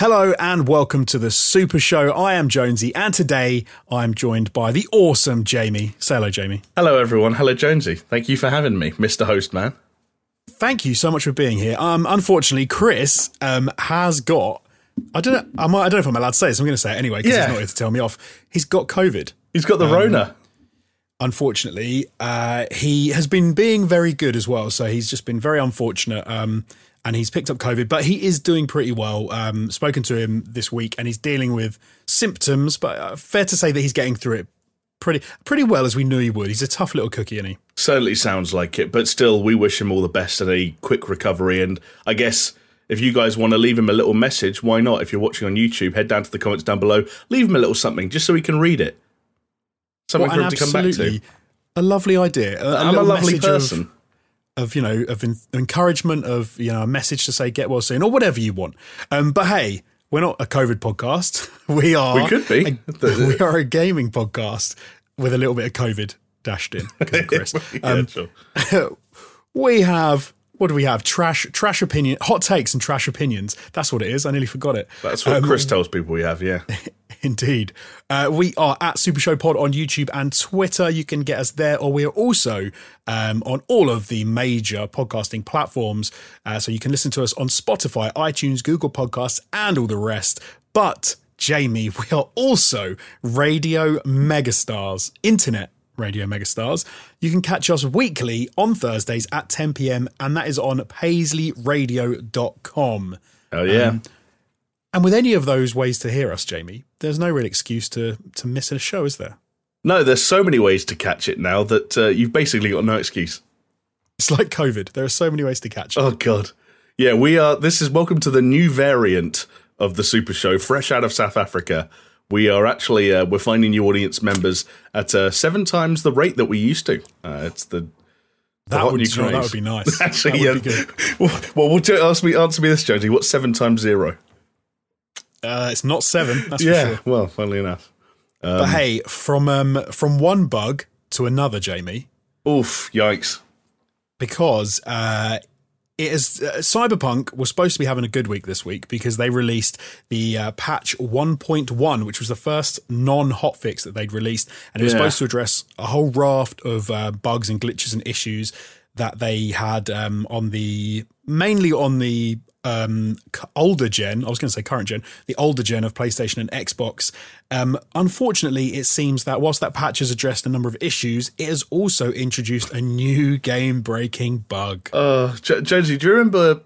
Hello and welcome to the Super Show. I am Jonesy, and today I'm joined by the awesome Jamie. Say hello, Jamie. Hello, everyone. Hello, Jonesy. Thank you for having me, Mr. Host Man. Thank you so much for being here. Um, unfortunately, Chris um, has got. I don't know. I, might, I don't know if I'm allowed to say this. I'm going to say it anyway because Yeah. he's not here to tell me off. He's got COVID. He's got the Rona. Unfortunately, uh, he has been being very good as well. So he's just been very unfortunate. Um, and he's picked up COVID, but he is doing pretty well. Um, spoken to him this week, and he's dealing with symptoms. But uh, fair to say that he's getting through it pretty pretty well as we knew he would. He's a tough little cookie, isn't he? Certainly sounds like it, but still, we wish him all the best and a quick recovery. And I guess if you guys want to leave him a little message, why not? If you're watching on YouTube, head down to the comments down below, leave him a little something just so he can read it. Something What for him to come back to. A lovely idea. A, I'm a lovely message of- person. Of you know of en- encouragement of you know a message to say get well soon or whatever you want. Um but hey we're not a covid podcast. We are We could be. a, we are a gaming podcast with a little bit of covid dashed in chris. Yeah, um, sure. we have what do we have? Trash trash opinion hot takes and trash opinions. That's what it is. I nearly forgot it. That's what um, Chris tells people we have, yeah. Indeed. Uh, we are at Super Show Pod on YouTube and Twitter. You can get us there, or we are also um, on all of the major podcasting platforms. Uh, so you can listen to us on Spotify, iTunes, Google Podcasts, and all the rest. But, Jamie, we are also radio megastars, internet radio megastars. You can catch us weekly on Thursdays at 10 p.m., and that is on paisleyradio.com. Oh, yeah. Um, And with any of those ways to hear us, Jamie, there's no real excuse to to miss a show, is there? no, there's so many ways to catch it now that uh, you've basically got no excuse. It's like COVID. There are so many ways to catch it. Oh god. Yeah, we are this is welcome to the new variant of the Super Show, fresh out of South Africa. We are actually uh, we're finding new audience members at uh, seven times the rate that we used to. Uh, it's the that, hot would, new know, that would be nice. actually that yeah. would be good. Well, well, we'll ask me answer me this, Jonesy. What's seven times zero? Uh, it's not seven, that's yeah. sure. Well, funnily enough. but hey, from um, from one bug to another, Jamie, Oof! Yikes! because uh, it is uh, Cyberpunk was supposed to be having a good week this week because they released the uh, patch 1.1, which was the first non-hotfix that they'd released, and it was Yeah. supposed to address a whole raft of uh, bugs and glitches and issues that they had um, on the mainly on the um, older gen. I was going to say current gen, the older gen of PlayStation and Xbox. Um, unfortunately, it seems that whilst that patch has addressed a number of issues, it has also introduced a new game-breaking bug. Uh, J- Jonesy, do you remember?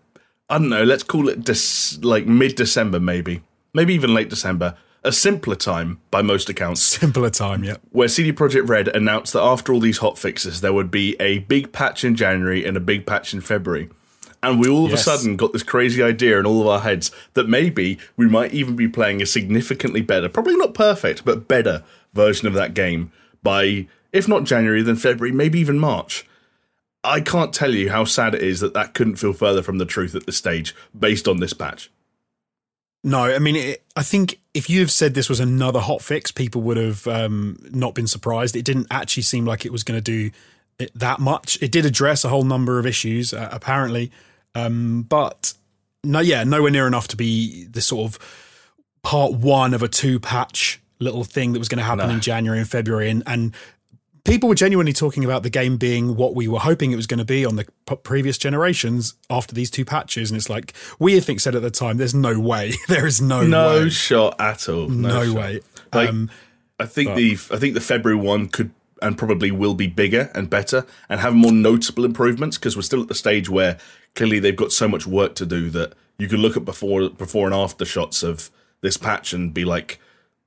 I don't know. Let's call it dis- like mid December, maybe, maybe even late December. A simpler time by most accounts. Simpler time, yeah. where CD Projekt Red announced that after all these hot fixes, there would be a big patch in January and a big patch in February. And we all of Yes. a sudden got this crazy idea in all of our heads that maybe we might even be playing a significantly better, probably not perfect, but better version of that game by, if not January, then February, maybe even March. I can't tell you how sad it is that that couldn't feel further from the truth at this stage based on this patch. No, I mean, it, I think if you have said this was another hot fix, people would have um, not been surprised. It didn't actually seem like it was going to do it that much. It did address a whole number of issues, uh, apparently, um, but no, yeah, nowhere near enough to be the sort of part one of a two patch little thing that was going to happen No. in January and February, and and people were genuinely talking about the game being what we were hoping it was going to be on the p- previous generations after these two patches and it's like we I think said at the time there's no way there is no, No way shot at all. no, shot. way Like, um I think the I think the February one could and probably will be bigger and better and have more notable improvements because we're still at the stage where clearly they've got so much work to do that you can look at before before and after shots of this patch and be like,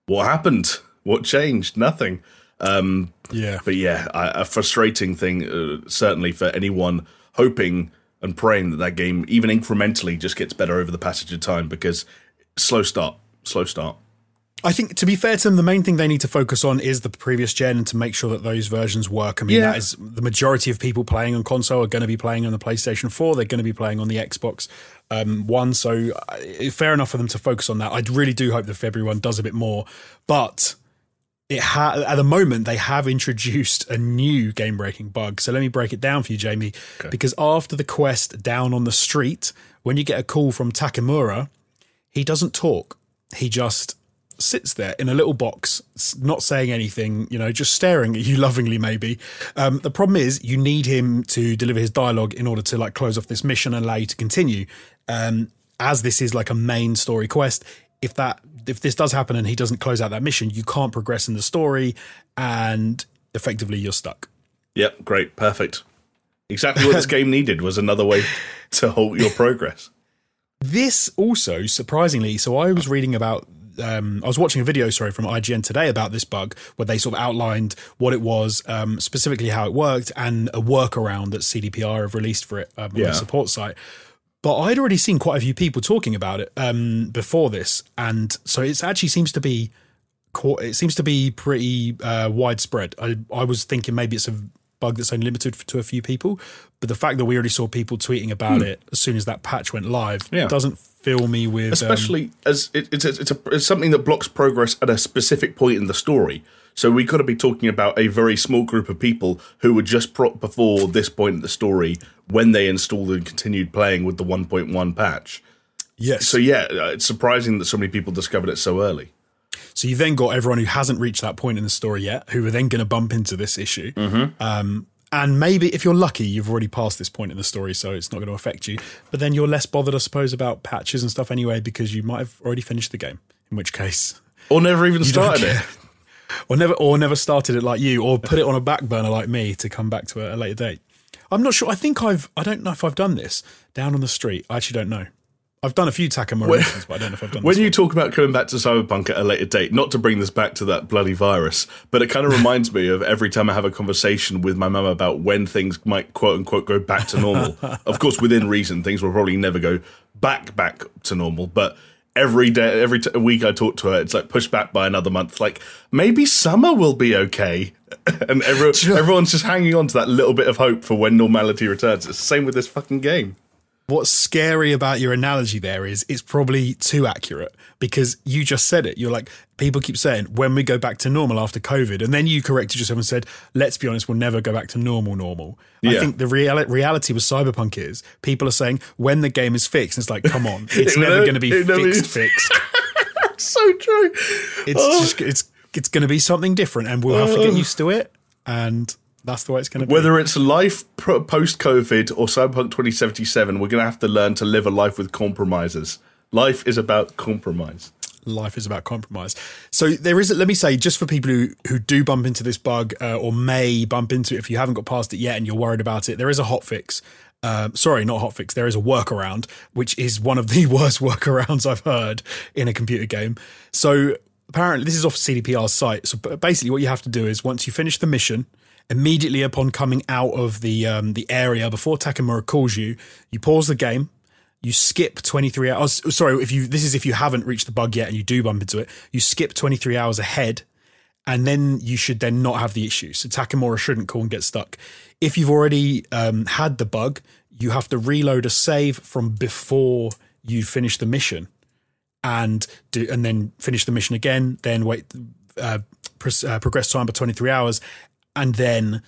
what happened? What changed? Nothing. Um, yeah but yeah, a, a frustrating thing uh, certainly for anyone hoping and praying that that game even incrementally just gets better over the passage of time because slow start, slow start. I think to be fair to them, the main thing they need to focus on is the previous gen and to make sure that those versions work. I mean, Yeah. that is the majority of people playing on console are going to be playing on the PlayStation 4. They're going to be playing on the Xbox um, One. So uh, fair enough for them to focus on that. I really do hope the February one does a bit more. But it ha- at the moment they have introduced a new game breaking bug. So let me break it down for you, Jamie. Because after the quest down on the street, when you get a call from Takemura, he doesn't talk. He just sits there in a little box, not saying anything, you know, just staring at you lovingly, maybe. Um, the problem is you need him to deliver his dialogue in order to like close off this mission and allow you to continue. Um, as this is like a main story quest, if that if this does happen and he doesn't close out that mission, you can't progress in the story, and effectively you're stuck. Yep, great, perfect. Exactly what this game needed was another way to halt your progress. This also, surprisingly, so I was reading about. Um, I was watching a video, sorry, from IGN today about this bug, where they sort of outlined what it was, um, specifically how it worked, and a workaround that CDPR have released for it um, on Yeah. their support site. But I'd already seen quite a few people talking about it um, before this, and so it actually seems to be it seems to be pretty uh, widespread. I, I was thinking maybe it's a bug that's only limited to a few people, but the fact that we already saw people tweeting about it as soon as that patch went live Hmm. Yeah. doesn't fill me with um, especially as it, it's it's, a, it's something that blocks progress at a specific point in the story. So we could be talking about a very small group of people who were just pro- before this point in the story when they installed and continued playing with the 1.1 patch. yes. So yeah, uh, it's surprising that so many people discovered it so early. So you've then got everyone who hasn't reached that point in the story yet, who are then going to bump into this issue. Um, and maybe if you're lucky, you've already passed this point in the story, so it's not going to affect you. But then you're less bothered, I suppose, about patches and stuff anyway, because you might have already finished the game. In which case, Or never even started it. or never, or never started it like you, or put it on a back burner like me to come back to it at a later date. I'm not sure. I think I've. I don't know if I've done this down on the street. I actually don't know. I've done a few Takemura missions, but I don't know if I've done. When you one. talk about coming back to Cyberpunk at a later date, not to bring this back to that bloody virus, but it kind of reminds me of every time I have a conversation with my mum about when things might quote unquote go back to normal. of course, within reason, things will probably never go back back to normal, but every day, every t- week I talk to her, it's like pushed back by another month. Like maybe summer will be okay, and everyone, everyone's just hanging on to that little bit of hope for when normality returns. It's the same with this fucking game. What's scary about your analogy there is it's probably too accurate because you just said it. You're like, people keep saying, when we go back to normal after COVID. And then you corrected yourself and said, let's be honest, we'll never go back to normal, normal. I think the reali- reality with Cyberpunk is people are saying, when the game is fixed, it's like, come on, it's It never going to be fixed, fixed. So true. It's Oh. just, it's, it's going to be something different and we'll have to get oh. used to it. And that's the way it's going to be. Whether it's life post COVID or Cyberpunk 2077, we're going to have to learn to live a life with compromises. Life is about compromise. life is about compromise. So there is, let me say, just for people who who do bump into this bug uh, or may bump into it if you haven't got past it yet and you're worried about it, there is a hotfix. Um, sorry, not hotfix. There is a workaround, which is one of the worst workarounds I've heard in a computer game. So apparently, this is off CDPR's site. So basically, what you have to do is once you finish the mission, immediately upon coming out of the um, the area before Takemura calls you, you pause the game, you skip 23 hours sorry if you this is if you haven't reached the bug yet and you do bump into it you skip 23 hours ahead and then you should then not have the issue. So takemura shouldn't call and get stuck. If you've already um, had the bug you have to reload a save from before you finish the mission and do and then finish the mission again then wait uh, uh, progress time by 23 hours and then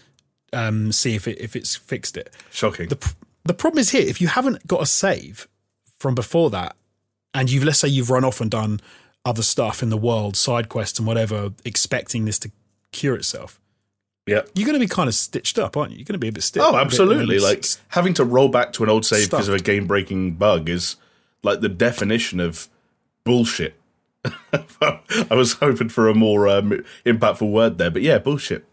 um, see if it if it's fixed it Shocking. the the problem is here if you haven't got a save from before that and you've let's say you've run off and done other stuff in the world side quests and whatever expecting this to cure itself yeah. you're going to be kind of stitched up aren't you you're going to be a bit stiff Oh, absolutely. bit Like having to roll back to an old save because of a game breaking bug is like the definition of bullshit. I was hoping for a more um, impactful word there, but yeah, bullshit.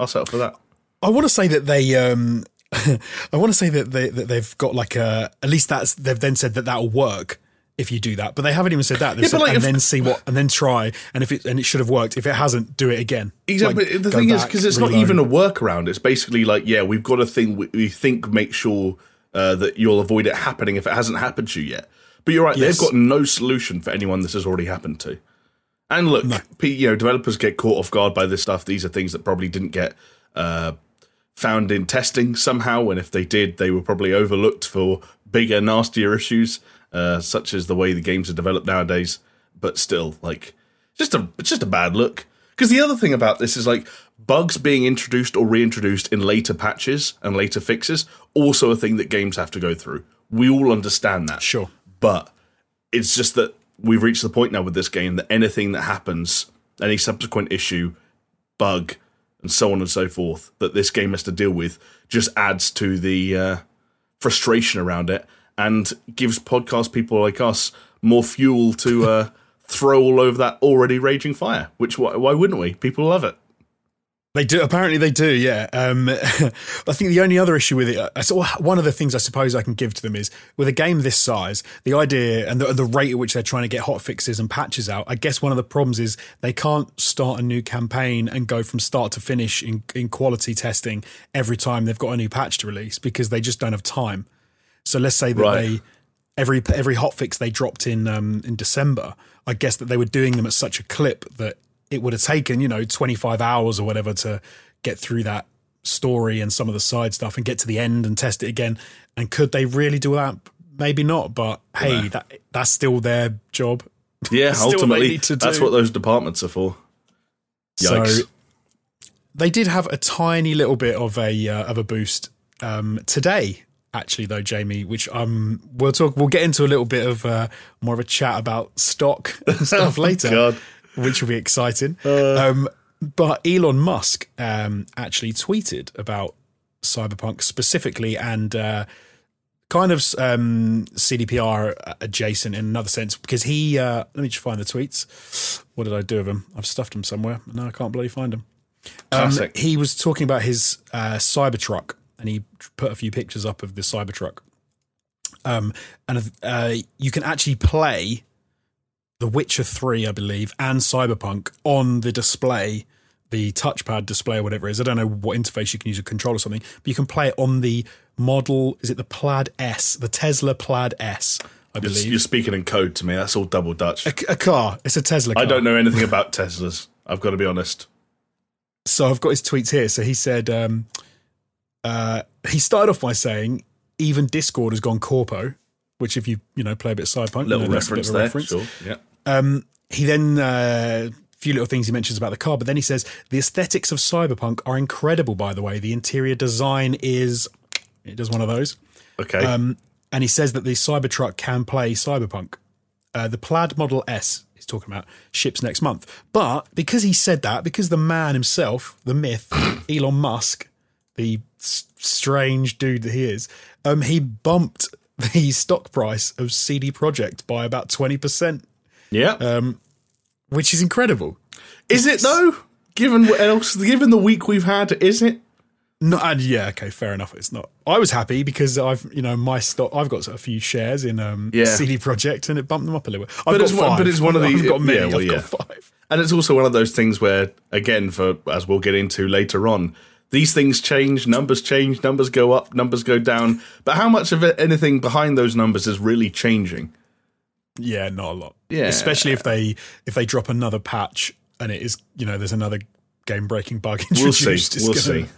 I'll settle for that. i want to say that they um i want to say that they that they've got like a at least that's they've then said that that'll work if you do that but they haven't even said that they've Yeah, said, like and if- then see what and then try and if it and it should have worked if it hasn't do it again Exactly. Like, the thing is, because it's not even a workaround. It's basically like, yeah, we've got a thing we, we think make sure uh, that you'll avoid it happening if it hasn't happened to you yet. But you're right; Yes. they've got no solution for anyone this has already happened to. And look, pe- you know, developers get caught off guard by this stuff. These are things that probably didn't get uh, found in testing somehow, and if they did, they were probably overlooked for bigger, nastier issues, uh, such as the way the games are developed nowadays. But still, like, just a it's just a bad look. Because the other thing about this is like bugs being introduced or reintroduced in later patches and later fixes, also a thing that games have to go through. We all understand that, Sure. but it's just that we've reached the point now with this game that anything that happens, any subsequent issue, bug, and so on and so forth that this game has to deal with, just adds to the uh, frustration around it and gives podcast people like us more fuel to uh, throw all over that already raging fire. Which why, why wouldn't we? People love it. They do. Apparently, they do. Yeah. Um, I think the only other issue with it, uh, so one of the things I suppose I can give to them is with a game this size, the idea and the, the rate at which they're trying to get hot fixes and patches out. I guess one of the problems is they can't start a new campaign and go from start to finish in, in quality testing every time they've got a new patch to release because they just don't have time. So let's say that Right. they every every hot fix they dropped in um, in December, I guess that they were doing them at such a clip that it would have taken you know 25 hours or whatever to get through that story and some of the side stuff and get to the end and test it again. And could they really do that? Maybe not, but hey, that that's still their job. Yeah, Still what they ultimately, that's what those departments are for. Yikes. So they did have a tiny little bit of a uh, of a boost um, today, actually, though, Jamie. Which um, we'll talk. We'll get into a little bit of uh, more of a chat about stock and stuff later, God. Which will be exciting. um, but Elon Musk um, actually tweeted about Cyberpunk specifically and. Uh, Kind of um, CDPR adjacent in another sense because he. Uh, let me just find the tweets. What did I do with him? I've stuffed him somewhere. No, I can't bloody find him. Um, Classic. he was talking about his uh, Cybertruck, and he put a few pictures up of the Cybertruck. Um, and uh, you can actually play The Witcher Three, I believe, and Cyberpunk on the display, the touchpad display or whatever it is. I don't know what interface you can use a control or something, but you can play it on the model. Is it the Plaid S, the Tesla Plaid S? I believe you're speaking in code to me. That's all double Dutch. a, a car. It's a Tesla. Car. I don't know anything about Teslas. I've got to be honest. so I've got his tweets here. So he said, um, uh, he started off by saying, even Discord has gone corpo, which if you you know play a bit of cyberpunk, you Little know, that's a bit reference of a there. reference. Sure. Yeah. Um, he then uh, a few little things he mentions about the car, but then he says the aesthetics of cyberpunk are incredible. By the way, the interior design is it does one of those, Okay. um, and he says that the Cybertruck can play cyberpunk. Uh, the Plaid Model S he's talking about ships next month, but because he said that, because the man himself, the myth, Elon Musk, the s- strange dude that he is, um, he bumped the stock price of CD Projekt by about twenty percent yeah. um, which is incredible. is it though? Given what else, given the week we've had, is it? No, and yeah, okay, fair enough. It's not. I was happy because I've, you know, my stock. I've got a few shares in um, Yeah. CD Projekt, and it bumped them up a little bit. I've But got it's one- five. but it's one of the- I've got many. yeah, well, I've yeah. got five. And it's also one of those things where, again, for as we'll get into later on, these things change, numbers change, numbers go up, numbers go down. But how much of it, anything behind those numbers is really changing? Yeah, not a lot. Yeah. especially if they if they drop another patch and it is, you know, there's another game breaking bug introduced. We'll see. We'll gonna- see.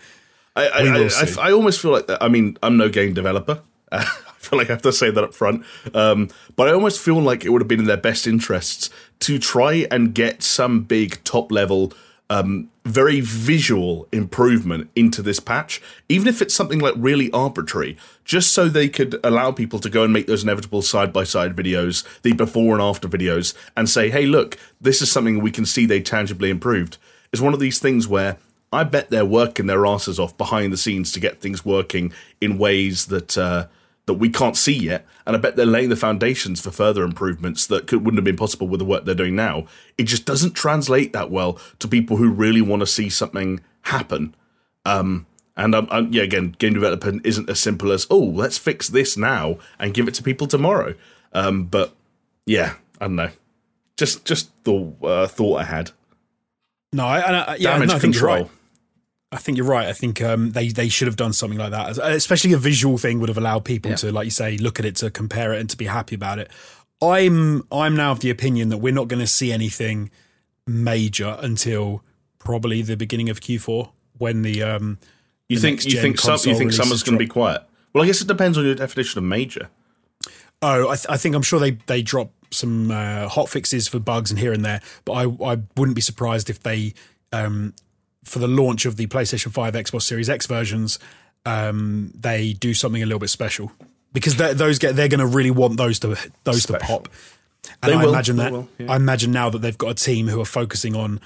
I, I, We I, will I, see. I almost feel like I mean I'm no game developer. I feel like I have to say that up front. Um, but I almost feel like it would have been in their best interests to try and get some big top level, um, very visual improvement into this patch, even if it's something like really arbitrary, just so they could allow people to go and make those inevitable side by side videos, the before and after videos, and say, hey, look, this is something we can see they tangibly improved. It's one of these things where I bet they're working their asses off behind the scenes to get things working in ways that uh, that we can't see yet, and I bet they're laying the foundations for further improvements that could, wouldn't have been possible with the work they're doing now. It just doesn't translate that well to people who really want to see something happen. Um, and um, um, yeah, again, game development isn't as simple as oh, let's fix this now and give it to people tomorrow. Um, but yeah, I don't know. Just just the uh, thought I had. No, I, I, yeah, Damage no, I think you're control. right. I think you're right. I think um, they they should have done something like that, especially a visual thing would have allowed people to, like you say, look at it to compare it and to be happy about it. I'm I'm now of the opinion that we're not going to see anything major until probably the beginning of Q4 when the um You the think you think some, you think summer's going to be quiet? Well, I guess it depends on your definition of major. Oh, I, th- I think I'm sure they they drop some uh, hot fixes for bugs and here and there, but I I wouldn't be surprised if they um for the launch of the PlayStation 5, Xbox Series X versions, um they do something a little bit special because those get they're going to really want those to those to pop. And They I will, imagine that will, yeah. I imagine now that they've got a team who are focusing on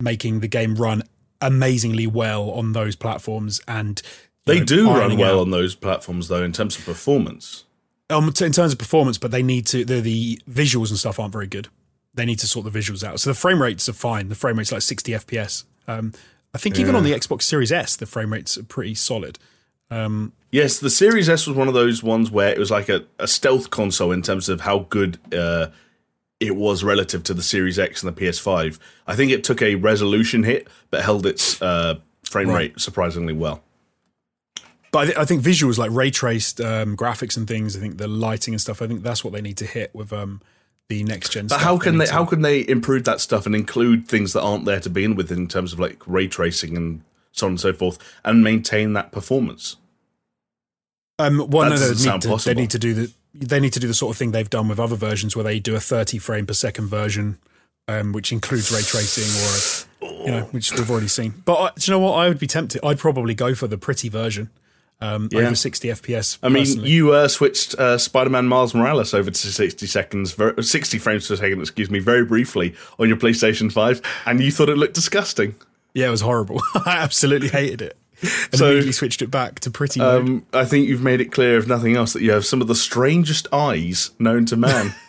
making the game run amazingly well on those platforms and They know, do run well out- on those platforms, though, in terms of performance. um, in terms of performance, but they need to. The, the visuals and stuff aren't very good. They need to sort the visuals out. So the frame rates are fine. The frame rate's like 60 FPS. Um, I think even on the Xbox Series S, the frame rates are pretty solid. Yes, the Series S was one of those ones where it was like a, a stealth console in terms of how good uh, it was relative to the Series X and the PS5. I think it took a resolution hit, but held its uh, frame Right. rate surprisingly well. But I, th- I think visuals like ray traced um, graphics and things. I think the lighting and stuff. I think that's what they need to hit with um, the next gen. But how can they to- how can they improve that stuff and include things that aren't there to begin with in terms of like ray tracing and so on and so forth, and maintain that performance? Um, well, That no, they doesn't need, to, they need to do the they need to do the sort of thing they've done with other versions where they do a 30 frame per second version, um, which includes ray tracing or you know, which we've already seen. But I, do you know what? I would be tempted. I'd probably go for the pretty version um, Yeah. over 60 FPS. I mean, personally. you uh, switched uh, Spider-Man Miles Morales over to 60 seconds, ver- 60 frames per second, excuse me, very briefly on your PlayStation 5, and you thought it looked disgusting. yeah, it was horrible. I absolutely hated it. And So- immediately switched it back to pretty. Um, I think you've made it clear, if nothing else, that you have some of the strangest eyes known to man.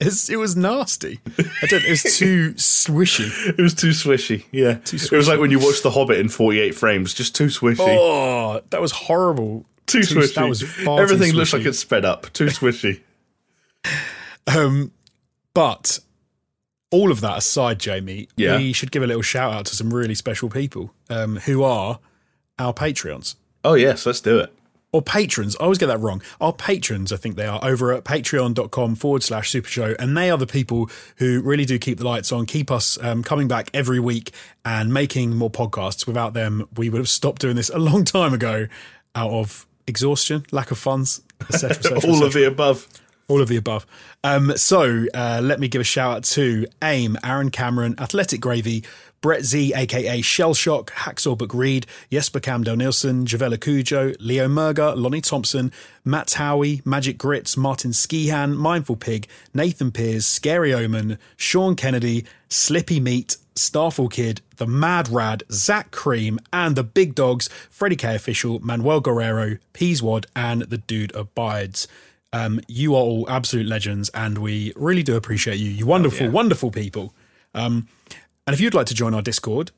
It's, it was nasty. I don't. It was too swishy. it was too swishy. Yeah, Too. it was like when you watch The Hobbit in 48 frames, just too swishy. Oh, that was horrible. too swishy. That was far too Everything looks like it's sped up. Too swishy. Um, but all of that aside, Jamie, Yeah. we should give a little shout out to some really special people um, who are our Patreons. oh yes, let's do it. Or patrons. I always get that wrong. Our patrons, I think they are, over at patreon.com forward slash super show. And they are the people who really do keep the lights on, keep us um, coming back every week and making more podcasts. Without them, we would have stopped doing this a long time ago out of exhaustion, lack of funds, etc. etc. All of the above. all of the above. Um, so uh, let me give a shout out to AIM, Aaron Cameron, Athletic Gravy, Brett Z, aka Shellshock, Hacksaw Book Reed, Jesper Camdell Nielsen, Javella Cujo, Leo Murger, Lonnie Thompson, Matt Howie, Magic Grits, Martin Skihan, Mindful Pig, Nathan Pears, Scary Omen, Sean Kennedy, Slippy Meat, Starfall Kid, The Mad Rad, Zach Cream, and the Big Dogs, Freddie K Official, Manuel Guerrero, Peaswad, and The Dude Abides. Um, you are all absolute legends, and we really do appreciate you. You wonderful, yeah. wonderful people. Um, and if you'd like to join our Discord,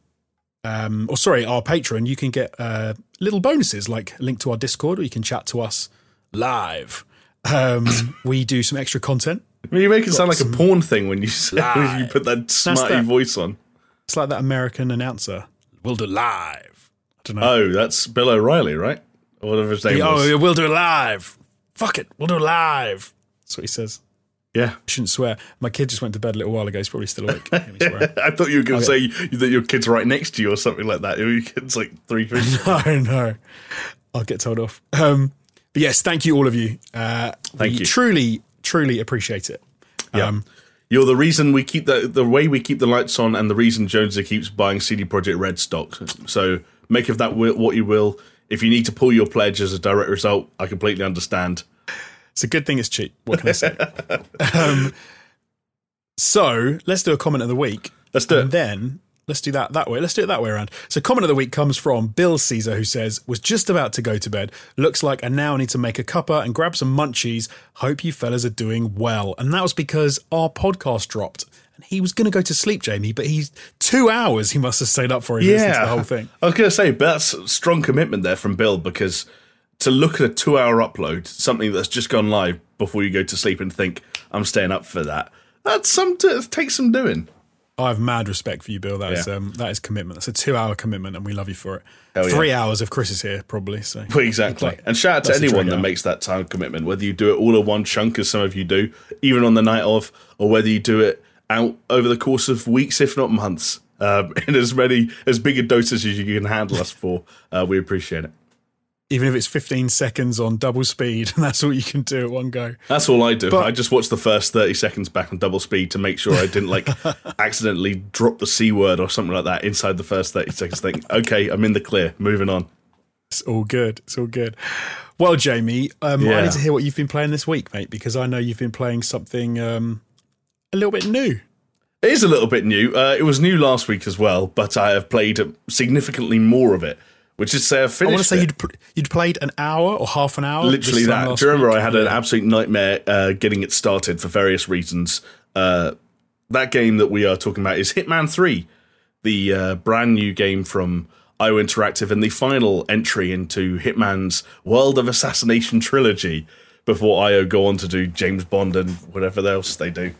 um, or sorry, our Patreon, you can get uh, little bonuses like a link to our Discord, or you can chat to us live. Um, we do some extra content. I mean, you make it sound like a porn thing when you say, when you put that smarty that. voice on. It's like that American announcer. We'll do live. I don't know. Oh, that's Bill O'Reilly, right? Or whatever his name oh, was. we'll do it live. Fuck it, we'll do it live. That's what he says. Yeah. I shouldn't swear. My kid just went to bed a little while ago. He's probably still awake. Hear me swear. I thought you were going to Okay. say that your kid's right next to you or something like that. Your kid's like three feet. no, no. I'll get told off. Um, but yes, thank you, all of you. Uh, Thank we you. Truly, truly appreciate it. Yeah. Um, You're the reason we keep the the way we keep the lights on, and the reason Jonesy keeps buying CD Projekt Red stock. So make of that what you will. If you need to pull your pledge as a direct result, I completely understand. It's a good thing it's cheap. What can I say? um, so let's do a comment of the week. Let's do And it. then let's do that that way. Let's do it that way around. So comment of the week comes from Bill Caesar, who says, "Was just about to go to bed. Looks like I now need to make a cuppa and grab some munchies. Hope you fellas are doing well." And that was because our podcast dropped. And he was going to go to sleep, Jamie, but he's two hours. He must have stayed up for. Listened to the whole thing. I was going to say, but that's strong commitment there from Bill because to look at a two-hour upload, something that's just gone live before you go to sleep and think I'm staying up for that. That's some it takes some doing. I have mad respect for you, Bill. That is Yeah. um, that is commitment. That's a two-hour commitment, and we love you for it. Hell yeah. Three hours if Chris is here, probably. So Well, exactly. Like, And shout out to anyone that makes that time commitment, whether you do it all in one chunk, as some of you do, even on the night of, or whether you do it out over the course of weeks, if not months, um, in as many, as big a doses as you can handle us for. Uh, we appreciate it. Even if it's 15 seconds on double speed, and that's all you can do at one go. That's all I do. But- I just watch the first 30 seconds back on double speed to make sure I didn't like accidentally drop the C word or something like that inside the first 30 seconds. Think, okay, I'm in the clear, moving on. It's all good. It's all good. Well, Jamie, um, I Yeah. need to hear what you've been playing this week, mate, because I know you've been playing something um, a little bit new. It is a little bit new. Uh, it was new last week as well, but I have played significantly more of it. Which is say, I've finished. I want to say it. you'd pl- you'd played an hour or half an hour. literally that. Do you remember week? I had an absolute nightmare uh, getting it started for various reasons? Uh, that game that we are talking about is Hitman 3, the uh, brand new game from IO Interactive and the final entry into Hitman's World of Assassination trilogy before IO go on to do James Bond and whatever else they do.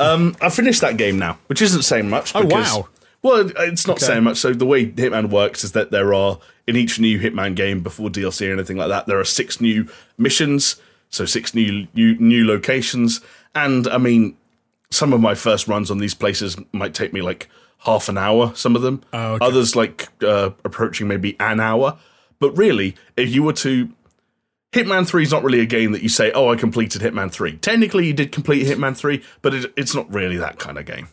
Um, I finished that game now, which isn't saying much. Oh, wow. Well, it's not saying much. So the way Hitman works is that there are in each new Hitman game before DLC or anything like that, there are six new missions, so six new new, new locations, and I mean, some of my first runs on these places might take me like half an hour. Some of them, Oh, okay. others like uh, approaching maybe an hour. But really, if you were to Hitman 3 is not really a game that you say, oh, I completed Hitman 3. Technically, you did complete Hitman 3, but it, it's not really that kind of game.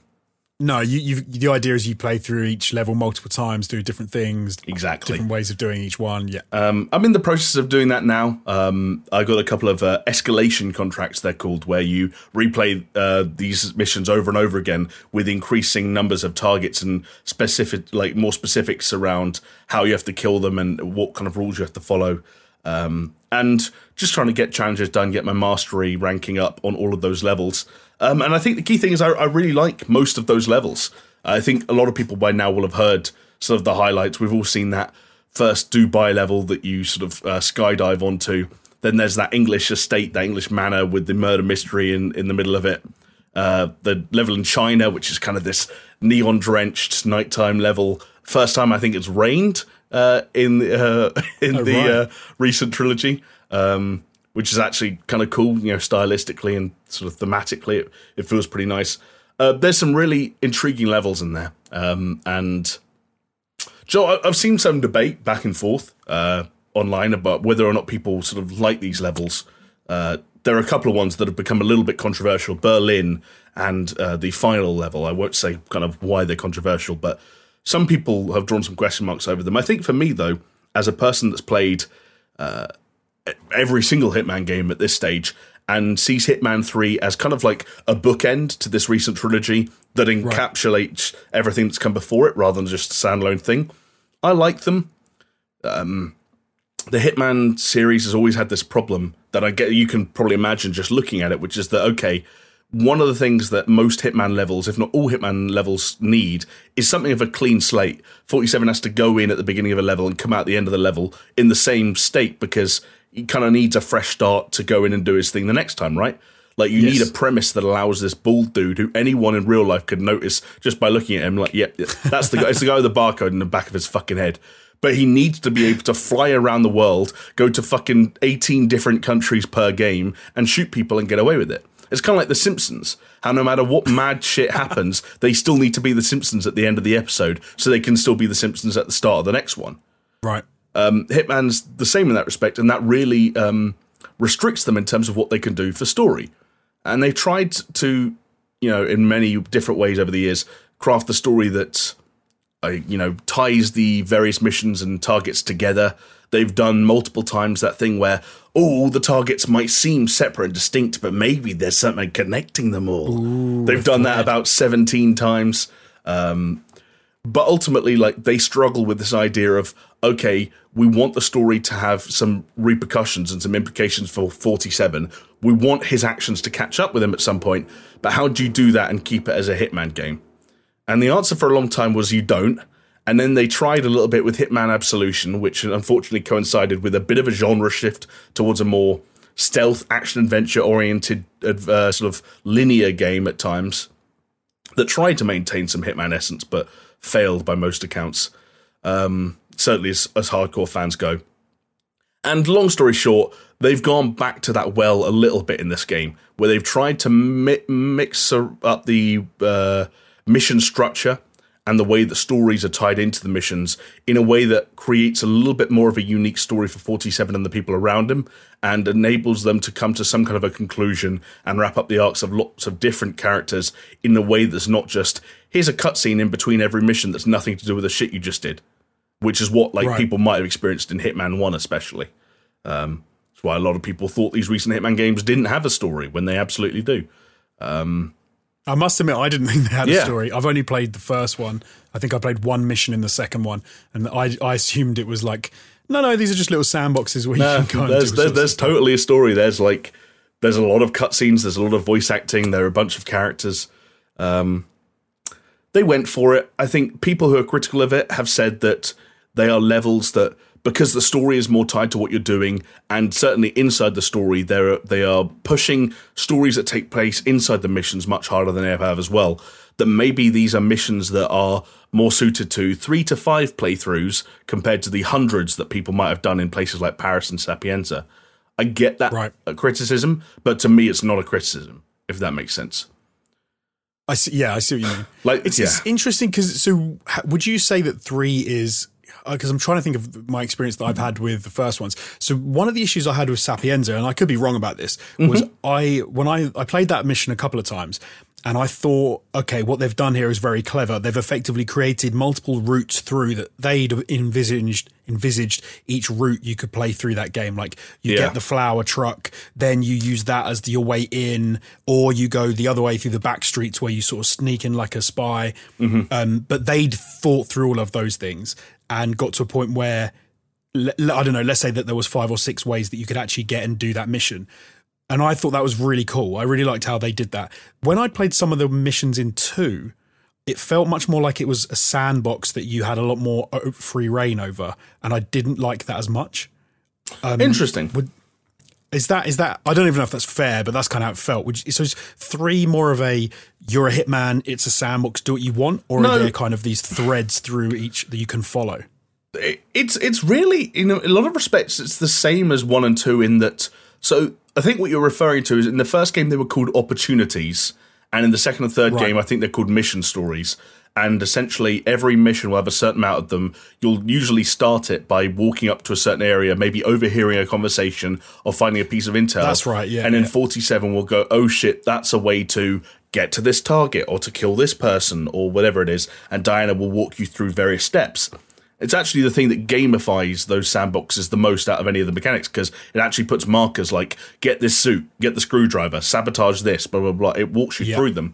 No, you, you. The idea is you play through each level multiple times, do different things, Exactly. different ways of doing each one. Yeah. Um, I'm in the process of doing that now. Um, I got a couple of uh, escalation contracts, they're called, where you replay uh, these missions over and over again with increasing numbers of targets and specific, like more specifics around how you have to kill them and what kind of rules you have to follow. Um, and just trying to get challenges done, get my mastery ranking up on all of those levels. Um, and I think the key thing is I, I really like most of those levels. I think a lot of people by now will have heard sort of the highlights. We've all seen that first Dubai level that you sort of uh, skydive onto. Then there's that English estate, that English manor with the murder mystery in, in the middle of it. Uh, the level in China, which is kind of this neon drenched nighttime level. First time I think it's rained uh, in uh, in Oh, the right. uh, recent trilogy, um, which is actually kind of cool, you know, stylistically and sort of thematically. It, it feels pretty nice. Uh, there's some really intriguing levels in there, um, and Joe, I've seen some debate back and forth uh, online about whether or not people sort of like these levels. Uh, there are a couple of ones that have become a little bit controversial. Berlin and uh, the final level. I won't say kind of why they're controversial, but some people have drawn some question marks over them. I think for me, though, as a person that's played uh, every single Hitman game at this stage and sees Hitman 3 as kind of like a bookend to this recent trilogy that encapsulates everything that's come before it rather than just a standalone thing. I like them. Um, the Hitman series has always had this problem that I get you can probably imagine just looking at it, which is that okay, one of the things that most Hitman levels, if not all Hitman levels, need is something of a clean slate. 47 has to go in at the beginning of a level and come out at the end of the level in the same state because he kind of needs a fresh start to go in and do his thing the next time, right? Like you Yes. need a premise that allows this bald dude, who anyone in real life could notice just by looking at him, like, yep, that's the guy. It's the guy with the barcode in the back of his fucking head. But he needs to be able to fly around the world, go to fucking eighteen different countries per game, and shoot people and get away with it. It's kind of like The Simpsons. How no matter what mad shit happens, they still need to be The Simpsons at the end of the episode, so they can still be The Simpsons at the start of the next one. Right. Um, Hitman's the same in that respect, and that really um, restricts them in terms of what they can do for story. And they've tried to, you know, in many different ways over the years, craft the story that, uh, you know, ties the various missions and targets together. They've done multiple times that thing where, oh, all the targets might seem separate and distinct, but maybe there's something connecting them all. They've done that about 17 times but ultimately like they struggle with this idea of okay we want the story to have some repercussions and some implications for 47 we want his actions to catch up with him at some point but how do you do that and keep it as a hitman game? And the answer for a long time was you don't. And then they tried a little bit with hitman absolution which unfortunately coincided with a bit of a genre shift towards a more stealth action adventure oriented uh, sort of linear game at times that tried to maintain some Hitman essence, but failed by most accounts. Um, certainly, as, as hardcore fans go. And long story short, they've gone back to that well a little bit in this game, where they've tried to mi- mix up the uh, mission structure and the way that stories are tied into the missions in a way that creates a little bit more of a unique story for 47 and the people around him and enables them to come to some kind of a conclusion and wrap up the arcs of lots of different characters in a way that's not just here's a cutscene in between every mission that's nothing to do with the shit you just did, which is what like Right. people might have experienced in Hitman 1 especially. Um, that's why a lot of people thought these recent Hitman games didn't have a story when they absolutely do. Um, I must admit, I didn't think they had a Yeah. story. I've only played the first one. I think I played one mission in the second one, and I, I assumed it was like, no, no, these are just little sandboxes where No, you can go. there's do there's, there's totally a story. There's like there's a lot of cutscenes. There's a lot of voice acting. There are a bunch of characters. Um, they went for it. I think people who are critical of it have said that they are levels that because the story is more tied to what you're doing, and certainly inside the story, they're they are pushing stories that take place inside the missions much harder than they ever have as well. That maybe these are missions that are more suited to three to five playthroughs compared to the hundreds that people might have done in places like Paris and Sapienza. I get that Right. criticism, but to me, it's not a criticism. If that makes sense. I see, yeah, I see what you mean. Like, It's, yeah. it's interesting because so would you say that three is Uh, because I'm trying to think of my experience that I've had with the first ones. So one of the issues I had with Sapienza, and I could be wrong about this, mm-hmm. was I when I I played that mission a couple of times. And I thought, okay, what they've done here is very clever. They've effectively created multiple routes through that they'd envisaged envisaged each route you could play through that game. Like you Yeah. get the flower truck, then you use that as your way in, or you go the other way through the back streets where you sort of sneak in like a spy. Mm-hmm. Um, but they'd thought through all of those things and got to a point where I don't know. Let's say that there was five or six ways that you could actually get and do that mission. And I thought that was really cool. I really liked how they did that. When I'd played some of the missions in two, it felt much more like it was a sandbox that you had a lot more uh, free rein over, and I didn't like that as much. Um, Interesting. Is that is that? I don't even know if that's fair, but that's kind of how it felt. Would you, so three more of a you're a hitman, it's a sandbox, do what you want, or No. are there kind of these threads through each that you can follow? it's it's really in a, a lot of respects it's the same as one and two in that so I think what you're referring to is in the first game they were called opportunities and in the second and third Right. game I think they're called mission stories and essentially every mission will have a certain amount of them you'll usually start it by walking up to a certain area maybe overhearing a conversation or finding a piece of intel That's right, yeah, and then yeah. 47 will go oh shit that's a way to get to this target or to kill this person or whatever it is and Diana will walk you through various steps it's actually the thing that gamifies those sandboxes the most out of any of the mechanics because it actually puts markers like get this suit, get the screwdriver, sabotage this, blah blah blah. It walks you Yeah. through them.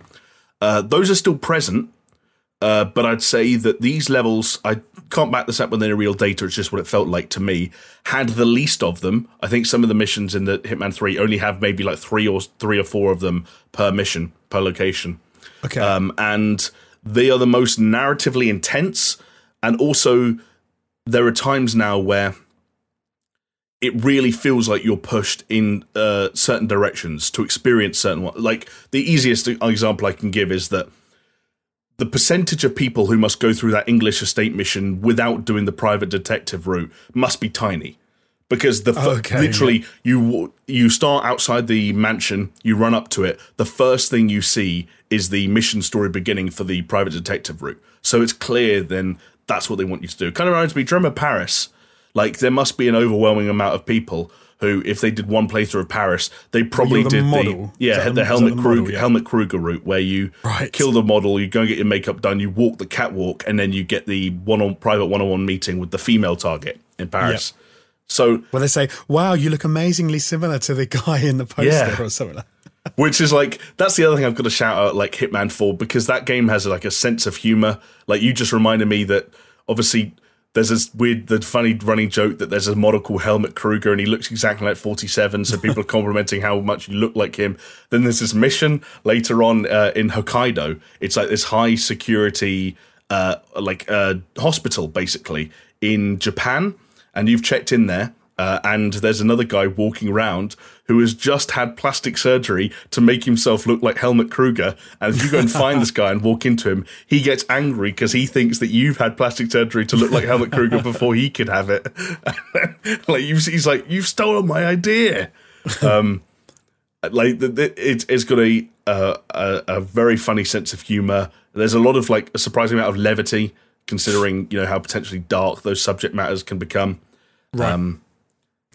Uh, those are still present, uh, but I'd say that these levels, I can't back this up with any real data. It's just what it felt like to me. Had the least of them. I think some of the missions in the Hitman Three only have maybe like three or three or four of them per mission per location Okay, um, and they are the most narratively intense. And also, there are times now where it really feels like you're pushed in uh, certain directions to experience certain. Like the easiest example I can give is that the percentage of people who must go through that English estate mission without doing the private detective route must be tiny. Because the f- Okay, literally you you start outside the mansion, you run up to it. The first thing you see is the mission story beginning for the private detective route. So it's clear then that's what they want you to do. Kind of reminds me, do you remember Paris? Like there must be an overwhelming amount of people who, if they did one playthrough of Paris, they probably the did model. the yeah the, the- Helmut the Kruger model? Yeah. Helmut Kruger route where you Right. kill the model, you go and get your makeup done, you walk the catwalk, and then you get the one on private one on one meeting with the female target in Paris. So where they say, "Wow, you look amazingly similar to the guy in the poster," Yeah. or something. Like which is like that's the other thing I've got to shout out like Hitman 4 because that game has like a sense of humor. Like you just reminded me that obviously there's this weird the funny running joke that there's a model called Helmut Kruger and he looks exactly like 47 so people are complimenting how much you look like him. Then there's this mission later on uh, in Hokkaido. It's like this high security uh like uh hospital basically in Japan and you've checked in there uh, and there's another guy walking around who has just had plastic surgery to make himself look like Helmut Kruger. And if you go and find this guy and walk into him, he gets angry because he thinks that you've had plastic surgery to look like Helmut Kruger before he could have it. like you've, he's like, you've stolen my idea. Um, like the, the, it, it's got a, uh, a a very funny sense of humor. There's a lot of like a surprising amount of levity, considering you know how potentially dark those subject matters can become. right. Um,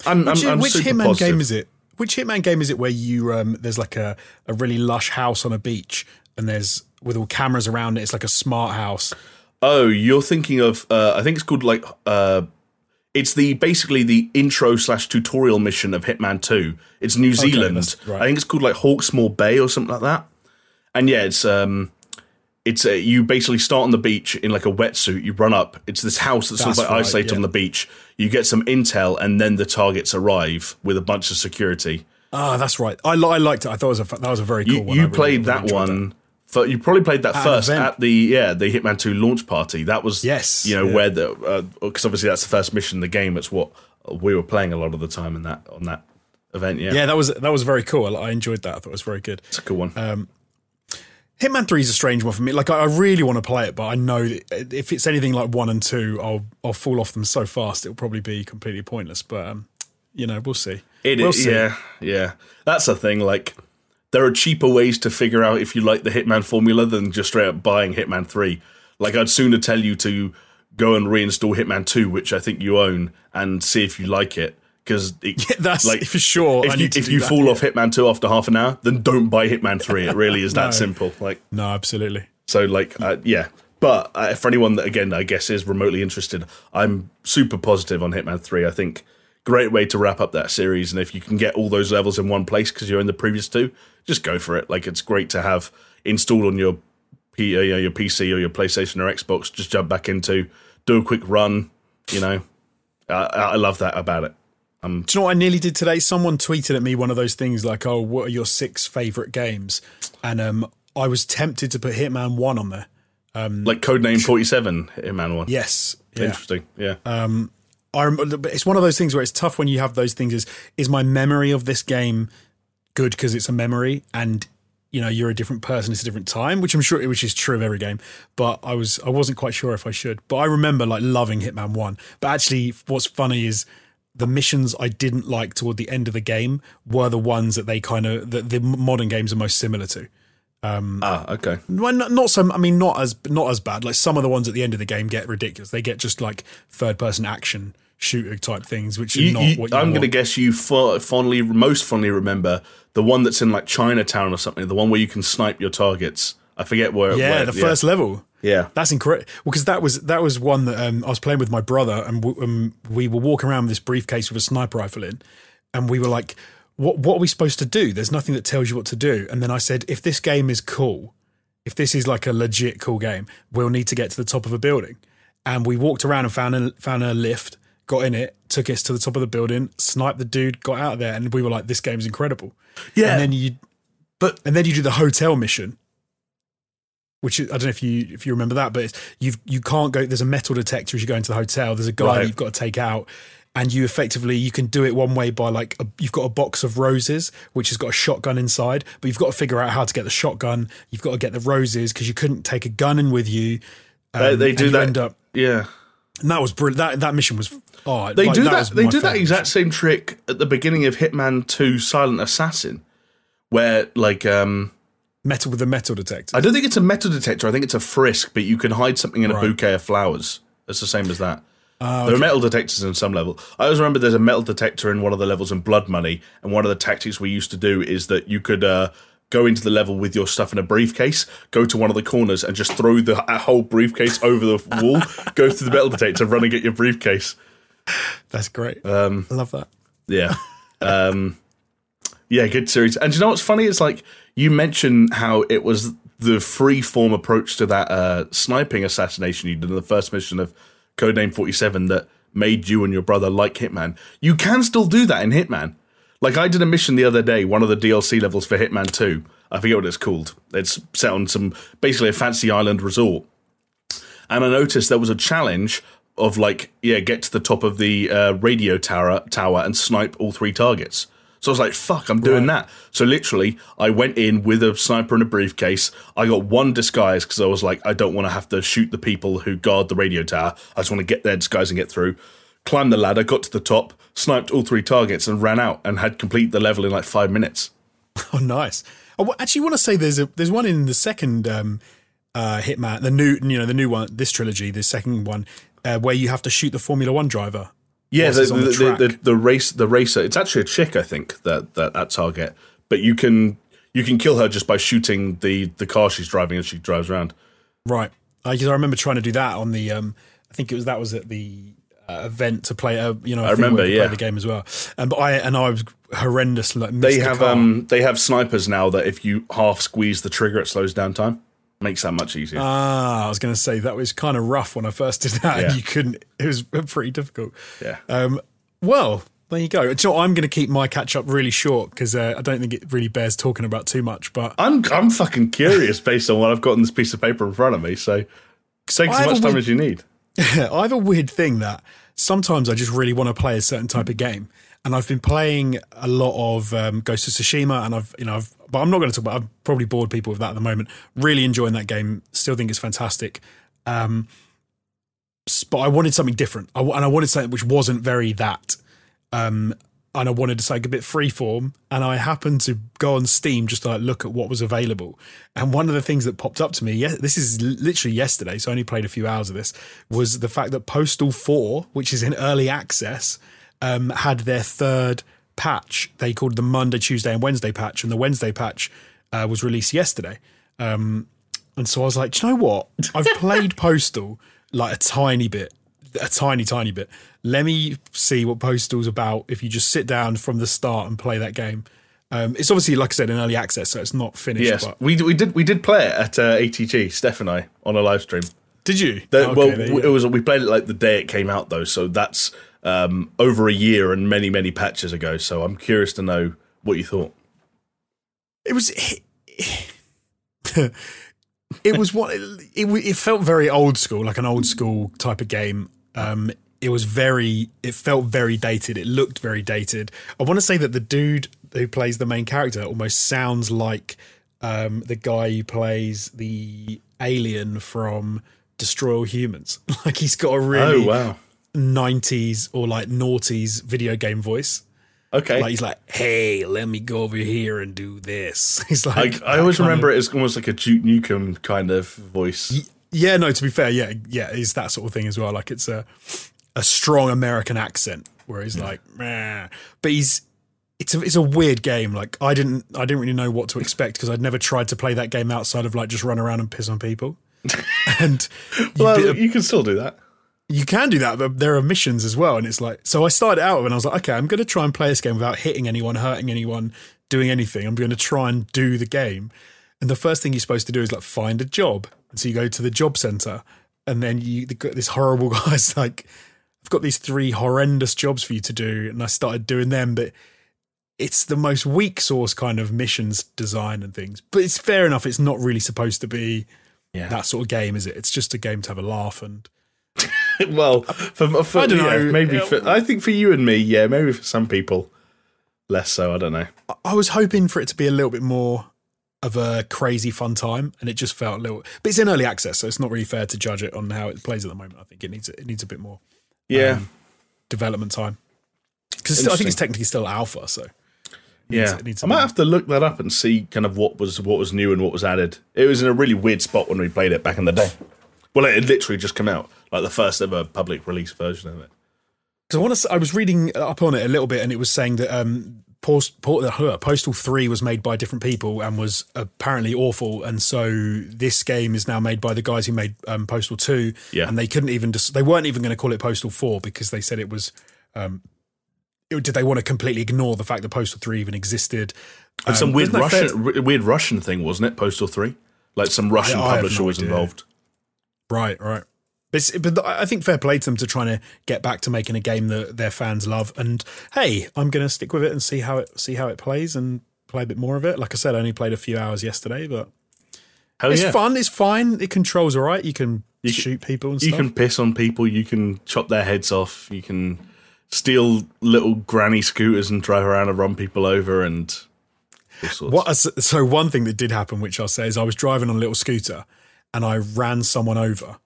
I'm, which I'm, I'm which Hitman positive. game is it? Which Hitman game is it where you um, there's like a, a really lush house on a beach and there's with all cameras around it. It's like a smart house. Oh, you're thinking of? Uh, I think it's called like. Uh, it's the basically the intro slash tutorial mission of Hitman Two. It's New Zealand. that's right. I think it's called like Hawksmoor Bay or something like that. and yeah, it's um, it's a, you basically start on the beach in like a wetsuit. You run up. It's this house that's, That's sort of like right, isolated yeah. on the beach. You get some intel, and then the targets arrive with a bunch of security. Ah, that's right. I, I liked it. I thought it was a that was a very cool You, one. you I played really that one. Fir- you probably played that an first at the yeah the Hitman Two launch party. That was Yes, you know yeah. where the because obviously that's the first mission in the game. It's what we were playing a lot of the time in that on that event. Yeah, Yeah, that was that was very cool. I, I enjoyed that. I thought it was very good. it's a cool one. Um, Hitman Three is a strange one for me. Like I, I really want to play it, but I know that if it's anything like one and two, I'll I'll fall off them so fast it'll probably be completely pointless. But um, you know, we'll see. It we'll is, see. yeah, yeah. That's the thing. Like, there are cheaper ways to figure out if you like the Hitman formula than just straight up buying Hitman Three. Like, I'd sooner tell you to go and reinstall Hitman Two, which I think you own, and see if you like it. Because That's like for sure. If you, if you that, fall yeah. off Hitman Two after half an hour, then don't buy Hitman Three. It really is that No. simple. Like, no, absolutely. so, like, uh, yeah. But uh, for anyone that, again, I guess is remotely interested, I'm super positive on Hitman 3. I think great way to wrap up that series. And if you can get all those levels in one place because you're in the previous two, just go for it. Like, it's great to have installed on your, P- uh, your PC or your PlayStation or Xbox. Just jump back into, do a quick run, you know. I I love that about it. Do you know what I nearly did today? Someone tweeted at me one of those things like, "Oh, what are your six favorite games?" And um, I was tempted to put Hitman One on there. um, Like Codename 47, Hitman 1. Yes, yeah. Interesting. Yeah. um, I remember, but it's one of those things where it's tough when you have those things. Is is my memory of this game good because it's a memory, and you know you're a different person, it's a different time, which I'm sure which is true of every game. But I was I wasn't quite sure if I should. But I remember like loving Hitman One. But actually, what's funny is the missions I didn't like toward the end of the game were the ones that they kind of that the modern games are most similar to. Um, ah, okay. Well, not, not so. I mean, not as not as bad. Like some of the ones at the end of the game get ridiculous. They get just like third person action shooter type things, which are You- not you- what you I'm going to guess you fo- fondly, most fondly remember the one that's in like Chinatown or something. The one where you can snipe your targets. I forget where. yeah, where- the first level. Yeah, That's incredible. Well, because that was that was one that um, I was playing with my brother, and w- um, we were walking around with this briefcase with a sniper rifle in, and we were like, "What what are we supposed to do? There's nothing that tells you what to do." And then I said, "If this game is cool, if this is like a legit cool game, we'll need to get to the top of a building." And we walked around and found a found a lift, got in it, took us to the top of the building, sniped the dude, got out of there, and we were like, "This game's incredible." yeah. And then you, But- and then you do the hotel mission, which is, I don't know if you if you remember that, but it's, you've you can't go. There's a metal detector as you go into the hotel. There's a guy Right. you've got to take out, and you effectively you can do it one way by like a, you've got a box of roses which has got a shotgun inside, but you've got to figure out how to get the shotgun. You've got to get the roses because you couldn't take a gun in with you. they, um, they and do you that. End up, yeah, and that was brilliant. That that mission was. Oh, they like, do that. that. they do that exact same trick at the beginning of Hitman Two: Silent Assassin, where like um, metal with a metal detector. I don't think it's a metal detector. I think it's a frisk, but you can hide something in a Right. bouquet of flowers. It's the same as that. Ah, There are metal detectors in some level. I always remember there's a metal detector in one of the levels in Blood Money, and one of the tactics we used to do is that you could uh, go into the level with your stuff in a briefcase, go to one of the corners, and just throw the whole briefcase over the wall, go to the metal detector, run and get your briefcase. That's great. Um, I love that. Yeah. Um, yeah, good series. And you know what's funny? It's like you mentioned how it was the free form approach to that uh, sniping assassination you did in the first mission of Codename 47 that made you and your brother like Hitman. You can still do that in Hitman. Like I did a mission the other day, one of the DLC levels for Hitman 2. I forget what it's called. It's set on some basically a fancy island resort and I noticed there was a challenge of like, yeah, get to the top of the uh, radio tower tower and snipe all three targets. So I was like, fuck, I'm doing that. So literally, I went in with a sniper and a briefcase. I got one disguise because I was like, I don't want to have to shoot the people who guard the radio tower. I just want to get their disguise and get through. Climbed the ladder, got to the top, sniped all three targets, and ran out and had complete the level in like five minutes. Oh, nice. I w- actually want to say there's a there's one in the second um, uh, Hitman, the new you know the new one, this trilogy, the second one, uh, where you have to shoot the Formula One driver. Yeah, the, the the, the, the, the race the racer. It's actually a chick, I think that that that target. But you can you can kill her just by shooting the the car she's driving as she drives around. Right. I, 'cause I remember trying to do that on the. Um, I think it was that was at the uh, event to play. A, you know, I, I remember, yeah. play the game as well. And but I and I was horrendous. Like, They have um they have snipers now that if you half squeeze the trigger, it slows down time. Makes that much easier. Ah, I was going to say that was kind of rough when I first did that, Yeah. and you couldn't. It was pretty difficult. yeah. Um, well, there you go. So I'm going to keep my catch up really short because uh, I don't think it really bears talking about too much. But I'm I'm fucking curious based on what I've got on this piece of paper in front of me. So take as much a time weird- as you need. I have a weird thing that sometimes I just really want to play a certain type of game, and I've been playing a lot of um, Ghost of Tsushima, and I've you know, I've, but I'm not going to talk about. I've probably bored people with that at the moment. Really enjoying that game. Still think it's fantastic. Um, but I wanted something different, I, and I wanted something which wasn't very that. Um, and I wanted to say a bit freeform, and I happened to go on Steam just to like look at what was available. And one of the things that popped up to me, yes, this is literally yesterday, so I only played a few hours of this, was the fact that Postal Four, which is in early access, um, had their third patch. They called the Monday, Tuesday, and Wednesday patch, and the Wednesday patch uh, was released yesterday. Um, and so I was like, Do you know what? I've played Postal like a tiny bit, a tiny, tiny bit. Let me see what Postal's about if you just sit down from the start and play that game. Um, it's obviously, like I said, in early access, so it's not finished. Yes, But we we did we did play it at uh, ATG. Steph and I on a live stream. did you? The- Okay, well, it was we played it like the day it came out though, so that's um, over a year and many many patches ago. So I'm curious to know what you thought. it was. It, was what it, it, it felt very old school, like an old school type of game. Um, it was very, it felt very dated. It looked very dated. I want to say that the dude who plays the main character almost sounds like um, the guy who plays the alien from Destroy All Humans. Like he's got a really Oh wow, 90s or like noughties video game voice. okay. Like he's like, "Hey, let me go over here and do this." He's like, I, I always remember it as almost like a Duke Nukem kind of voice. Yeah, no. To be fair, yeah, yeah, it's that sort of thing as well. Like it's a a strong American accent where he's like, Meh. but he's it's a it's a weird game. Like I didn't I didn't really know what to expect because I'd never tried to play that game outside of like just run around and piss on people. and you, Well, bit- you can still do that. You can do that, but there are missions as well. And it's like, so I started out and I was like, okay, I'm going to try and play this game without hitting anyone, hurting anyone, doing anything. I'm going to try and do the game. And the first thing you're supposed to do is like find a job. And so you go to the job center, and then you this horrible guy's like, I've got these three horrendous jobs for you to do, and I started doing them, but it's the most weak source kind of missions design and things. But it's fair enough. It's not really supposed to be Yeah. that sort of game, is it? It's just a game to have a laugh and. well, for, for I don't yeah, know. Maybe for, I think for you and me, yeah. Maybe for some people, less so. I don't know. I was hoping for it to be a little bit more of a crazy fun time, and it just felt a little. But it's in early access, so it's not really fair to judge it on how it plays at the moment. I think it needs it needs a bit more Yeah, Um, development time because I think it's technically still alpha. So yeah. it needs I a might have to look that up and see kind of what was what was new and what was added. It was in a really weird spot when we played it back in the day. Well, it had literally just come out, like the first ever public release version of it. because I want to. I was reading up on it a little bit, and it was saying that um, Post, Port, uh, Postal Three was made by different people and was apparently awful, and so this game is now made by the guys who made um, Postal Two. Yeah. and they couldn't even. Just, they weren't even going to call it Postal Four because they said it was. Um, it- did they want to completely ignore the fact that Postal Three even existed? And some Um, weird fair- Russian, r- weird Russian thing, wasn't it? Postal Three, like some Russian publisher no was idea. involved. Right, right. But, but I think fair play to them to trying to get back to making a game that their fans love. And hey, I'm going to stick with it and see how it see how it plays and play a bit more of it. Like I said, I only played a few hours yesterday, but Hell it's yeah! fun. It's fine. It controls all right. You can You can- shoot people and You stuff. can piss on people. You can chop their heads off. You can steal little granny scooters and drive around and run people over and. What? So one thing that did happen, which I'll say, is I was driving on a little scooter and I ran someone over.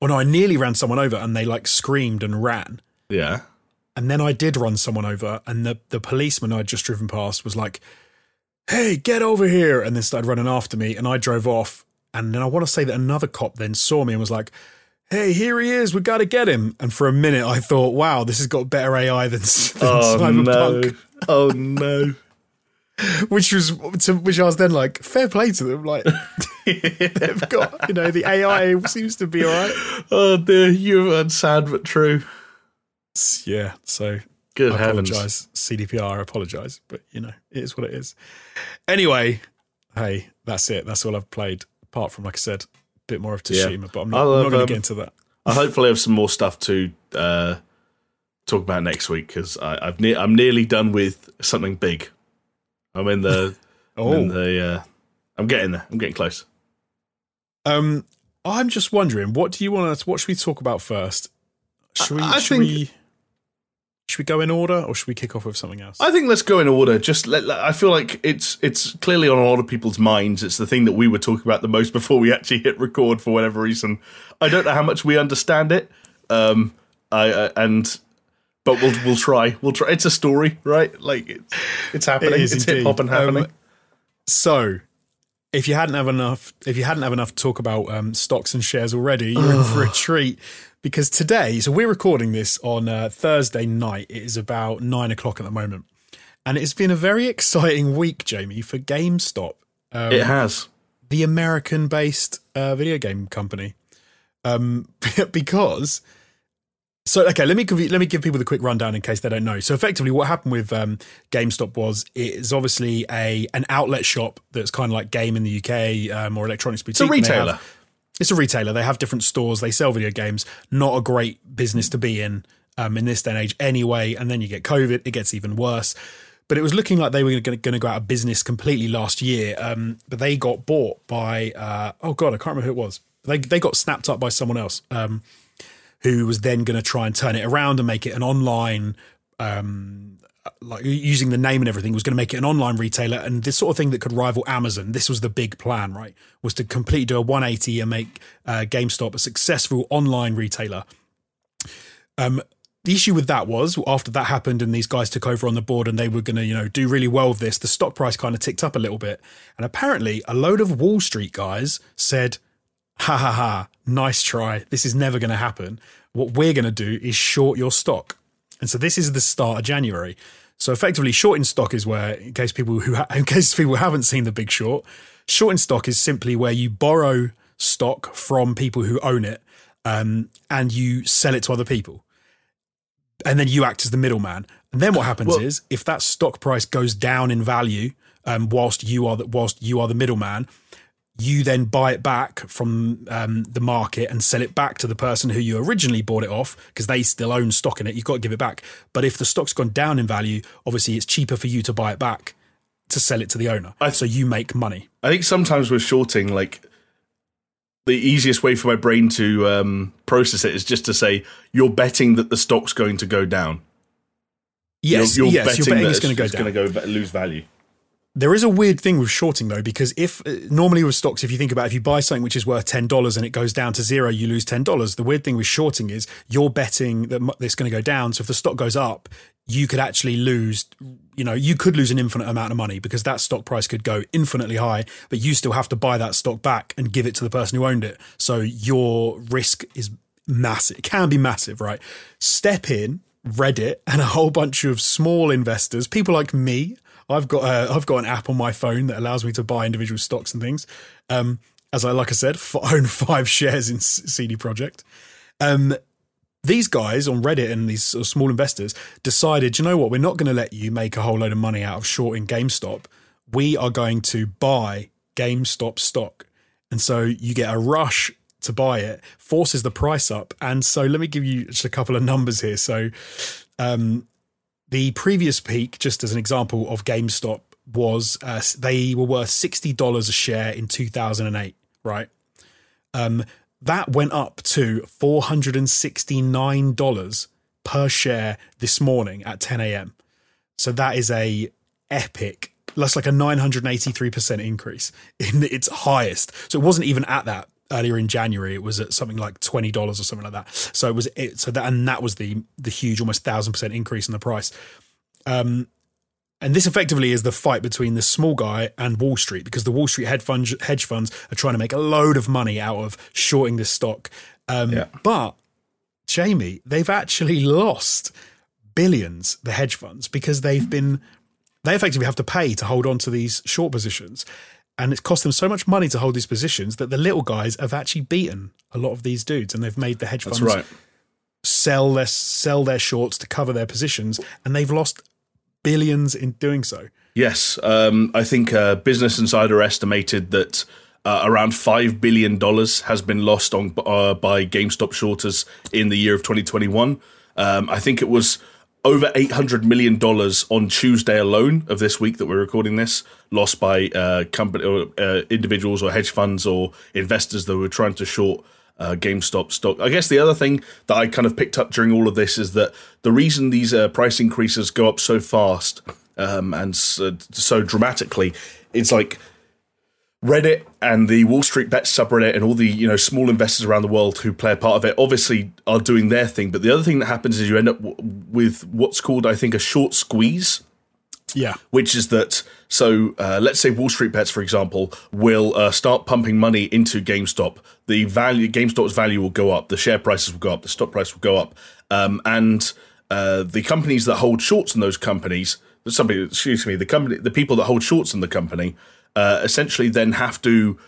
Or no, I nearly ran someone over, and they like screamed and ran. Yeah. And then I did run someone over, and the, the policeman I'd just driven past was like, Hey, get over here. And then started running after me, and I drove off. And then I want to say that another cop then saw me and was like, Hey, here he is. We got to get him. And for a minute, I thought, wow, this has got better AI than, than Oh Cyberpunk. no! Oh no! Which was, to, which I was then like, fair play to them. Like, they've got, you know, the AI seems to be all right. Oh dear! You are sad but true. Yeah. So Good I heavens. apologize. CDPR, I apologize, but you know, it is what it is. Anyway, hey, that's it. That's all I've played. Apart from, like I said, a bit more of Yeah. But I'm not, not going um, to get into that. I hopefully have some more stuff to uh, talk about next week because I've ne- I'm nearly done with something big. I'm in the I'm in Oh, the uh, I'm getting there. I'm getting close. um, I'm just wondering, what do you want to? What should we talk about first? Should we? I- I should think- we? Should we go in order, or should we kick off with something else? I think let's go in order. Just let, let- I feel like it's it's clearly on a lot of people's minds. It's the thing that we were talking about the most before we actually hit record for whatever reason. I don't know how much we understand it. Um, I uh, and but we'll we'll try. We'll try. It's a story, right? Like it's it's happening. It it's hip hop and happening. Um, So, if you hadn't have enough, if you hadn't have enough to talk about um, stocks and shares already, you're in for a treat because today. So we're recording this on uh, Thursday night. It is about nine o'clock at the moment, and it's been a very exciting week, Jamie, for GameStop, um, it has. the American-based uh, video game company, um, because. So okay, let me give let me give people the quick rundown in case they don't know. So effectively, what happened with um, GameStop was it is obviously a an outlet shop that's kind of like Game in the UK um, or electronics boutique. It's a they have- retailer. it's a retailer. They have different stores. They sell video games. Not a great business to be in um, in this day and age, anyway. And then you get COVID. It gets even worse. But it was looking like they were going to go out of business completely last year. Um, but they got bought by uh, oh god, I can't remember who it was. They they got snapped up by someone else. Who was then going to try and turn it around and make it an online um like using the name and everything was going to make it an online retailer. And this sort of thing that could rival Amazon this was the big plan right? Was to completely do a 180 and make uh, GameStop a successful online retailer. Um the issue with that was after that happened and these guys took over on the board and they were going to you know do really well with this the stock price kind of ticked up a little bit. And apparently a load of wall street guys said ha ha ha, nice try. This is never going to happen. What we're going to do is short your stock. And so this is the start of January. So effectively, shorting stock is where, in case people who ha- in case people haven't seen the Big Short, shorting stock is simply where you borrow stock from people who own it, um, and you sell it to other people, and then you act as the middleman. And then what happens Well- is, if that stock price goes down in value, um, whilst you are the, whilst you are the middleman, you then buy it back from um, the market and sell it back to the person who you originally bought it off because they still own stock in it. You've got to give it back. But if the stock's gone down in value, obviously it's cheaper for you to buy it back to sell it to the owner. I- so you make money. I think sometimes with shorting, like the easiest way for my brain to um, process it is just to say you're betting that the stock's going to go down. Yes, you're, you're yes, betting you're betting it's going to go down. It's Going to go lose value. There is a weird thing with shorting though, because if uh, normally with stocks, if you think about it, if you buy something which is worth ten dollars and it goes down to zero, you lose ten dollars. The weird thing with shorting is you're betting that it's going to go down. So if the stock goes up, you could actually lose. You know, you could lose an infinite amount of money because that stock price could go infinitely high, but you still have to buy that stock back and give it to the person who owned it. So your risk is massive. It can be massive, right? Step in. Reddit and a whole bunch of small investors, people like me, I've got I've got an app on my phone that allows me to buy individual stocks and things. Um, as I like I said, own five shares in CD Projekt. Um, these guys on Reddit and these sort of small investors decided, you know what, we're not going to let you make a whole load of money out of shorting GameStop. We are going to buy GameStop stock, and so you get a rush to buy it, forces the price up. And so let me give you just a couple of numbers here. So um, the previous peak, just as an example of GameStop, was uh, they were worth sixty dollars a share in two thousand and eight. Right, um, that went up to four hundred and sixty nine dollars per share this morning at ten a.m. So that is a epic. That's like a nine hundred and eighty three percent increase in its highest. So it wasn't even at that earlier in January. It was at something like twenty dollars or something like that. So it was it. So that and that was the the huge, almost thousand percent increase in the price. Um, and this effectively is the fight between the small guy and Wall Street because the Wall Street hedge funds, hedge funds are trying to make a load of money out of shorting this stock. Um, Yeah. But Jamie, they've actually lost billions, the hedge funds, because they've been they effectively have to pay to hold on to these short positions. And it's cost them so much money to hold these positions that the little guys have actually beaten a lot of these dudes and they've made the hedge funds right. sell their sell their shorts to cover their positions, and they've lost billions in doing so. Yes, um, I think uh, Business Insider estimated that uh, around five billion dollars has been lost on uh, by GameStop shorters in the year of 2021. Um, I think it was over 800 million dollars on Tuesday alone of this week that we're recording this, lost by uh, company or uh, individuals or hedge funds or investors that were trying to short uh, GameStop stock. I guess the other thing that I kind of picked up during all of this is that the reason these uh, price increases go up so fast um, and so, so dramatically, it's like Reddit and the Wall Street Bets subreddit and all the you know small investors around the world who play a part of it obviously are doing their thing. But the other thing that happens is you end up w- with what's called, I think, a short squeeze. Yeah, which is that. So uh, let's say Wall Street Bets, for example, will uh, start pumping money into GameStop. The value, GameStop's value will go up. The share prices will go up. The stock price will go up. Um, and uh, the companies that hold shorts in those companies, somebody, excuse me, the company, the people that hold shorts in the company uh, essentially then have to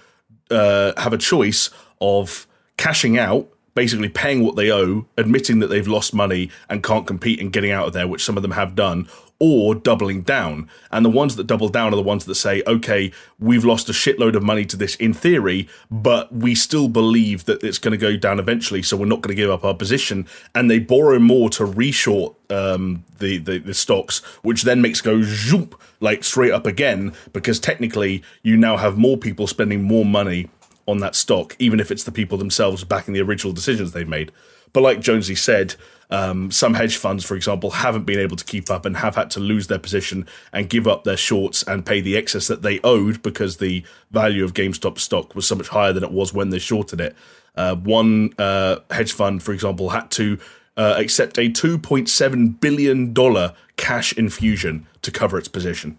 uh, have a choice of cashing out, basically paying what they owe, admitting that they've lost money and can't compete and getting out of there, which some of them have done, or doubling down. And the ones that double down are the ones that say, okay, we've lost a shitload of money to this in theory, but we still believe that it's going to go down eventually, so we're not going to give up our position. And they borrow more to reshort um, the, the, the stocks, which then makes go zoop, like straight up again, because technically you now have more people spending more money on that stock, even if it's the people themselves backing the original decisions they've made. But like Jonesy said, um, some hedge funds, for example, haven't been able to keep up and have had to lose their position and give up their shorts and pay the excess that they owed because the value of GameStop stock was so much higher than it was when they shorted it. Uh, one uh, hedge fund, for example, had to uh, accept a $2.7 billion cash infusion to cover its position.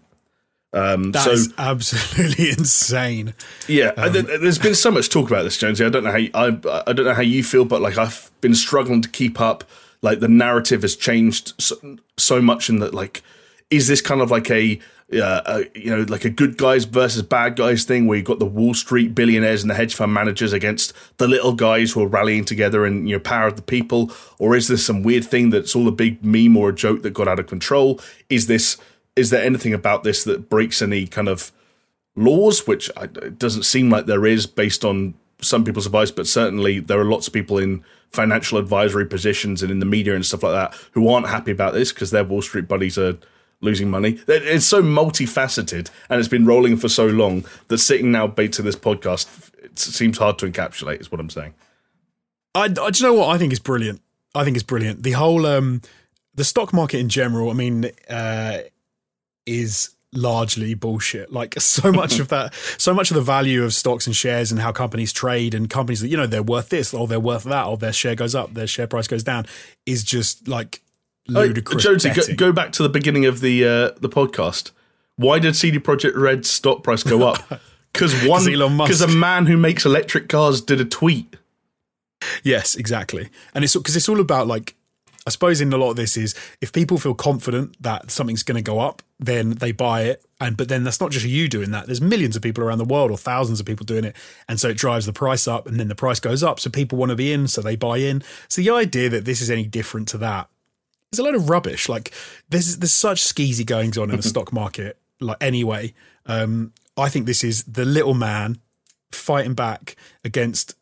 Um, That's so, absolutely insane. Yeah, um, there's been so much talk about this, Jonesy. I don't know how you, I, I don't know how you feel, but like I've been struggling to keep up like the narrative has changed so, so much in that like is this kind of like a, uh, a, you know like a good guys versus bad guys thing where you've got the Wall Street billionaires and the hedge fund managers against the little guys who are rallying together and you know power of the people? Or is this some weird thing that's all a big meme or a joke that got out of control? Is this is there anything about this that breaks any kind of laws which I, it doesn't seem like there is based on some people's advice but certainly there are lots of people in financial advisory positions and in the media and stuff like that who aren't happy about this because their Wall Street buddies are losing money. It's so multifaceted and it's been rolling for so long that sitting now bait to this podcast it seems hard to encapsulate. Is what I'm saying. I, I do you know what I think is brilliant. I think it's brilliant. The whole um the stock market in general. I mean, uh, is largely bullshit. Like so much of that, so much of the value of stocks and shares and how companies trade and companies that, you know, they're worth this or they're worth that or their share goes up, their share price goes down is just like ludicrous. Oh, Jonesy, go, go, back to the beginning of the uh, the podcast. Why did CD Projekt Red's stock price go up? Because one, because a man who makes electric cars did a tweet. Yes, exactly, and it's because it's all about like I suppose in a lot of this is if people feel confident that something's going to go up, then they buy it. And but then that's not just you doing that. There's millions of people around the world or thousands of people doing it, and so it drives the price up, and then the price goes up. So people want to be in, so they buy in. So the idea that this is any different to that is a load of rubbish. Like there's there's such skeezy goings on in the stock market. Like anyway, um, I think this is the little man fighting back against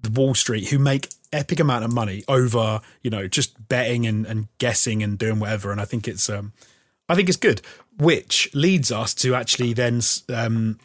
the Wall Street who make epic amount of money over you know just betting and, and guessing and doing whatever and i think it's um i think it's good which leads us to actually then um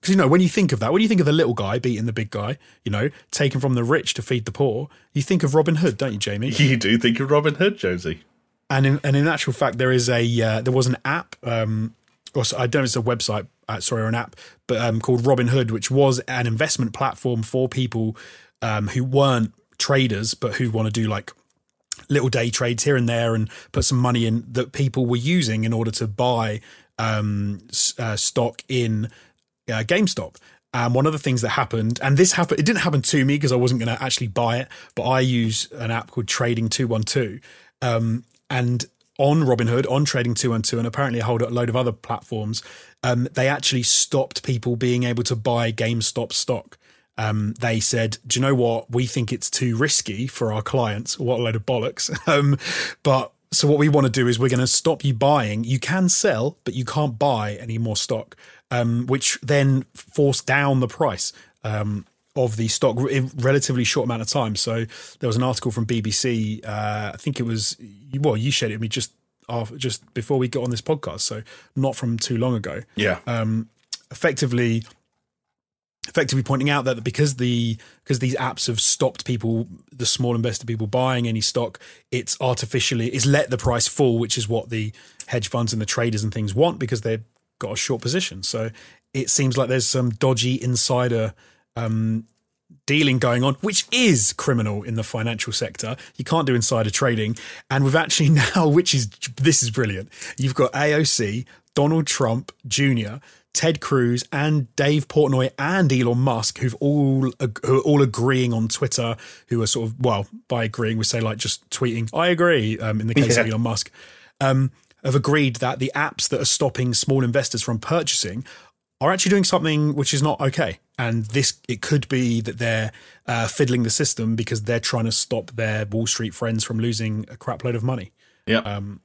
because you know when you think of that when you think of the little guy beating the big guy you know taking from the rich to feed the poor you think of robin hood don't you jamie? You do think of robin hood Jonesy. And in, and in actual fact there is a uh, there was an app um or I don't know it's a website uh, sorry or an app but um called Robinhood, which was an investment platform for people um, who weren't traders, but who want to do like little day trades here and there and put some money in that people were using in order to buy um, uh, stock in uh, GameStop. And one of the things that happened, and this happened, it didn't happen to me because I wasn't going to actually buy it, but I use an app called Trading 212. Um, and on Robinhood, on Trading 212, and apparently a whole load of other platforms, um, they actually stopped people being able to buy GameStop stock. Um, they said, "Do you know what? We think it's too risky for our clients. What a load of bollocks!" Um, but so what we want to do is we're going to stop you buying. You can sell, but you can't buy any more stock, um, which then forced down the price. Um, of the stock in relatively short amount of time. So there was an article from BBC. Uh, I think it was well, you shared it with me just after, just before we got on this podcast, so not from too long ago. Yeah. Um, effectively, effectively pointing out that because the because these apps have stopped people, the small investor people buying any stock, it's artificially it's let the price fall, which is what the hedge funds and the traders and things want because they've got a short position. So it seems like there's some dodgy insider um, dealing going on, which is criminal in the financial sector. You can't do insider trading. And we've actually now, which is this is brilliant. You've got AOC, Donald Trump Jr., Ted Cruz, and Dave Portnoy and Elon Musk, who've all who are all agreeing on Twitter, who are sort of well by agreeing, we say like just tweeting, I agree. Um, in the case yeah. of Elon Musk, um, have agreed that the apps that are stopping small investors from purchasing are actually doing something which is not okay. And this, it could be that they're uh, fiddling the system because they're trying to stop their Wall Street friends from losing a crap load of money. Yeah. Um,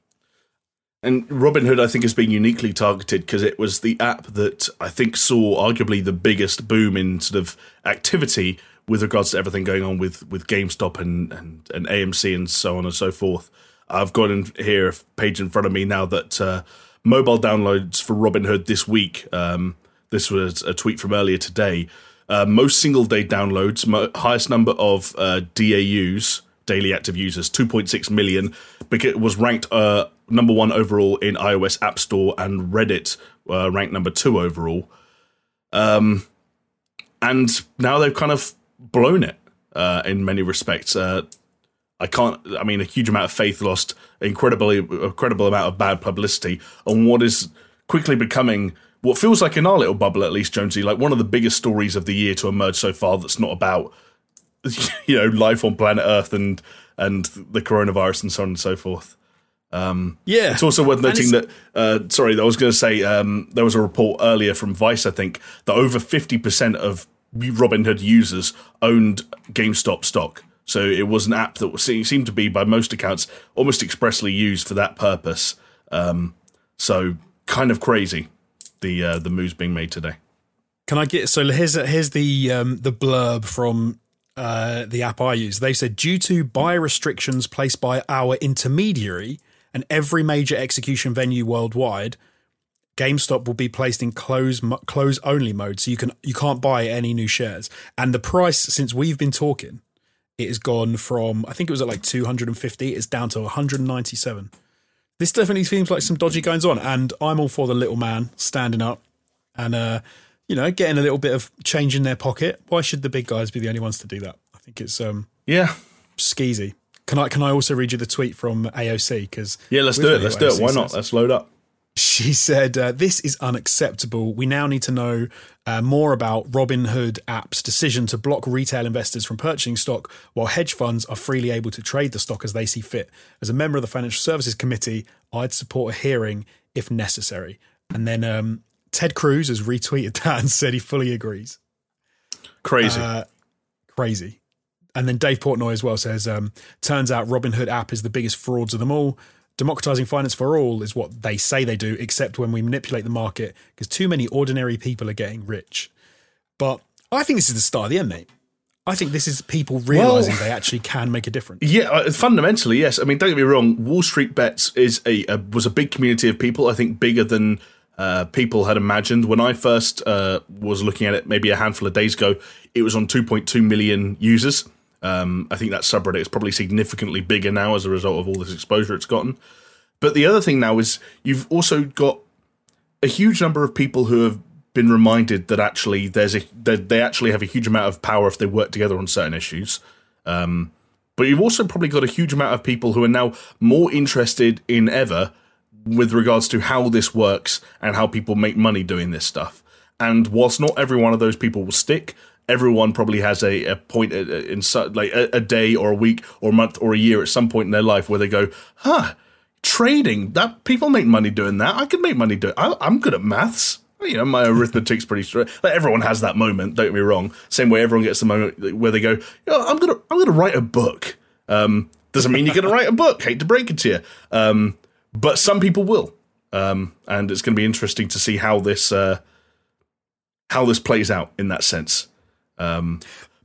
and Robinhood, I think, has been uniquely targeted because it was the app that I think saw arguably the biggest boom in sort of activity with regards to everything going on with, with GameStop and, and, and AMC and so on and so forth. I've got in here a page in front of me now that uh, mobile downloads for Robinhood this week. Um, this was a tweet from earlier today. Uh, most single day downloads, mo- highest number of uh, DAUs, daily active users, 2.6 million. Because it was ranked uh, number one overall in iOS App Store and Reddit uh, ranked number two overall. Um, and now they've kind of blown it uh, in many respects. Uh, I can't. I mean, a huge amount of faith lost, incredibly, incredible amount of bad publicity on what is quickly becoming what feels like in our little bubble, at least, Jonesy, like one of the biggest stories of the year to emerge so far. That's not about you know life on planet Earth and and the coronavirus and so on and so forth. Um, yeah, it's also worth noting that. Uh, sorry, I was going to say um, there was a report earlier from Vice, I think, that over fifty percent of Robinhood users owned GameStop stock. So it was an app that seemed to be, by most accounts, almost expressly used for that purpose. Um, so kind of crazy the uh, the moves being made today. Can I get so here's here's the um, the blurb from uh, the app I use. They said due to buy restrictions placed by our intermediary and every major execution venue worldwide, GameStop will be placed in close close only mode, so you can you can't buy any new shares. And the price since we've been talking, it has gone from I think it was at like 250, it's down to 197 this definitely seems like some dodgy goings on, and I'm all for the little man standing up and uh, you know getting a little bit of change in their pocket. Why should the big guys be the only ones to do that? I think it's um yeah skeezy. Can I can I also read you the tweet from AOC? Because yeah, let's do it. Let's do it. Why not? Let's load up. She said, uh, This is unacceptable. We now need to know uh, more about Robinhood app's decision to block retail investors from purchasing stock while hedge funds are freely able to trade the stock as they see fit. As a member of the Financial Services Committee, I'd support a hearing if necessary. And then um, Ted Cruz has retweeted that and said he fully agrees. Crazy. Uh, crazy. And then Dave Portnoy as well says, um, turns out Robinhood app is the biggest frauds of them all democratizing finance for all is what they say they do, except when we manipulate the market because too many ordinary people are getting rich. But I think this is the start of the end, mate. I think this is people realizing well, they actually can make a difference. Yeah, uh, fundamentally, yes. I mean, don't get me wrong. Wall Street Bets is a, a was a big community of people. I think bigger than uh, people had imagined. When I first uh, was looking at it, maybe a handful of days ago, it was on 2.2 million users. Um, I think that subreddit is probably significantly bigger now as a result of all this exposure it's gotten. But the other thing now is you've also got a huge number of people who have been reminded that actually there's a they actually have a huge amount of power if they work together on certain issues. Um, but you've also probably got a huge amount of people who are now more interested in ever with regards to how this works and how people make money doing this stuff. And whilst not every one of those people will stick, everyone probably has a, a point in like a, a, day or a week or a month or a year at some point in their life where they go, huh, trading that people make money doing that. I can make money doing. I, I'm good at maths. you know, my arithmetic's pretty straight. Like everyone has that moment. Don't get me wrong. Same way everyone gets the moment where they go, oh, "I'm gonna, I'm gonna write a book." Um, doesn't mean you're gonna write a book. Hate to break it to you, um, but some people will, um, and it's going to be interesting to see how this uh, how this plays out in that sense. Um,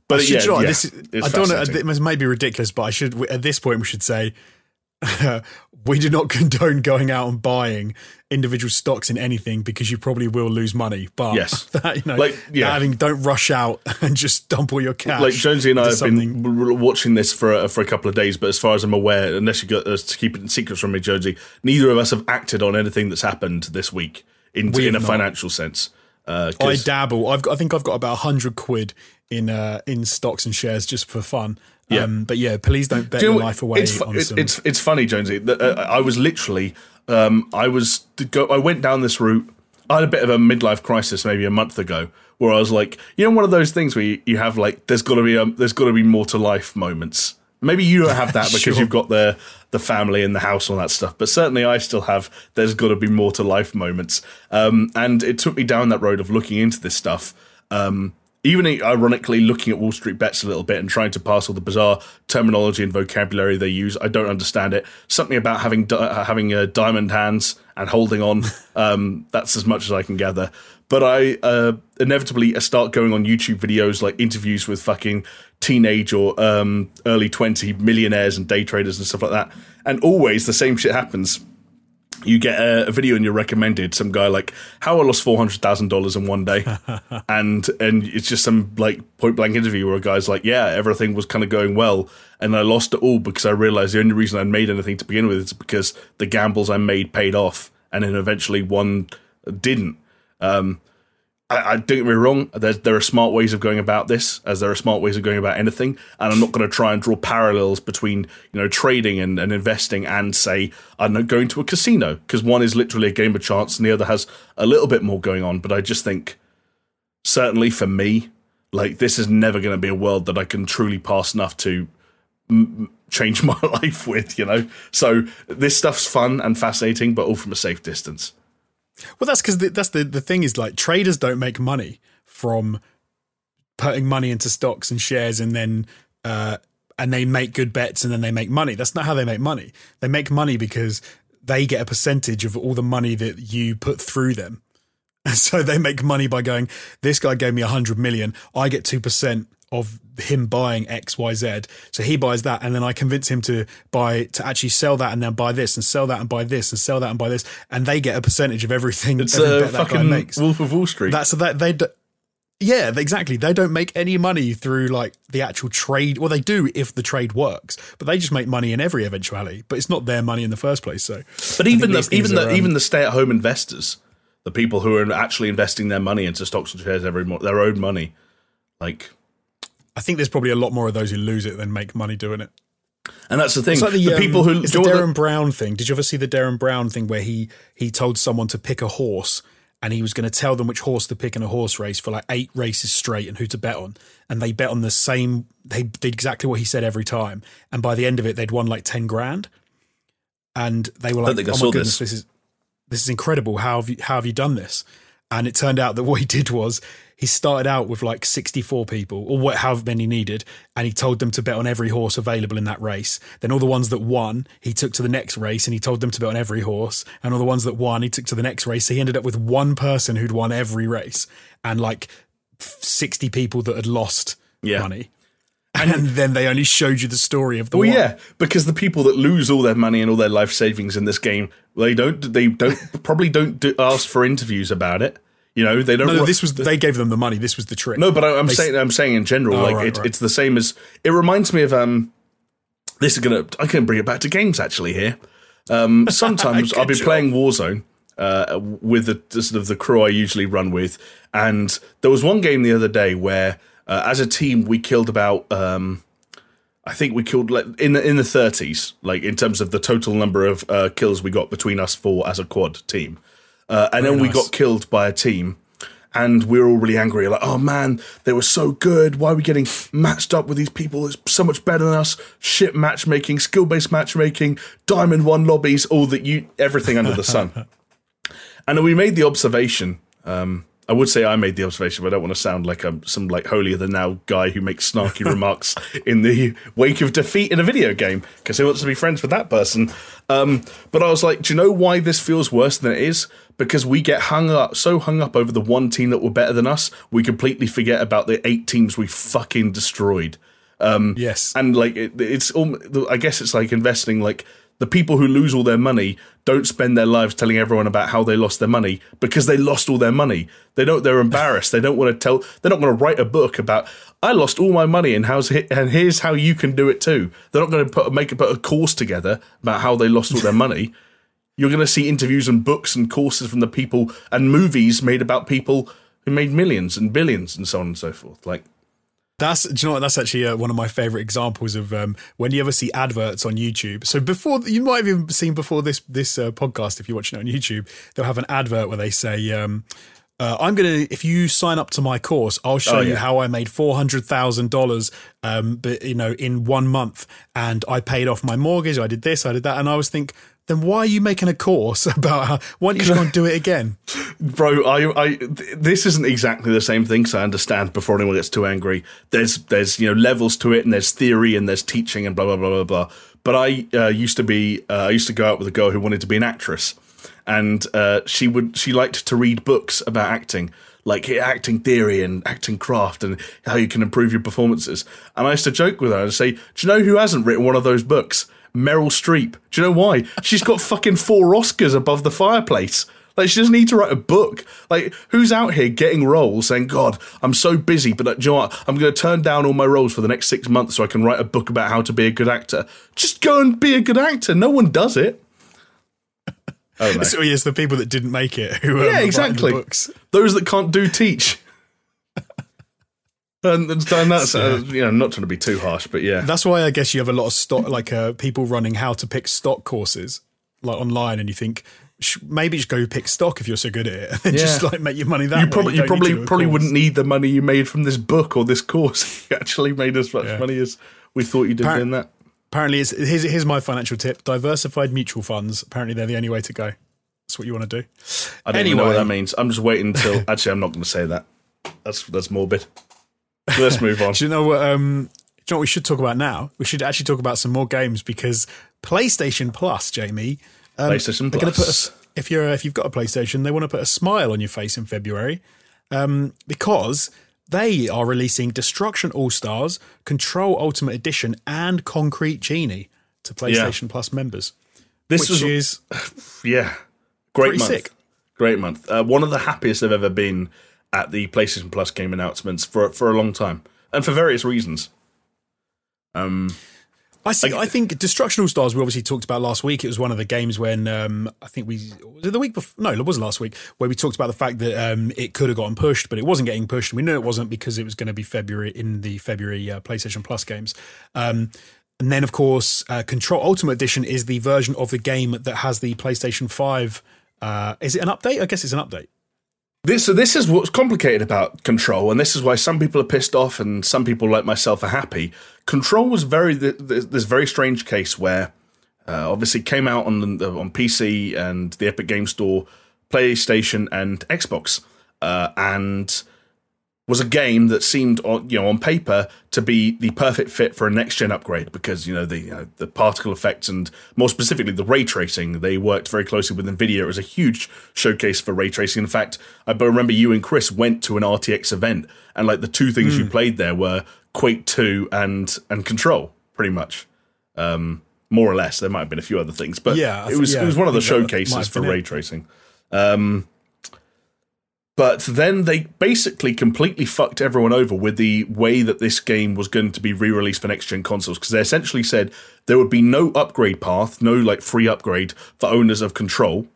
but should, yeah, you know yeah, this, it's I don't know. This may be ridiculous, but I should at this point we should say we do not condone going out and buying individual stocks in anything because you probably will lose money. But Yes. that, you know, Like, yeah. having don't rush out and just dump all your cash. like Jonesy and I have something- been watching this for a, for a couple of days, but as far as I'm aware, unless you got us to keep it in secret from me, Jonesy, neither of us have acted on anything that's happened this week in in a not. financial sense. Uh, I dabble. I've got, I think I've got about hundred quid in uh, in stocks and shares just for fun. Yeah. Um, but yeah, please don't bet Do you your know life away It's, fu- some. it's it's funny, Jonesy. that, uh, I was literally, um, I was go. I went down this route. I had a bit of a midlife crisis maybe a month ago, where I was like, you know, one of those things where you, you have like, there's got to be a, there's got to be more to life moments. Maybe you don't have that because Sure. you've got the the family and the house and all that stuff, but certainly I still have. There's got to be more to life moments, um, and it took me down that road of looking into this stuff. Um, even ironically looking at Wall Street bets a little bit and trying to pass all the bizarre terminology and vocabulary they use. I don't understand it. Something about having di- having uh, diamond hands and holding on. Um, that's as much as I can gather. But I uh, inevitably start going on YouTube videos like interviews with fucking teenage or um, early twenty millionaires and day traders and stuff like that. And always the same shit happens you get a, a video and you're recommended some guy like how I lost four hundred thousand dollars in one day, and and it's just some like point blank interview where a guy's like, yeah, everything was kind of going well, and I lost it all because I realized the only reason I made anything to begin with is because the gambles I made paid off, and then eventually one didn't. Um, I, I don't get me wrong. There's, there are smart ways of going about this, as there are smart ways of going about anything. And I'm not going to try and draw parallels between you know trading and, and investing and say I'm not going to a casino because one is literally a game of chance and the other has a little bit more going on. But I just think, certainly for me, like this is never going to be a world that I can truly pass enough to m- change my life with. You know, so this stuff's fun and fascinating, but all from a safe distance. Well, that's because that's the the thing is like traders don't make money from putting money into stocks and shares and then uh, and they make good bets and then they make money. That's not how they make money. They make money because they get a percentage of all the money that you put through them. And so they make money by going, this guy gave me a hundred million. I get 2% of him buying X, Y, Z. So he buys that. And then I convince him to buy, to actually sell that and then buy this and sell that and buy this and sell that and buy this. And they get a percentage of everything It's every a bet that guy fucking makes. Wolf of Wall Street. That's that they. Do, yeah, exactly. They don't make any money through like the actual trade. Well, they do if the trade works, but they just make money in every eventuality. But it's not their money in the first place. So, But even the even the are, um, even the stay at home investors, the people who are actually investing their money into stocks and shares every their own money, like, I think there's probably a lot more of those who lose it than make money doing it. and that's the thing. It's like the, the um, people who it's the Derren the- Brown thing. Did you ever see the Derren Brown thing where he he told someone to pick a horse and he was going to tell them which horse to pick in a horse race for like eight races straight and who to bet on, and they bet on the same. They did exactly what he said every time, and by the end of it, they'd won like ten grand, and they were like, "Oh my goodness, this. this is this is incredible. How have you how have you done this?" And it turned out that what he did was he started out with like 64 people or what, however many needed. And he told them to bet on every horse available in that race. Then all the ones that won, he took to the next race and he told them to bet on every horse. And all the ones that won, he took to the next race. So he ended up with one person who'd won every race and like 60 people that had lost Yeah. money. And then they only showed you the story of the Well, one. yeah, because the people that lose all their money and all their life savings in this game, they don't, they don't, probably don't do, ask for interviews about it. You know, they don't. No, ru- this was they gave them the money. This was the trick. No, but I, I'm They- saying I'm saying in general, Oh, like right, it, right. it's the same as it reminds me of um. This is gonna I can bring it back to games actually here. Um, sometimes I'll be job. playing Warzone uh, with the, the sort of the crew I usually run with, and there was one game the other day where, uh, as a team, we killed about um, I think we killed like in the in the thirties, like in terms of the total number of uh, kills we got between us four as a quad team. Uh, and then we nice. got killed by a team, and we were all really angry. Like, oh man, they were so good. Why are we getting matched up with these people? It's so much better than us. Shit matchmaking, skill based matchmaking, diamond one lobbies, all that you, everything under the sun. And we made the observation Um, I would say I made the observation, but I don't want to sound like I'm some like holier than thou guy who makes snarky remarks in the wake of defeat in a video game because who wants to be friends with that person? Um, but I was like, do you know why this feels worse than it is? Because we get hung up, so hung up over the one team that were better than us, we completely forget about the eight teams we fucking destroyed. Um, yes, and like it, it's, I guess it's like investing like the people who lose all their money don't spend their lives telling everyone about how they lost their money because they lost all their money. They don't. They're embarrassed. they don't want to tell. They're not going to write a book about I lost all my money and how's and here's how you can do it too. They're not going to put make put a course together about how they lost all their money. You're going to see interviews and books and courses from the people and movies made about people who made millions and billions and so on and so forth. Like that's do you know what? That's actually uh, one of my favorite examples of um, when you ever see adverts on YouTube. So before you might have even seen before this this uh, podcast, if you're watching it on YouTube, they'll have an advert where they say. Um, uh, I'm gonna. If you sign up to my course, I'll show oh, yeah. you how I made four hundred thousand dollars. Um, but you know, in one month, and I paid off my mortgage. I did this, I did that, and I was think, then why are you making a course about how? Why don't you just go and do it again, bro? I, I, this isn't exactly the same thing. So I understand before anyone gets too angry. There's, there's, you know, levels to it, and there's theory, and there's teaching, and blah blah blah blah blah. But I uh, used to be, uh, I used to go out with a girl who wanted to be an actress, and uh, she would, she liked to read books about acting like acting theory and acting craft and how you can improve your performances. And I used to joke with her and say, Do you know who hasn't written one of those books? Meryl Streep. Do you know why? She's got fucking four Oscars above the fireplace. Like she doesn't need to write a book. Like who's out here getting roles saying, "God, I'm so busy, but uh, do you know what? I'm going to turn down all my roles for the next six months so I can write a book about how to be a good actor." Just go and be a good actor. No one does it. Oh, so yes, the people that didn't make it who yeah, exactly. books. Those that can't do teach. And, and that's uh, you know not trying to be too harsh, but yeah, that's why I guess you have a lot of stock like uh, people running how to pick stock courses like online, and you think maybe just go pick stock if you're so good at it, and yeah. just like make your money that you way. Probably, you, you probably probably wouldn't need the money you made from this book or this course. you actually made as much yeah. money as we thought you did Appar- in that. Apparently, it's, here's here's my financial tip: diversified mutual funds. Apparently, they're the only way to go. That's what you want to do. I don't anyway. know what that means. I'm just waiting until. actually, I'm not going to say that. That's that's morbid. Let's move on. Do you know what? Um, do you know what we should talk about now? We should actually talk about some more games because PlayStation Plus, Jamie. Um, PlayStation Plus. A, if you're if you've got a PlayStation, they want to put a smile on your face in February um, because they are releasing Destruction AllStars, Control Ultimate Edition, and Concrete Genie to PlayStation yeah. Plus members. This which is yeah, great month. Sick. Great month. Uh, one of the happiest I've ever been at the PlayStation Plus game announcements for for a long time, and for various reasons. Um, I see. I, I think Destruction AllStars we obviously talked about last week. It was one of the games when um, I think we was it the week before. No, it was last week where we talked about the fact that um, it could have gotten pushed, but it wasn't getting pushed. And we knew it wasn't because it was going to be February in the February uh, PlayStation Plus games. Um, and then, of course, uh, Control Ultimate Edition is the version of the game that has the PlayStation Five. Uh, is it an update? I guess it's an update. This, so this is what's complicated about Control, and this is why some people are pissed off and some people like myself are happy. Control was very this very strange case where uh, obviously came out on the, on PC and the Epic Game Store, PlayStation and Xbox, uh, and was a game that seemed, on, you know, on paper to be the perfect fit for a next gen upgrade because you know the you know, the particle effects and more specifically the ray tracing. They worked very closely with Nvidia. It was a huge showcase for ray tracing. In fact, I remember you and Chris went to an RTX event, and like the two things mm. you hmm. played there were Quake Two and and Control, pretty much. Um, more or less, there might have been a few other things, but yeah, it was yeah, it was one of the showcases for ray tracing. Um, but then they basically completely fucked everyone over with the way that this game was going to be re released for next gen consoles because they essentially said there would be no upgrade path, no like free upgrade for owners of Control.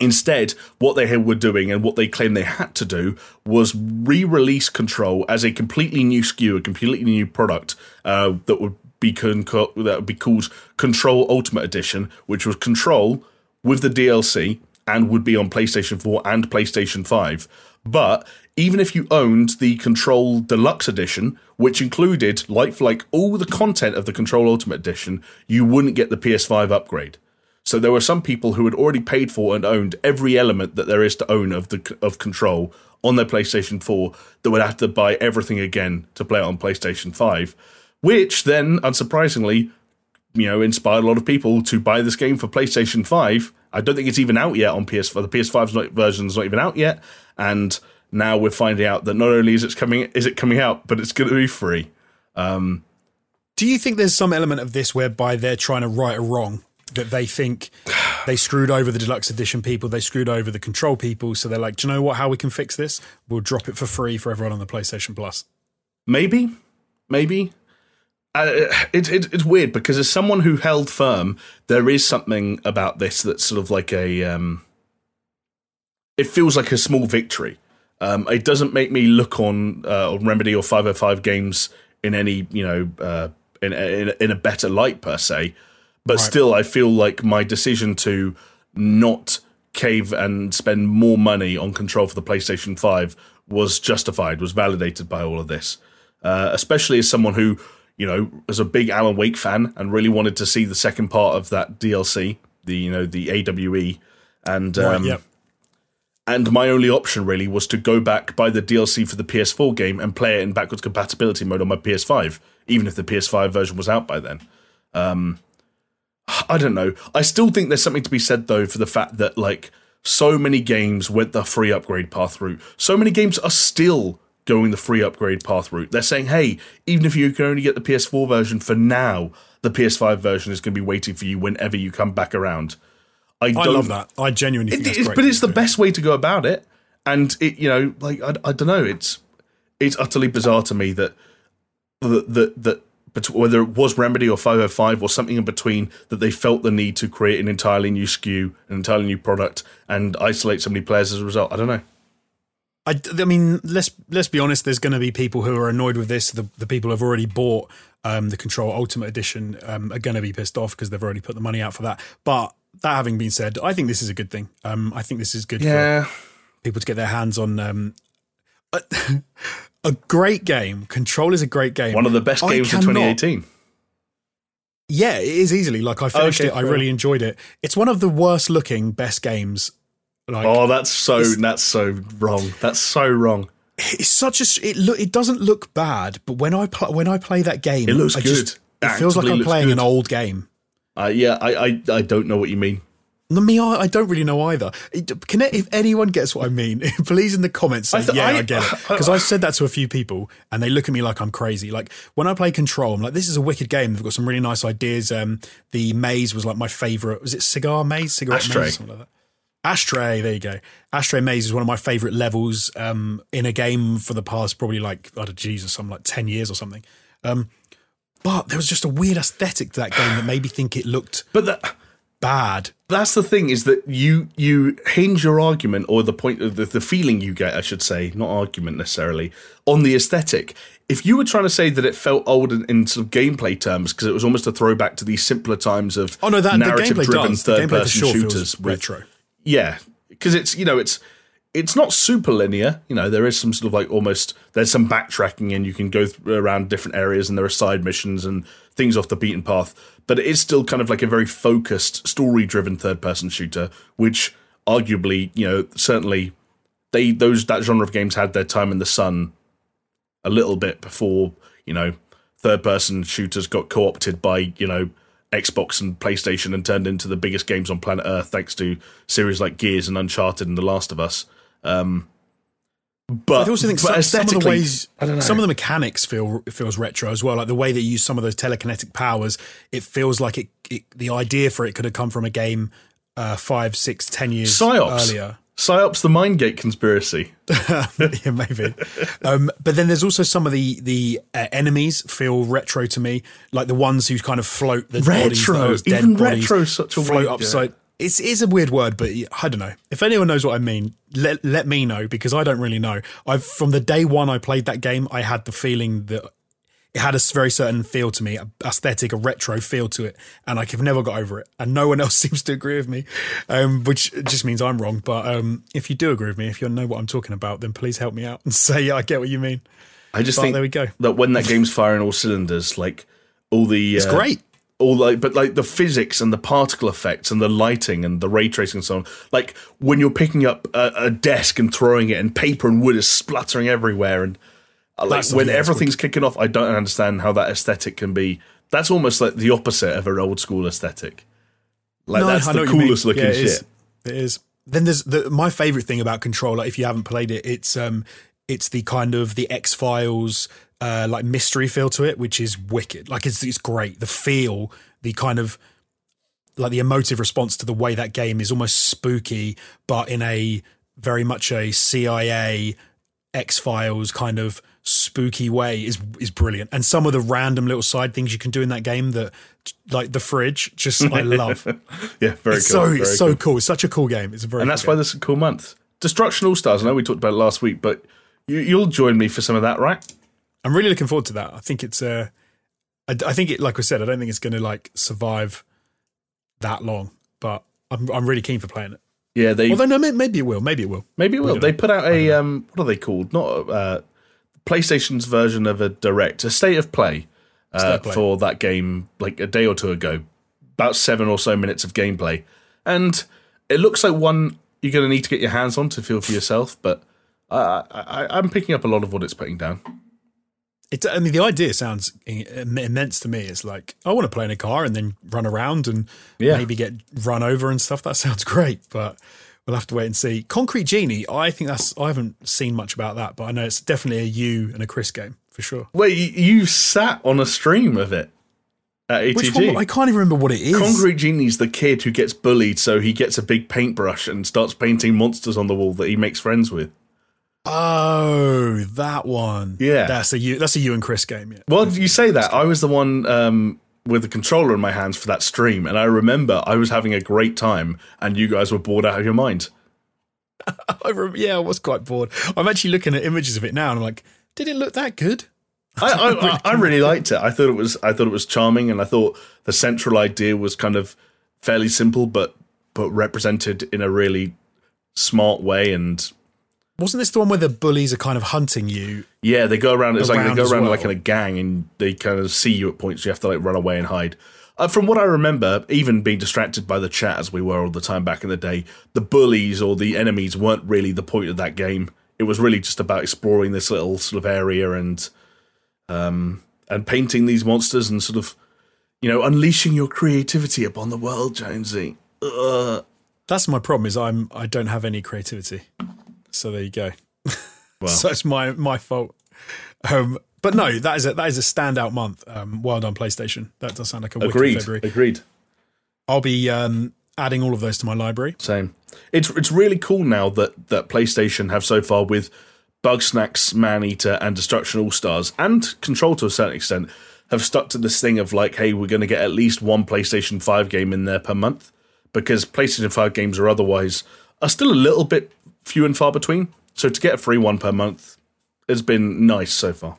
Instead, what they were doing and what they claimed they had to do was re release Control as a completely new SKU, a completely new product uh, that would be con- that would be called Control Ultimate Edition, which was Control with the DLC and would be on PlayStation 4 and PlayStation 5. But even if you owned the Control Deluxe Edition, which included, like for like all the content of the Control Ultimate Edition, you wouldn't get the PS5 upgrade. So there were some people who had already paid for and owned every element that there is to own of the of Control on their PlayStation 4 that would have to buy everything again to play it on PlayStation 5, which then unsurprisingly, you know, inspired a lot of people to buy this game for PlayStation 5. I don't think it's even out yet on PS4. The PS5's not, version's not even out yet, and now we're finding out that not only is it coming is it coming out, but it's going to be free. Um, Do you think there's some element of this whereby they're trying to right a wrong that they think they screwed over the deluxe edition people, they screwed over the control people, so they're like, do you know what? How we can fix this? We'll drop it for free for everyone on the PlayStation Plus. Maybe, maybe. Uh, it, it, it's weird because as someone who held firm, there is something about this that's sort of like a. Um, it feels like a small victory. Um, it doesn't make me look on, uh, on Remedy or 505 games in any, you know, uh, in, in, in a better light per se. But right. still, I feel like my decision to not cave and spend more money on control for the PlayStation 5 was justified, was validated by all of this. Uh, especially as someone who, you know, was a big Alan Wake fan and really wanted to see the second part of that DLC, the you know the AWE, and um, yep. and my only option really was to go back buy the DLC for the PS4 game and play it in backwards compatibility mode on my PS5, even if the PS5 version was out by then. Um, I don't know. I still think there's something to be said though for the fact that like so many games went the free upgrade path route. So many games are still going the free upgrade path route. They're saying, hey, even if you can only get the PS4 version for now, the PS5 version is going to be waiting for you whenever you come back around. I, I love that. I genuinely think it, But it's the best way to go about it. And it, you know, like I, I don't know, it's it's utterly bizarre to me that that that, that whether it was Remedy or 505 or something in between, that they felt the need to create an entirely new SKU, an entirely new product, and isolate so many players as a result. I don't know. I, I mean, let's let's be honest. There's going to be people who are annoyed with this. The, the people who've already bought um, the Control Ultimate Edition um, are going to be pissed off because they've already put the money out for that. But that having been said, I think this is a good thing. Um, I think this is good yeah. for people to get their hands on um, a great game. Control is a great game. One of the best games cannot, of 2018. Yeah, it is easily. Like I finished okay, it, I really enjoyed it. It's one of the worst looking best games. Like, oh, that's so that's so wrong. That's so wrong. It's such a it look. It doesn't look bad, but when I play when I play that game, it looks I good. Just, it feels like I'm playing good. an old game. Uh, yeah, I, I I don't know what you mean. Me, I don't really know either. Can if anyone gets what I mean, please in the comments say, I th- "Yeah, I, I get it." Because I've said that to a few people, and they look at me like I'm crazy. Like when I play Control, I'm like, "This is a wicked game." They've got some really nice ideas. Um, the maze was like my favorite. Was it cigar maze, cigarette Ashtray. maze, something like that? Ashtray, there you go. Ashtray Maze is one of my favorite levels um, in a game for the past probably like I don't know, Jesus, some like ten years or something. Um, but there was just a weird aesthetic to that game that made me think it looked. But that bad. That's the thing is that you you hinge your argument or the point of the, the feeling you get, I should say, not argument necessarily, on the aesthetic. If you were trying to say that it felt old in, in sort of gameplay terms because it was almost a throwback to these simpler times of oh no, that narrative-driven third-person sure shooters, with, retro. Yeah, because it's you know it's it's not super linear. You know, there is some sort of like almost there's some backtracking and you can go th- around different areas and there are side missions and things off the beaten path. But it is still kind of like a very focused, story driven third person shooter, which arguably, you know, certainly they those that genre of games had their time in the sun a little bit before, you know, third person shooters got co opted by, you know, Xbox and PlayStation and turned into the biggest games on planet Earth thanks to series like Gears and Uncharted and The Last of Us. Um, but I also think some, some, of the ways, some of the mechanics feel feels retro as well. Like the way they use some of those telekinetic powers, it feels like it, it the idea for it could have come from a game uh, five, six, ten years Psi-Ops. earlier. Psi-Ops, the Mindgate conspiracy. yeah, maybe. um, but then there's also some of the the uh, enemies feel retro to me, like the ones who kind of float the retro. Bodies, Even retro, such a float weird, upside. Yeah it's, it's a weird word, but I don't know. If anyone knows what I mean, let let me know because I don't really know. I've from the day one I played that game, I had the feeling that it had a very certain feel to me, a aesthetic, a retro feel to it, and I have never got over it. And no one else seems to agree with me, um, which just means I'm wrong. But um, if you do agree with me, if you know what I'm talking about, then please help me out and say yeah, I get what you mean. I just but think there we go. That when that game's firing all cylinders, like all the it's uh, great all like, but like the physics and the particle effects and the lighting and the ray tracing and so on. Like when you're picking up a, a desk and throwing it, and paper and wood is spluttering everywhere, and like That's- when everything's kicking off, I don't understand how that aesthetic can be. That's almost like the opposite of an old school aesthetic. Like that's I the what you mean. coolest looking Yeah, it shit. is. It is. Then there's the my favorite thing about Controller. If you haven't played it, it's um, it's the kind of the X Files uh, like mystery feel to it, which is wicked. Like it's it's great. The feel, the kind of like the emotive response to the way that game is almost spooky, but in a very much a CIA X Files kind of spooky way is is brilliant. And some of the random little side things you can do in that game that like the fridge, just I love. Yeah, very It's cool. so very it's so cool. cool. It's such a cool game. It's a very and cool that's why game. this is a cool month. Destruction AllStars. I know we talked about it last week, but you, you'll join me for some of that, right? I'm really looking forward to that. I think it's uh, I, I think it like I said, I don't think it's going to like survive that long, but I'm I'm really keen for playing it. Yeah, they Although no, maybe it will. Maybe it will. maybe it will. They put out a um, what are they called? Not uh, PlayStation's version of a direct, a state of play, uh, play. for that game, like a day or two ago. About seven or so minutes of gameplay, and it looks like one you're going to need to get your hands on to feel for yourself. But I, I, I'm picking up a lot of what it's putting down. It, I mean, the idea sounds immense to me. It's like I want to play in a car and then run around and Yeah. maybe get run over and stuff. That sounds great, but we'll have to wait and see. Concrete Genie, I think that's I haven't seen much about that, but I know it's definitely a you and a Chris game for sure. Wait, you, you sat on a stream of it at ATG? Which one? I can't even remember what it is. Concrete Genie's the kid who gets bullied, so he gets a big paintbrush and starts painting monsters on the wall that he makes friends with. Oh, that one. Yeah. that's a you. That's a you and Chris game. Yeah. Well, you say that. I was the one um, with the controller in my hands for that stream, and I remember I was having a great time, and you guys were bored out of your mind. I rem- yeah, I was quite bored. I'm actually looking at images of it now, and I'm like, did it look that good? I, I, I, I really liked it. I thought it was I thought it was charming, and I thought the central idea was kind of fairly simple, but but represented in a really smart way. And Wasn't this the one where the bullies are kind of hunting you? yeah, they go around. It's like they go around well. like in a gang, and they kind of see you at points. You have to like run away and hide. Uh, from what I remember, even being distracted by the chat as we were all the time back in the day, the bullies or the enemies weren't really the point of that game. It was really just about exploring this little sort of area and um and painting these monsters and sort of you know unleashing your creativity upon the world, Jonesy. Ugh. That's my problem. Is I'm I don't have any creativity. So there you go. Well. so it's my my fault. Um, but no, that is a that is a standout month. Um, well done, PlayStation. That does sound like a wicked Agreed. February. Agreed. I'll be um, adding all of those to my library. Same. It's it's really cool now that that PlayStation have so far with Bugsnax, Man Eater, and Destruction AllStars, and Control to a certain extent, have stuck to this thing of like, hey, we're going to get at least one PlayStation Five game in there per month, because PlayStation Five games are otherwise are still a little bit few and far between. So to get a free one per month has been nice so far.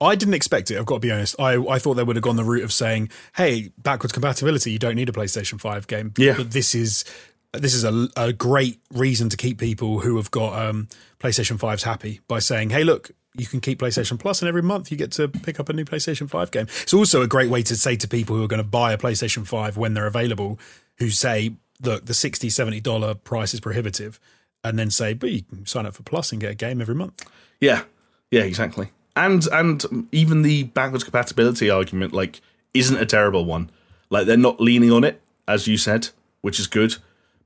I didn't expect it. I've got to be honest. I, I thought they would have gone the route of saying, "Hey, backwards compatibility. You don't need a PlayStation Five game." Yeah. but this is this is a, a great reason to keep people who have got um, PlayStation Fives happy by saying, "Hey, look, you can keep PlayStation Plus, and every month you get to pick up a new PlayStation Five game." It's also a great way to say to people who are going to buy a PlayStation Five when they're available, who say, "Look, the $60, $70 price is prohibitive," and then say, "But you can sign up for Plus and get a game every month." Yeah, yeah, exactly. And and even the backwards compatibility argument like isn't a terrible one. Like they're not leaning on it, as you said, which is good.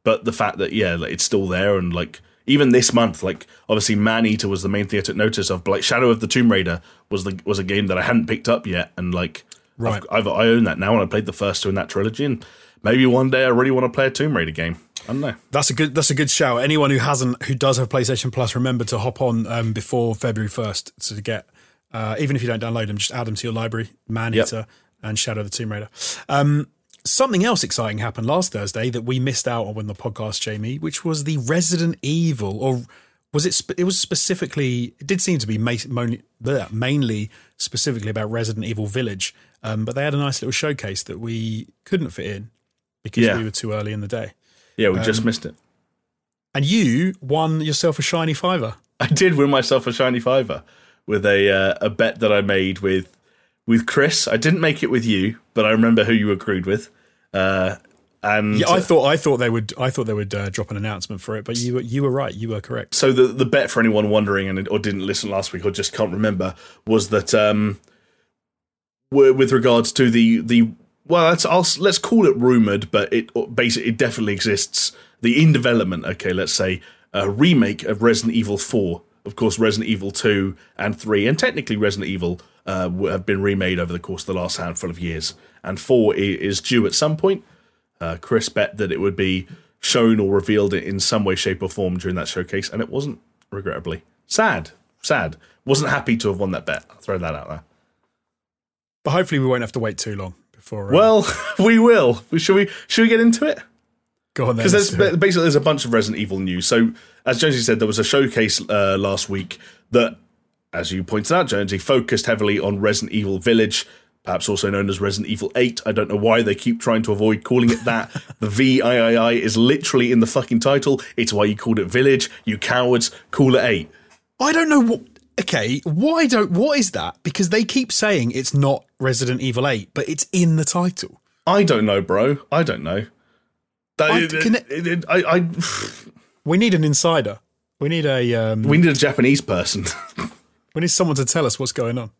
But the fact that yeah, like, it's still there, and like even this month, like obviously Maneater was the main thing I took notice of, but like Shadow of the Tomb Raider was the was a game that I hadn't picked up yet, and like Right. I've, I've I own that now, and I played the first two in that trilogy, and maybe one day I really want to play a Tomb Raider game. I don't know. That's a good. That's a good shout. Anyone who hasn't, who does have PlayStation Plus, remember to hop on um, before February first to get. Uh, even if you don't download them, just add them to your library. Man Yep. Eater and Shadow of the Tomb Raider. Um, something else exciting happened last Thursday that we missed out on when the podcast, Jamie, which was the Resident Evil, or was it? Spe- it was specifically. It did seem to be ma- bleh, mainly specifically about Resident Evil Village, um, but they had a nice little showcase that we couldn't fit in because Yeah. we were too early in the day. Yeah, we Um, just missed it. And you won yourself a shiny fiver. I did win myself a shiny fiver with a uh, a bet that I made with with Chris. I didn't make it with you, but I remember who you agreed with. Uh, and Yeah, I thought I thought they would I thought they would uh, drop an announcement for it, but you were you were right. You were correct. so the the bet for anyone wondering and or didn't listen last week or just can't remember was that um, with regards to the the well, let's I'll, let's call it rumored, but it basically it definitely exists. The in development, okay, let's say a remake of Resident Evil Four. Of course, Resident Evil Two and Three, and technically Resident Evil uh, have been remade over the course of the last handful of years, and Four is due at some point. Uh, Chris bet that it would be shown or revealed in some way, shape, or form during that showcase, and it wasn't, regrettably. Sad. Sad. Wasn't happy to have won that bet. I'll throw that out there. But hopefully we won't have to wait too long before. Uh, Well, we will. Should we? Should we get into it? go on then. Because there's basically there's a bunch of Resident Evil news. So as Jonesy said, there was a showcase uh, last week that, as you pointed out, Jonesy focused heavily on Resident Evil Village, perhaps also known as Resident Evil 8. I don't know why they keep trying to avoid calling it that. the VIII is literally in the fucking title. It's why you called it Village. You cowards, call it 8. I don't know what. Okay, why don't? What is that? Because they keep saying it's not Resident Evil Eight, but it's in the title. I don't know, bro. I don't know. That- I- it- it- it- I- I- We need an insider. We need a. Um, we need a Japanese person. we need someone to tell us what's going on.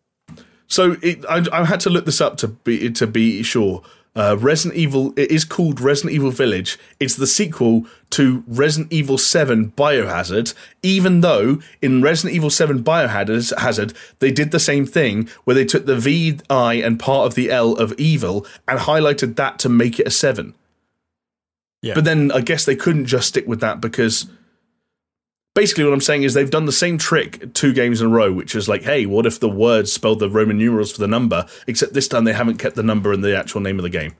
So it, I, I had to look this up to be to be sure. Uh, Resident Evil it is called Resident Evil Village. It's the sequel to Resident Evil Seven Biohazard. Even though in Resident Evil Seven Biohazard Hazard, they did the same thing where they took the V I and part of the L of evil and highlighted that to make it a seven. Yeah. But then I guess they couldn't just stick with that because basically what I'm saying is they've done the same trick two games in a row, which is like, hey, what if the words spelled the Roman numerals for the number, except this time they haven't kept the number in the actual name of the game.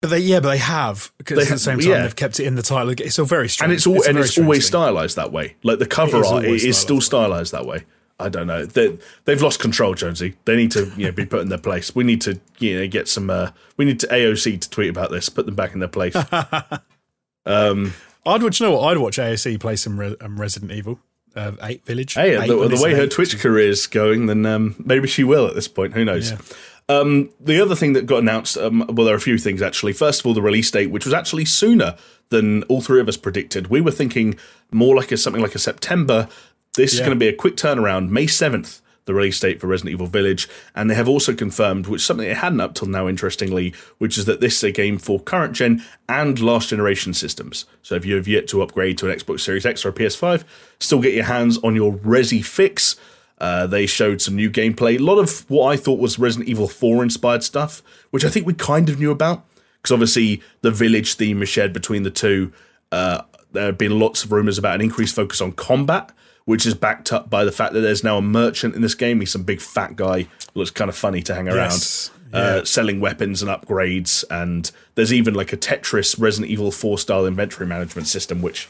But they, yeah, but they have because They at the same time yeah. they've kept it in the title. It's all very strange, And it's all and it's always stylized that way. Like the cover It is art always is still stylized stylized that way. I don't know. They they've lost control, Jonesy. They need to you know be put in their place. We need to you know get some. Uh, we need to AOC to tweet about this. Put them back in their place. um, I'd watch. You know what? I'd watch AOC play some Re- um, Resident Evil uh, Eight Village. Hey, Eight, the, the way her. Twitch career is going, then um, maybe she will at this point. Who knows? Yeah. Um, the other thing that got announced, um, well, there are a few things actually. First of all, the release date, which was actually sooner than all three of us predicted. We were thinking more like a something like a September. This is going to be a quick turnaround. May seventh, the release date for Resident Evil Village, and they have also confirmed, which something they hadn't up till now, interestingly, which is that this is a game for current gen and last generation systems. So if you have yet to upgrade to an Xbox Series X or a PS5, still get your hands on your Resi Fix. Uh, they showed some new gameplay, a lot of what I thought was Resident Evil 4 inspired stuff, which I think we kind of knew about, because obviously the village theme is shared between the two. Uh, there have been lots of rumors about an increased focus on combat, which is backed up by the fact that there's now a merchant in this game. He's some big fat guy, looks kind of funny to hang around, Yes, uh, selling weapons and upgrades. And there's even like a Tetris Resident Evil 4 style inventory management system, which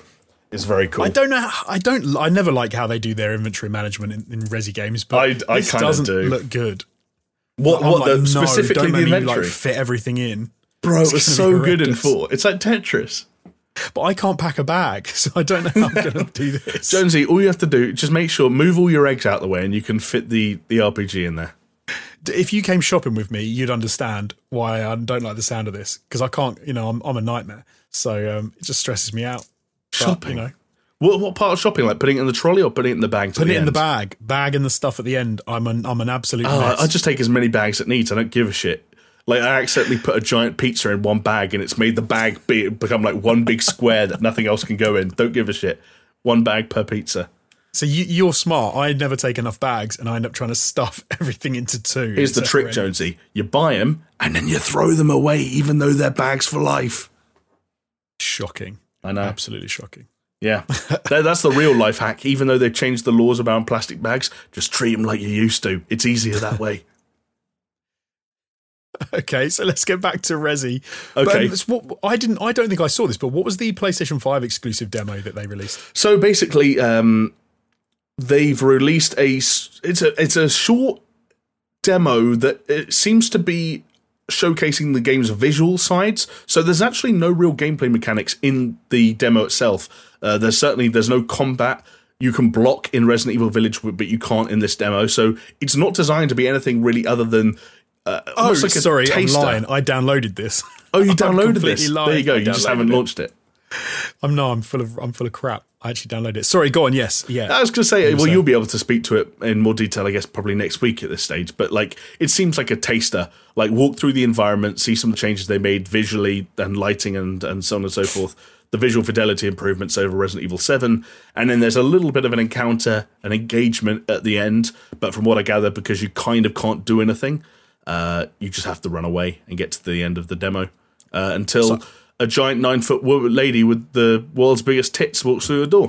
is very cool. I don't know. I don't. I never like how they do their inventory management in, in Resi games, but I- I this kinda doesn't do. look good. what, what like, the, no, specifically don't the make me inventory? like fit everything in. Bro, it was so good in 4. It's like Tetris. But I can't pack a bag, so I don't know how I'm going to do this. Jonesy, all you have to do, just make sure, move all your eggs out of the way and you can fit the, the RPG in there. if you came shopping with me, you'd understand why I don't like the sound of this because I can't. You know, I'm I'm a nightmare, so um, it just stresses me out. But, Shopping? you know, What, what part of shopping? Like putting it in the trolley or putting it in the bag? To put the it in the bag, bag and the stuff at the end. I'm an I'm an absolute Oh, mess. I just take as many bags as it needs. I don't give a shit. Like I accidentally put a giant pizza in one bag, and it's made the bag be, become like one big square that nothing else can go in. Don't give a shit. One bag per pizza. so you, you're smart. I never take enough bags, and I end up trying to stuff everything into two. Here's the trick. Jonesy. You buy them and then you throw them away, even though they're bags for life. Shocking. I know. Absolutely shocking. Yeah, that's the real life hack. Even though they've changed the laws about plastic bags, just treat them like you used to. It's easier that way. Okay, so let's get back to Resi. Okay. But, um, what, I didn't. I don't think I saw this, but what was the PlayStation Five exclusive demo that they released? So basically, um, they've released a it's a it's a short demo that it seems to be showcasing the game's visual sides. So there's actually no real gameplay mechanics in the demo itself. Uh, there's certainly there's no combat. you can block in Resident Evil Village, but you can't in this demo. So it's not designed to be anything really other than. Uh, Oh, like sorry, I'm taster. lying. I downloaded this. Oh, you downloaded this. lying. There you go. You just haven't it. launched it. I'm no, I'm full of I'm full of crap. I actually downloaded it. Sorry, go on. Yes, yeah. I was going to say, well, so. you'll be able to speak to it in more detail, I guess, probably next week at this stage. But like, it seems like a taster. Like, walk through the environment, see some of the changes they made visually and lighting and and so on and so forth. The visual fidelity improvements over Resident Evil Seven, and then there's a little bit of an encounter, an engagement at the end. But from what I gather, because you kind of can't do anything, uh, you just have to run away and get to the end of the demo uh, until. a giant nine foot lady with the world's biggest tits walks through the door.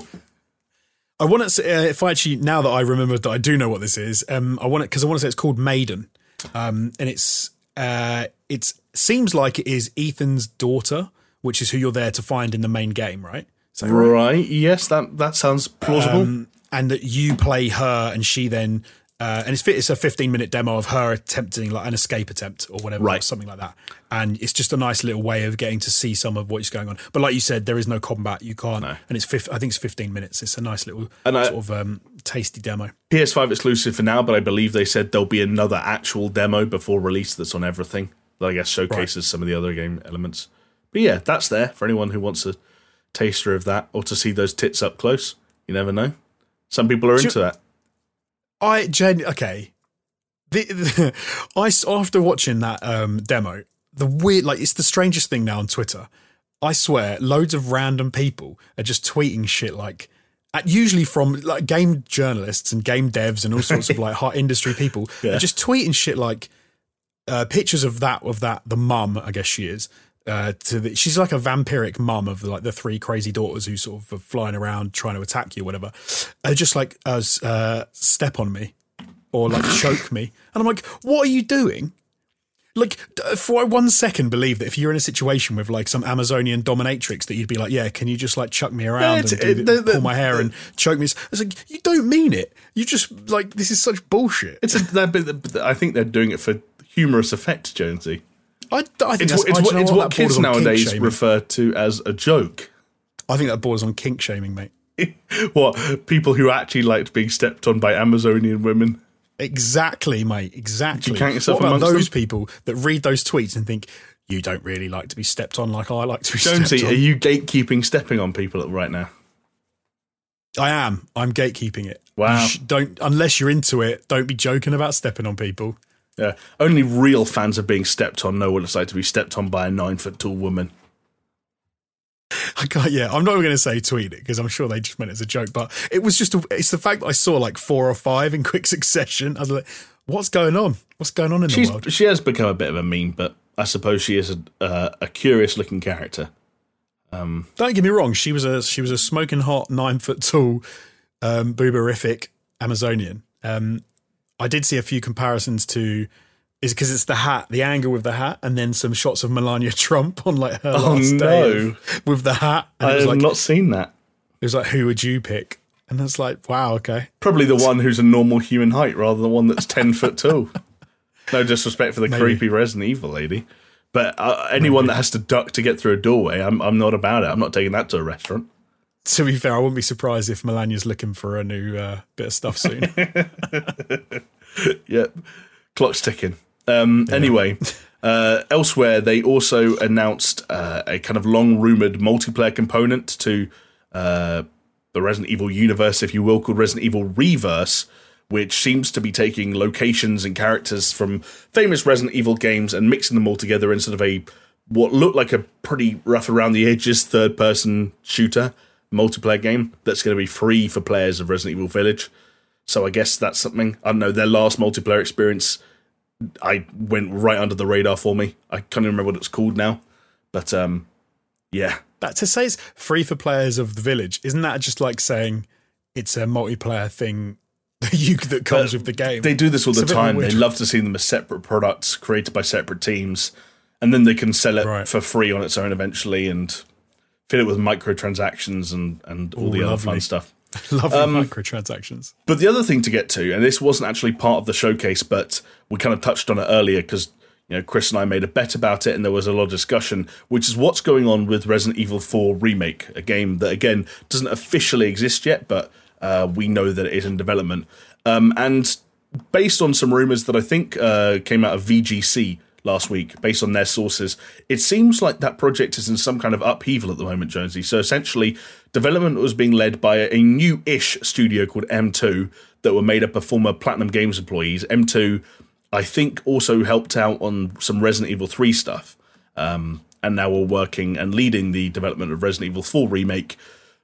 I want to say, uh, if I actually, now that I remember that I do know what this is, um, I want it because I want to say it's called Maiden. Um, and it's, uh, it seems like it is Ethan's daughter, which is who you're there to find in the main game, right? So, Right? Yes, that that sounds plausible. um, and that you play her and she then, uh, and it's, it's a 15 minute demo of her attempting like an escape attempt or whatever, or something like that. And it's just a nice little way of getting to see some of what's going on. But like you said, there is no combat. You can't, and it's, fif- I think it's 15 minutes. It's a nice little And I- sort of um, tasty demo. PS5 exclusive for now, but I believe they said there'll be another actual demo before release that's on everything. That I guess showcases some of the other game elements. But yeah, that's there for anyone who wants a taster of that or to see those tits up close. You never know. Some people are into that. I gen okay. The, the I after watching that um, demo, the weird like it's the strangest thing now on Twitter. I swear, loads of random people are just tweeting shit like. At, usually from like game journalists and game devs and all sorts of like hot industry people Yeah. are just tweeting shit like uh, pictures of that of that the mum I guess she is uh, to the, she's like a vampiric mum of like the three crazy daughters who sort of are flying around trying to attack you or whatever. Uh, just like as uh, step on me or like choke me, and I'm like, what are you doing? Like for one second, believe that if you're in a situation with like some Amazonian dominatrix, that you'd be like, yeah, can you just like chuck me around and do, it- the- the- pull my hair and choke me? It's like you don't mean it. You just like this is such bullshit. It's a, I think they're doing it for humorous effect, Jonesy. I, I think It's, that's, what- it's I, what, it's what? what kids on nowadays refer to as a joke. I think that borders on kink shaming, mate. what people who actually liked being stepped on by Amazonian women. Exactly, mate. Exactly. You count yourself what about those them? people that read those tweets and think you don't really like to be stepped on like I like to be Jonesy, stepped are you gatekeeping stepping on people right now? I am. I'm gatekeeping it. Wow. Sh- don't unless you're into it. Don't be joking about stepping on people. Yeah, only real fans of being stepped on know what it's like to be stepped on by a nine foot tall woman. I can't. Yeah, I'm not even going to say tweet it because I'm sure they just meant it as a joke. But it was just. A, it's the fact that I saw like four or five in quick succession. I was like, "What's going on? What's going on in the world?" she has become a bit of a meme, but I suppose she is a uh, a curious looking character. Don't get me wrong. She was a she was a smoking hot nine foot tall, um, booberific Amazonian. Um, I did see a few comparisons to is because it's the hat, the angle with the hat, and then some shots of Melania Trump on like her Oh, last day no. of- with the hat. And I was have like not seen that. it was like who would you pick? And it's like wow, okay. Probably the one who's a normal human height rather than the one that's ten foot tall. No disrespect for the Maybe. creepy Resident Evil lady, but uh, anyone that has to duck to get through a doorway, I'm I'm not about it. I'm not taking that to a restaurant. To be fair, I wouldn't be surprised if Melania's looking for a new uh, bit of stuff soon. Yep. Clock's ticking. Um, Anyway, uh, elsewhere, they also announced uh, a kind of long rumored multiplayer component to uh, the Resident Evil universe, if you will, called Resident Evil Re:Verse, which seems to be taking locations and characters from famous Resident Evil games and mixing them all together in sort of a what looked like a pretty rough around the edges third person shooter multiplayer game that's going to be free for players of Resident Evil Village. So I guess that's something. I don't know. Their last multiplayer experience, I went right under the radar for me. I can't even remember what it's called now, but um, yeah, that to say it's free for players of the village, isn't that just like saying it's a multiplayer thing that you that comes with the game? they do this all It's the time. They love to see them as separate products created by separate teams, and then they can sell it Right. for free on its own eventually and fill it with microtransactions and and all Ooh, the other lovely. fun stuff. Lovely Um, microtransactions. But the other thing to get to, and this wasn't actually part of the showcase, but we kind of touched on it earlier because you know Chris and I made a bet about it, and there was a lot of discussion, which is what's going on with Resident Evil 4 remake, a game that again doesn't officially exist yet, but uh, we know that it is in development. Um, and based on some rumors that I think uh, came out of VGC last week, based on their sources, it seems like that project is in some kind of upheaval at the moment, Jonesy. So essentially, development was being led by a new ish studio called M2 that were made up of former Platinum Games employees. M2, I think, also helped out on some Resident Evil 3 stuff. Um, and now we're working and leading the development of Resident Evil 4 remake.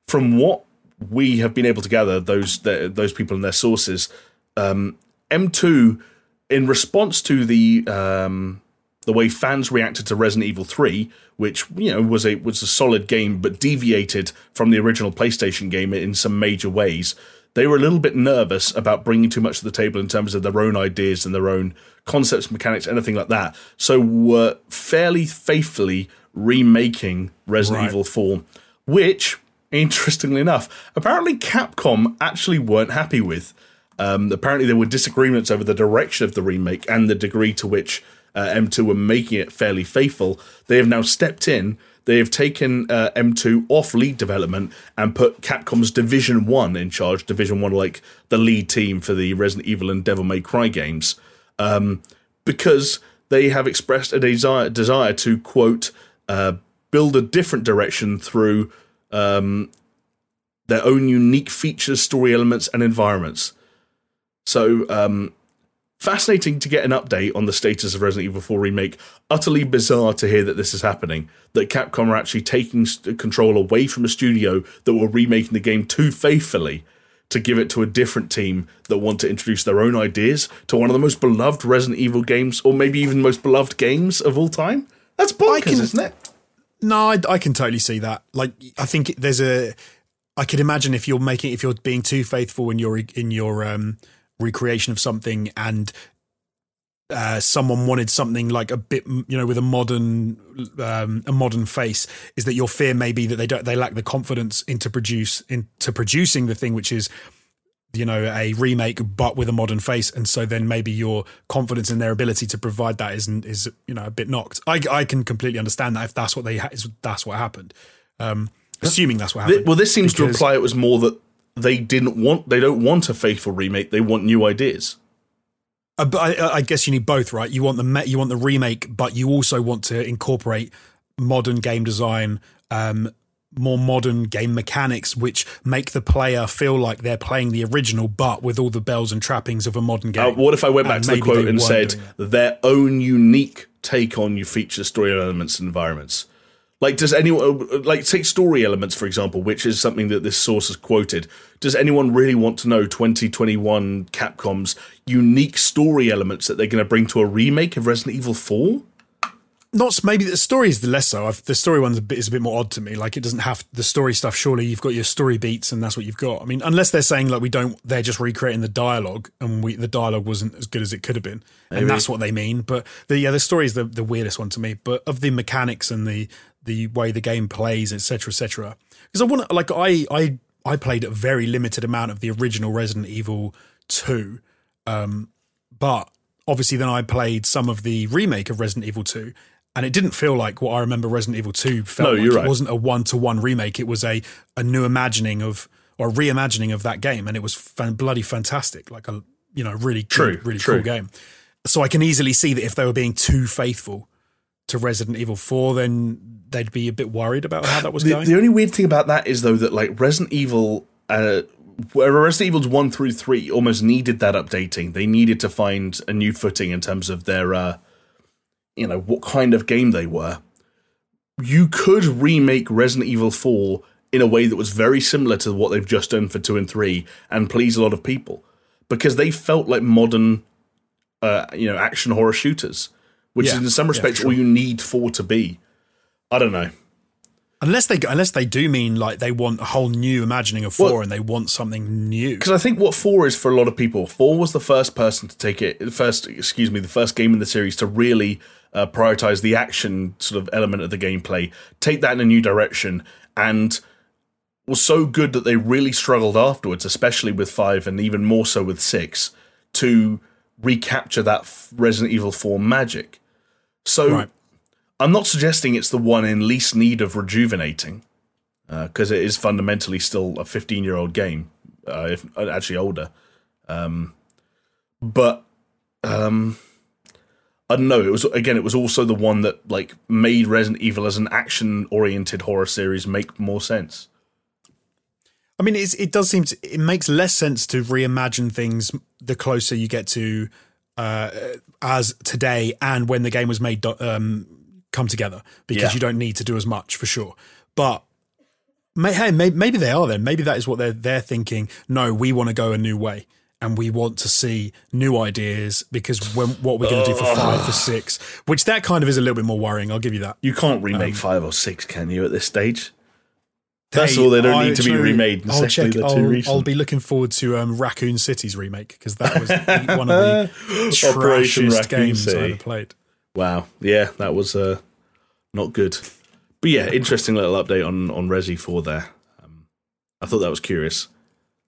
From what we have been able to gather, those those people and their sources, um, M2, in response to the um, the way fans reacted to Resident Evil 3, which you know was a was a solid game but deviated from the original PlayStation game in some major ways. They were a little bit nervous about bringing too much to the table in terms of their own ideas and their own concepts, mechanics, anything like that. So were fairly faithfully remaking Resident right. Evil 4, which, interestingly enough, apparently Capcom actually weren't happy with. Um, apparently, there were disagreements over the direction of the remake and the degree to which uh, M2 were making it fairly faithful. They have now stepped in. They have taken uh, M2 off lead development and put Capcom's Division 1 in charge. Division 1, like the lead team for the Resident Evil and Devil May Cry games. Um, because they have expressed a desire, desire to, quote, uh, build a different direction through um, their own unique features, story elements, and environments. So, um, Fascinating to get an update on the status of Resident Evil 4 Remake. Utterly bizarre to hear that this is happening. That Capcom are actually taking control away from a studio that were remaking the game too faithfully to give it to a different team that want to introduce their own ideas to one of the most beloved Resident Evil games, or maybe even the most beloved games of all time. That's bonkers, can, isn't it? No, I, I can totally see that. Like, I think there's a. I could imagine if you're making, if you're being too faithful in your in your um, recreation of something and uh, someone wanted something like a bit, you know, with a modern, um, a modern face, is that your fear may be that they don't, they lack the confidence into produce into producing the thing, which is, you know, a remake but with a modern face, and so then maybe your confidence in their ability to provide that isn't is you know a bit knocked. I I can completely understand that if that's what they ha- is that's what happened. Um, assuming that's what happened. Well, this seems to imply it was more that they didn't want they don't want a faithful remake. They want new ideas. Uh, but I, I, guess you need both, right? You want the you want the remake, but you also want to incorporate modern game design, um, more modern game mechanics, which make the player feel like they're playing the original, but with all the bells and trappings of a modern game. Uh, what if I went back and to the quote and said their own unique take on your feature, story elements, and environments? Like, does anyone uh, like take story elements for example, which is something that this source has quoted? Does anyone really want to know 2021 Capcom's unique story elements that they're going to bring to a remake of Resident Evil 4? Not maybe the story is the less so. I've, the story one is a bit more odd to me. Like it doesn't have the story stuff. Surely you've got your story beats, and that's what you've got. I mean, unless they're saying like we don't, they're just recreating the dialogue, and we the dialogue wasn't as good as it could have been, maybe. and that's what they mean. But the yeah, the story is the the weirdest one to me. But of the mechanics and the the way the game plays, etc., etc. Because I want to, like I I I played a very limited amount of the original Resident Evil two, um, but obviously then I played some of the remake of Resident Evil two, and it didn't feel like what I remember Resident Evil two felt. No, like. you're right. It wasn't a one to one remake. It was a a new imagining of or reimagining of that game, and it was fan, bloody fantastic. Like a you know really true, cool, really true. cool game. So I can easily see that if they were being too faithful to Resident Evil 4, then they'd be a bit worried about how that was the, going. The only weird thing about that is though that like Resident Evil, uh, where Resident Evil's one through three almost needed that updating. They needed to find a new footing in terms of their, uh, you know, what kind of game they were. You could remake Resident Evil 4 in a way that was very similar to what they've just done for two and three and please a lot of people because they felt like modern, uh, you know, action horror shooters which yeah, is in some respects yeah, sure. all you need four to be. I don't know. Unless they unless they do mean like they want a whole new imagining of four well, and they want something new. Because I think what four is for a lot of people, four was the first person to take it. First, excuse me, the first game in the series to really uh, prioritize the action sort of element of the gameplay, take that in a new direction, and was so good that they really struggled afterwards, especially with five and even more so with six, to recapture that Resident Evil four magic. So right. I'm not suggesting it's the one in least need of rejuvenating, because uh, it is fundamentally still a 15 year old game. uh, if uh, actually older. Um, but um, I don't know. It was again. It was also the one that like made Resident Evil as an action-oriented horror series make more sense. I mean, it's, it does seem to, it makes less sense to reimagine things the closer you get to uh, as today and when the game was made um, come together because Yeah. you don't need to do as much for sure. But may, hey, may, maybe they are then. Maybe that is what they're they're thinking. No, we want to go a new way. And we want to see new ideas because when what we're going to do for five, for six, which that kind of is a little bit more worrying. I'll give you that. You can't remake Um, five or six, can you? At this stage, that's Hey, all. They don't need to be remade. I'll check. I'll. I'll be looking forward to um, Raccoon City's remake because that was one of the trashiest games I ever played. Wow. Yeah, that was uh, not good. But yeah, interesting little update on on Resi Four there. Um, I thought that was curious.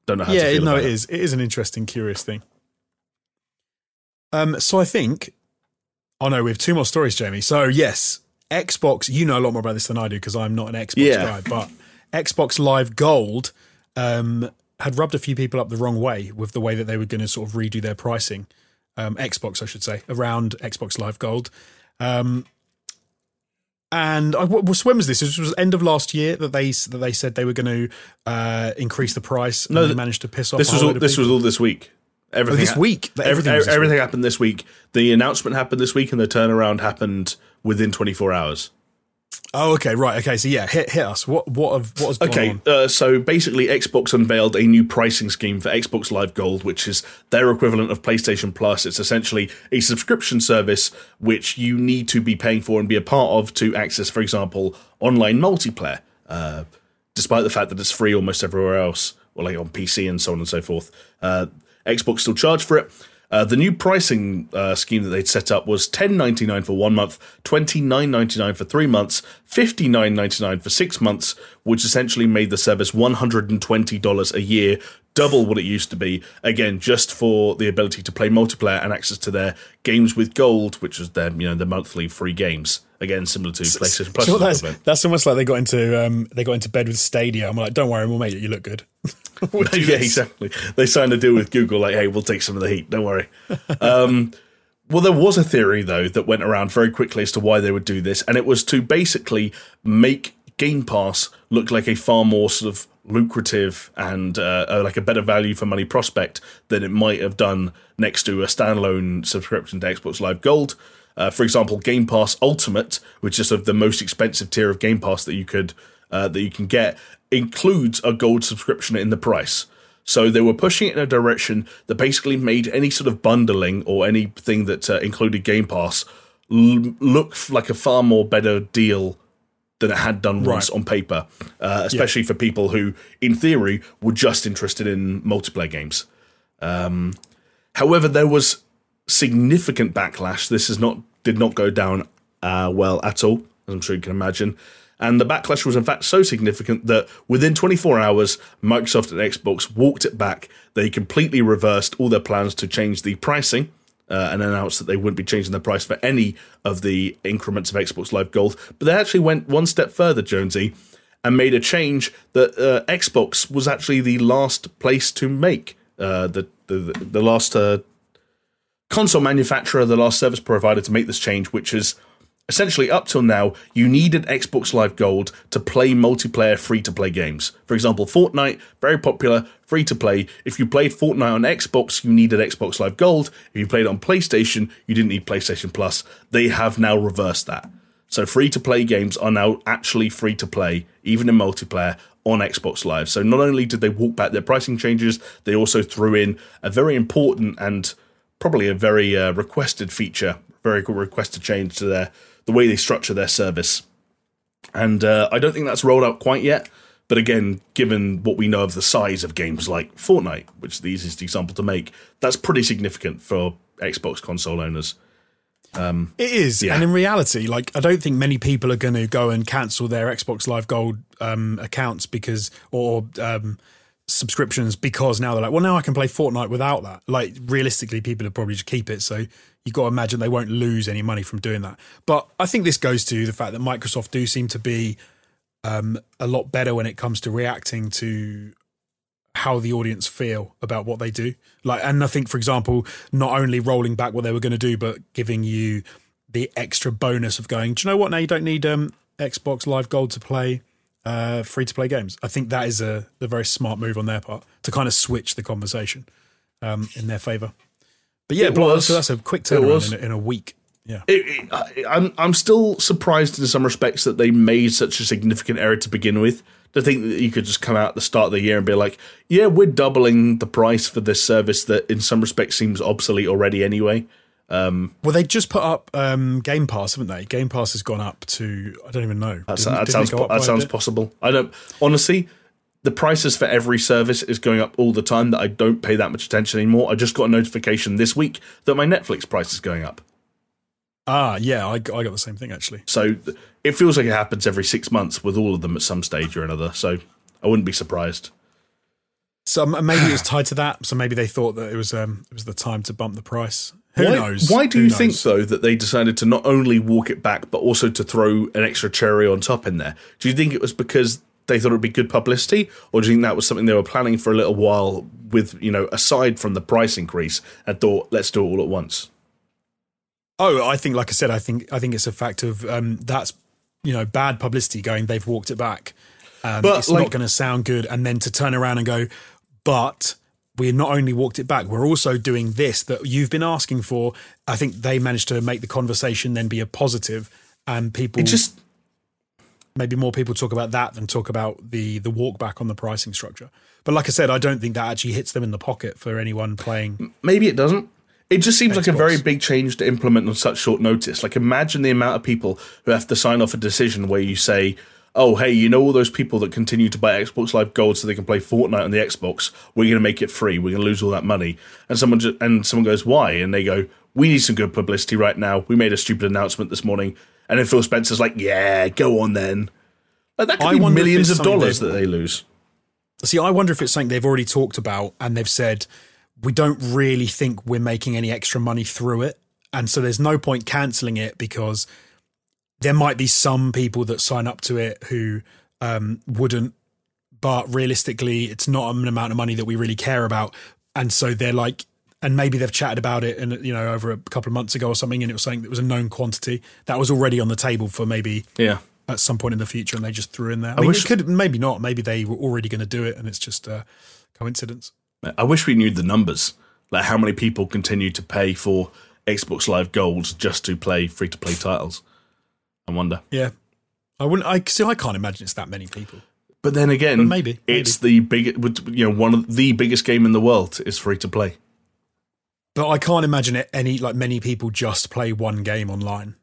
Don't know how Yeah, to feel no, about it is. It is an interesting, curious thing. Um, so I think. Oh no, we have two more stories, Jamie. So yes, Xbox. You know a lot more about this than I do because I'm not an Xbox Yeah. guy. But Xbox Live Gold um, had rubbed a few people up the wrong way with the way that they were going to sort of redo their pricing. Um, Xbox, I should say, around Xbox Live Gold. Um, and I, what, when was this? This was end of last year that they that they said they were going to uh, increase the price. No, they managed to piss off. This was all. This was all this week. Oh, Everything this ha- week. Everything this everything week. happened this week. The announcement happened this week, and the turnaround happened within 24 hours. Oh, okay, right. Okay, so yeah, hit hit us. What what have what has gone Okay, uh, so basically, Xbox unveiled a new pricing scheme for Xbox Live Gold, which is their equivalent of PlayStation Plus. It's essentially a subscription service which you need to be paying for and be a part of to access, for example, online multiplayer. Uh, despite the fact that it's free almost everywhere else, or like on PC and so on and so forth, uh, Xbox still charge for it. Uh, the new pricing uh, scheme that they'd set up was ten ninety nine for one month, twenty nine ninety nine for three months, fifty nine ninety nine for six months, which essentially made the service one hundred and twenty dollars a year, double what it used to be. Again, just for the ability to play multiplayer and access to their games with gold, which was their you know the monthly free games. Again, similar to PlayStation Plus. Do you know what that's, that's almost like they got into um, they got into bed with Stadia. I'm like, don't worry, we'll make it. You look good. Yeah, exactly. They signed a deal with Google, like, hey, we'll take some of the heat. Don't worry. Um, well, there was a theory though that went around very quickly as to why they would do this, and it was to basically make Game Pass look like a far more sort of lucrative and uh, uh, like a better value for money prospect than it might have done next to a standalone subscription to Xbox Live Gold. Uh, for example, Game Pass Ultimate, which is sort of the most expensive tier of Game Pass that you could uh, that you can get, includes a gold subscription in the price. So they were pushing it in a direction that basically made any sort of bundling or anything that uh, included Game Pass l- look like a far more better deal than it had done once on paper, uh, especially for people who, in theory, were just interested in multiplayer games. Um, however, there was significant backlash. This is not did not go down uh, well at all, as I'm sure you can imagine. And the backlash was in fact so significant that within 24 hours, Microsoft and Xbox walked it back. They completely reversed all their plans to change the pricing uh, and announced that they wouldn't be changing the price for any of the increments of Xbox Live Gold. But they actually went one step further, Jonesy, and made a change that uh, Xbox was actually the last place to make. Uh, the, the the last uh, console manufacturer, the last service provider to make this change, which is essentially up till now, you needed Xbox Live Gold to play multiplayer free to play games. For example, Fortnite, very popular, free to play. If you played Fortnite on Xbox, you needed Xbox Live Gold. If you played on PlayStation, you didn't need PlayStation Plus. They have now reversed that. So free to play games are now actually free to play, even in multiplayer, on Xbox Live. So not only did they walk back their pricing changes, they also threw in a very important and probably a very uh, requested feature, very requested change to their the way they structure their service. And uh, I don't think that's rolled out quite yet. But again, given what we know of the size of games like Fortnite, which is the easiest example to make, that's pretty significant for Xbox console owners. It is, Yeah. and in reality, like I don't think many people are going to go and cancel their Xbox Live Gold um, accounts because or um, subscriptions because now they're like, well, now I can play Fortnite without that. Like realistically, people would probably just keep it. So you got to imagine they won't lose any money from doing that. But I think this goes to the fact that Microsoft do seem to be um, a lot better when it comes to reacting to how the audience feel about what they do. Like, and I think, for example, not only rolling back what they were going to do, but giving you the extra bonus of going. Do you know what? Now you don't need um, Xbox Live Gold to play uh, free to play games. I think that is a, a very smart move on their part to kind of switch the conversation um, in their favor. But yeah, was. so that's a quick turnaround in a, in a week. Yeah. It, it, I- I'm I'm still surprised in some respects that they made such a significant error to begin with. To think that you could just come out at the start of the year and be like, "Yeah, we're doubling the price for this service that, in some respects, seems obsolete already anyway." Well, they just put up um, Game Pass, haven't they? Game Pass has gone up to I don't even know. That's, Didn't- that didn't sounds it go po- up by that sounds possible. I don't honestly. The prices for every service is going up all the time. That I don't pay that much attention anymore. I just got a notification this week that my Netflix price is going up. Ah, yeah, I, got- I got the same thing actually. So it feels like it happens every six months with all of them at some stage or another. So I wouldn't be surprised. So maybe it was tied to that. So maybe they thought that it was um, it was the time to bump the price. Who why, knows? Why do Who you think knows? though that they decided to not only walk it back but also to throw an extra cherry on top in there? Do you think it was because they thought it'd be good publicity, or do you think that was something they were planning for a little while with you know aside from the price increase and thought let's do it all at once? Oh, I think, like I said, I think I think it's a fact of um, that's you know bad publicity. Going, they've walked it back. Um, But, it's like- not going to sound good, and then to turn around and go, but we not only walked it back, we're also doing this that you've been asking for. I think they managed to make the conversation then be a positive, and people It just maybe more people talk about that than talk about the the walk back on the pricing structure. But like I said, I don't think that actually hits them in the pocket for anyone playing. maybe it doesn't. It just seems like a very big change to implement on such short notice. Like, imagine the amount of people who have to sign off a decision where you say, "Oh, hey, you know all those people that continue to buy Xbox Live Gold so they can play Fortnite on the Xbox? We're going to make it free. We're going to lose all that money." And someone just, and someone goes, "Why?" And they go, "We need some good publicity right now. We made a stupid announcement this morning." And then Phil Spencer's like, "Yeah, go on then." Like that could I be millions of dollars that they lose. See, I wonder if it's something they've already talked about and they've said we don't really think we're making any extra money through it, and so there's no point cancelling it because there might be some people that sign up to it who um, wouldn't, but realistically, it's not an amount of money that we really care about, and so they're like. And maybe they've chatted about it, and you know, over a couple of months ago or something, and it was saying it was a known quantity that was already on the table for maybe Yeah. at some point in the future, and they just threw in there. I, mean, wish- could maybe not. Maybe they were already going to do it, and it's just a coincidence. I wish we knew the numbers, like how many people continue to pay for Xbox Live Gold just to play free to play titles. I wonder. Yeah, I wouldn't. I see. I can't imagine it's that many people. But then again, But maybe, it's the big, you know, one of the biggest game in the world is free to play. But I can't imagine it. Any like many people just play one game online.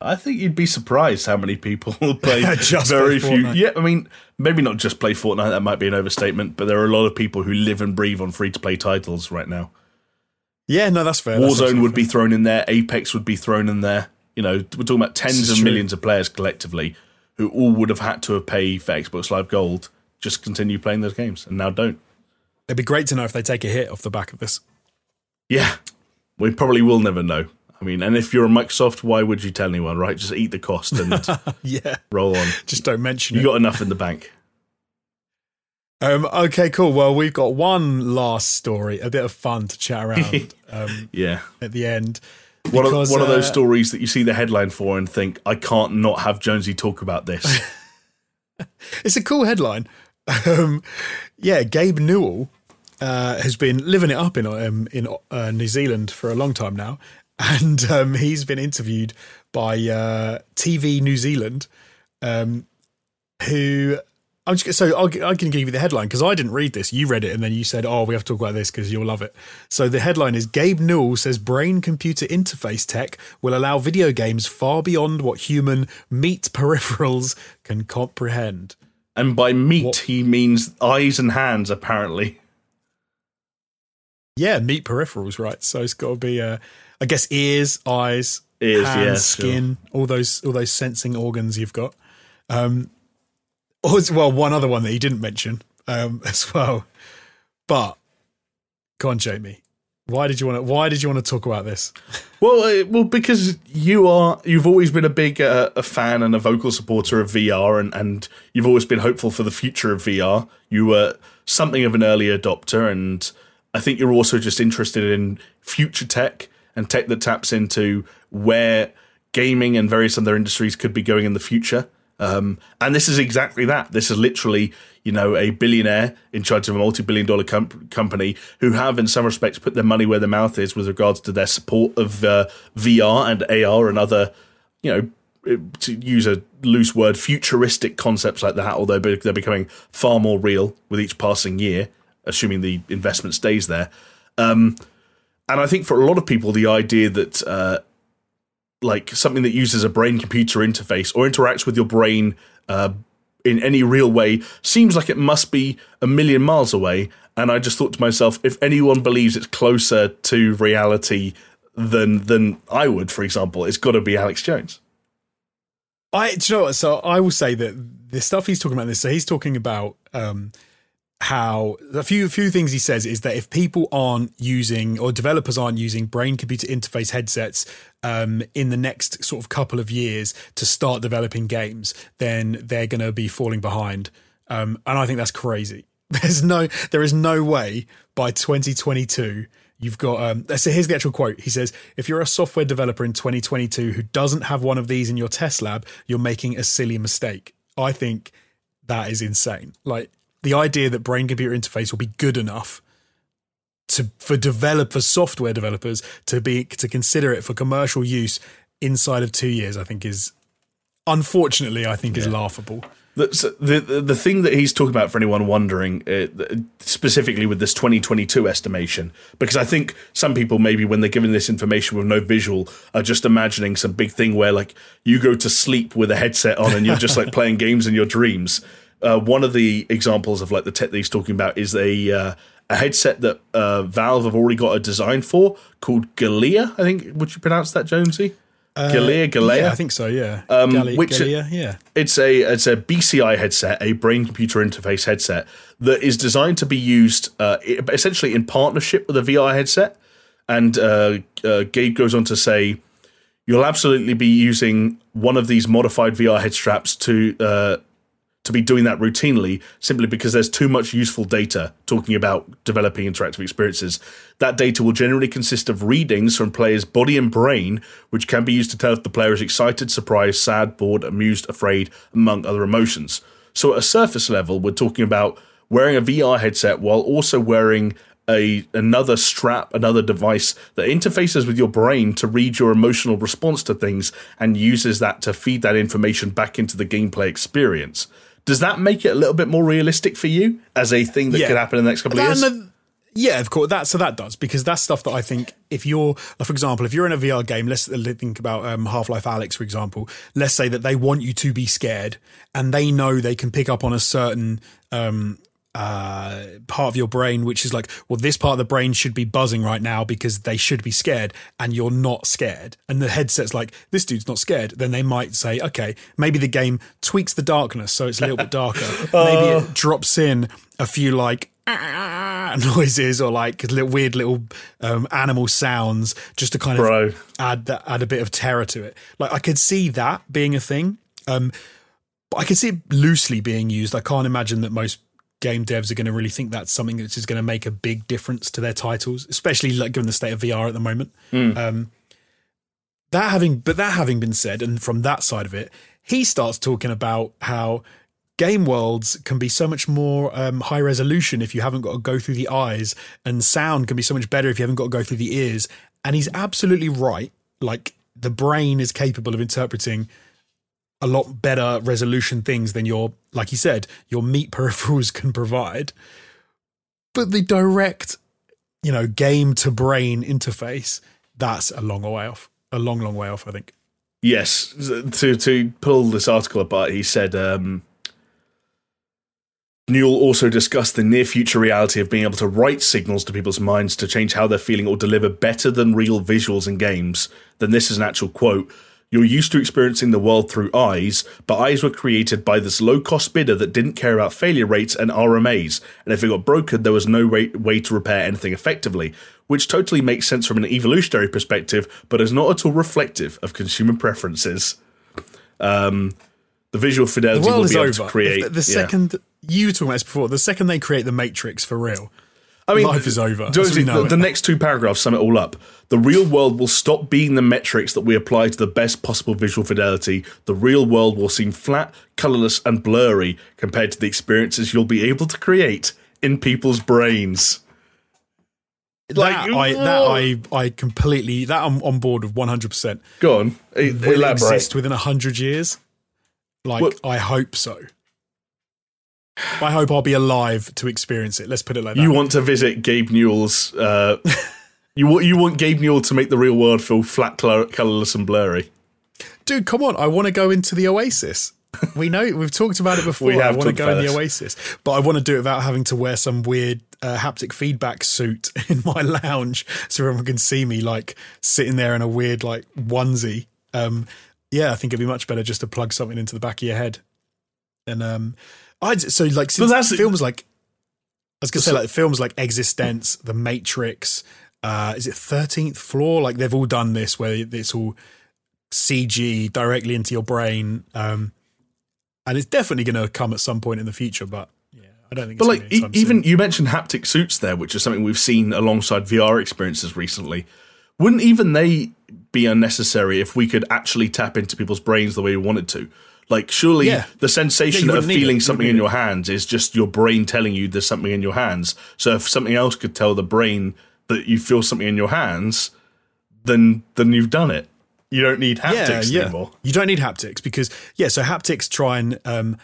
I think you'd be surprised how many people play Just very play few. Yeah, I mean, maybe not just play Fortnite. That might be an overstatement, but there are a lot of people who live and breathe on free to play titles right now. Yeah, no, that's fair. Warzone absolutely would be thrown in there. Apex would be thrown in there. You know, we're talking about tens of true. millions of players collectively who all would have had to have paid for Xbox Live Gold just continue playing those games and now don't. It'd be great to know if they take a hit off the back of this. Yeah, we probably will never know. I mean, and if you're a Microsoft, why would you tell anyone, right? Just eat the cost and Yeah, roll on. just don't mention You it. You got enough in the bank. um, okay, cool. Well, we've got one last story, a bit of fun to chat around um, Yeah. at the end. One of, one of those uh, stories that you see the headline for and think, I can't not have Jonesy talk about this. It's a cool headline. Um, yeah, Gabe Newell uh, has been living it up in um, in uh, New Zealand for a long time now, and um, he's been interviewed by uh, TV New Zealand, um, who. I'm just, so I'll, I can give you the headline because I didn't read this. You read it and then you said, "Oh, we have to talk about this because you'll love it." So the headline is: Gabe Newell says brain-computer interface tech will allow video games far beyond what human meat peripherals can comprehend. and by meat, What- he means eyes and hands, apparently. Yeah, meat peripherals, right? So it's got to be, uh, I guess, ears, eyes, Ears, hands, yeah, skin, all those all those sensing organs you've got. Um, or well, one other one that he didn't mention um, as well. But, go on, Jamie. Why did you want to? Why did you want to talk about this? Well, uh, well, because you are you've always been a big uh, a fan and a vocal supporter of VR, and and you've always been hopeful for the future of VR. You were something of an early adopter, and I think you're also just interested in future tech and tech that taps into where gaming and various other industries could be going in the future. Um, and this is exactly that. This is literally, you know, a billionaire in charge of a multi-billion dollar com- company who have, in some respects, put their money where their mouth is with regards to their support of uh, VR and AR and other, you know, to use a loose word, futuristic concepts like that. Although they're becoming far more real with each passing year, assuming the investment stays there. Um, and I think for a lot of people, the idea that uh, like something that uses a brain computer interface or interacts with your brain uh, in any real way seems like it must be a million miles away. And I just thought to myself, if anyone believes it's closer to reality than than I would, for example, it's got to be Alex Jones. I, you know? So I will say that the stuff he's talking about this. So he's talking about um, how a few few things he says is that if people aren't using or developers aren't using brain computer interface headsets um, in the next sort of couple of years to start developing games, then they're going to be falling behind. Um, and I think that's crazy. There's no there is no way by 2022 you've got um so here's the actual quote he says if you're a software developer in 2022 who doesn't have one of these in your test lab you're making a silly mistake i think that is insane like the idea that brain computer interface will be good enough to for developer software developers to be to consider it for commercial use inside of two years, I think is unfortunately I think yeah. is laughable. The, the the thing that he's talking about for anyone wondering, uh, specifically with this 2022 estimation, because I think some people maybe when they're given this information with no visual are just imagining some big thing where like you go to sleep with a headset on and you're just like playing games in your dreams. Uh, one of the examples of like the tech that he's talking about is a uh, a headset that uh, Valve have already got a design for called Galea. I think would you pronounce that Jonesy? Uh, Galea, Galea. Yeah, I think so. Yeah. Um, which Galea, yeah. It's a it's a BCI headset, a brain computer interface headset that is designed to be used uh, essentially in partnership with a VR headset. And uh, uh, Gabe goes on to say, you'll absolutely be using one of these modified VR head straps to uh, to be doing that routinely simply because there's too much useful data talking about developing interactive experiences. That data will generally consist of readings from players' body and brain, which can be used to tell if the player is excited, surprised, sad, bored, amused, afraid, among other emotions. So, at a surface level, we're talking about wearing a VR headset while also wearing a another strap, another device that interfaces with your brain to read your emotional response to things and uses that to feed that information back into the gameplay experience. Does that make it a little bit more realistic for you as a thing that yeah. could happen in the next couple of years? Yeah, of course. That so that does because that's stuff that I think if you're, for example, if you're in a VR game, let's think about um, Half Life Alyx, for example. Let's say that they want you to be scared, and they know they can pick up on a certain um, uh, part of your brain, which is like, well, this part of the brain should be buzzing right now because they should be scared, and you're not scared. And the headset's like, this dude's not scared. Then they might say, okay, maybe the game tweaks the darkness so it's a little bit darker. Maybe it oh. drops in a few like noises or like little weird little um, animal sounds just to kind of Bro. add that, add a bit of terror to it. Like I could see that being a thing. Um, but I can see it loosely being used. I can't imagine that most game devs are going to really think that's something that is going to make a big difference to their titles, especially like given the state of VR at the moment. Mm. Um, that having, but that having been said, and from that side of it, he starts talking about how game worlds can be so much more um, high resolution if you haven't got to go through the eyes, and sound can be so much better if you haven't got to go through the ears. And he's absolutely right. Like the brain is capable of interpreting a lot better resolution things than your, like you said, your meat peripherals can provide. But the direct, you know, game to brain interface, that's a long way off. A long, long way off, I think. Yes. To to pull this article apart, he said um, Newell also discussed the near future reality of being able to write signals to people's minds to change how they're feeling or deliver better than real visuals in games. Then this is an actual quote You're used to experiencing the world through eyes, but eyes were created by this low cost bidder that didn't care about failure rates and RMAs, and if it got broken, there was no way, way to repair anything effectively, which totally makes sense from an evolutionary perspective, but is not at all reflective of consumer preferences. Um, the visual fidelity The will be able over. to create. If the, the yeah. second you were talking about this before, the second they create the Matrix for real, I mean, life is over. do you as we know, know the, it. the next two paragraphs sum it all up. The real world will stop being the metrics that we apply to the best possible visual fidelity. The real world will seem flat, colorless, and blurry compared to the experiences you'll be able to create in people's brains. Like, that I that I I completely that I'm on board with 100. percent Go on, Will it elaborate. exist within hundred years? Like Well- I hope so. I hope I'll be alive to experience it. Let's put it like that. You want to visit Gabe Newell's. Uh, you want you want Gabe Newell to make the real world feel flat, colorless, and blurry. dude, come on! I want to go into the Oasis. We know we've talked about it before. We have I want to go in the. Oasis, but I want to do it without having to wear some weird uh, haptic feedback suit in my lounge, so everyone can see me like sitting there in a weird like onesie. Um, yeah, I think it'd be much better just to plug something into the back of your head. And um, I so like since films like I was gonna say like films like eXistenZ, The Matrix, uh, is it Thirteenth Floor? Like they've all done this where it's all CG directly into your brain, um, and it's definitely going to come at some point in the future. But yeah, I don't think. But it's like gonna e- even soon. you mentioned haptic suits there, which is something we've seen alongside VR experiences recently. Wouldn't even they be unnecessary if we could actually tap into people's brains the way we wanted to? Like, surely Yeah. the sensation Yeah, of wouldn't it. feeling something in need your hands is just your brain telling you there's something in your hands. So if something else could tell the brain that you feel something in your hands, then then you've done it. You don't need haptics anymore. You don't need haptics because yeah, so haptics try and um,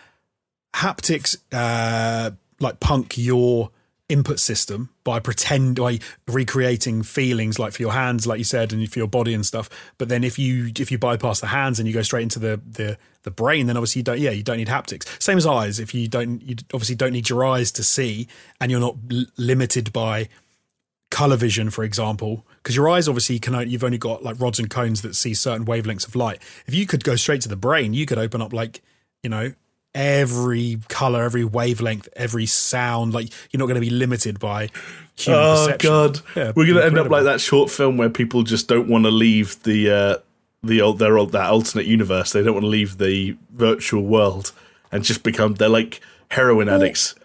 haptics uh, like punk your input system by pretend by recreating feelings like for your hands, like you said, and for your body and stuff. But then if you if you bypass the hands and you go straight into the the the brain, then obviously you don't. Yeah, you don't need haptics. Same as eyes. If you don't, you obviously don't need your eyes to see, and you're not l- limited by color vision, for example, because your eyes obviously can only, you've only got like rods and cones that see certain wavelengths of light. If you could go straight to the brain, you could open up like you know every color, every wavelength, every sound. Like you're not going to be limited by human Oh perception. god, Yeah, we're gonna end up like that short film where people just don't want to leave the uh, the old their old that alternate universe. They don't want to leave the virtual world and just become they're like heroin addicts. Do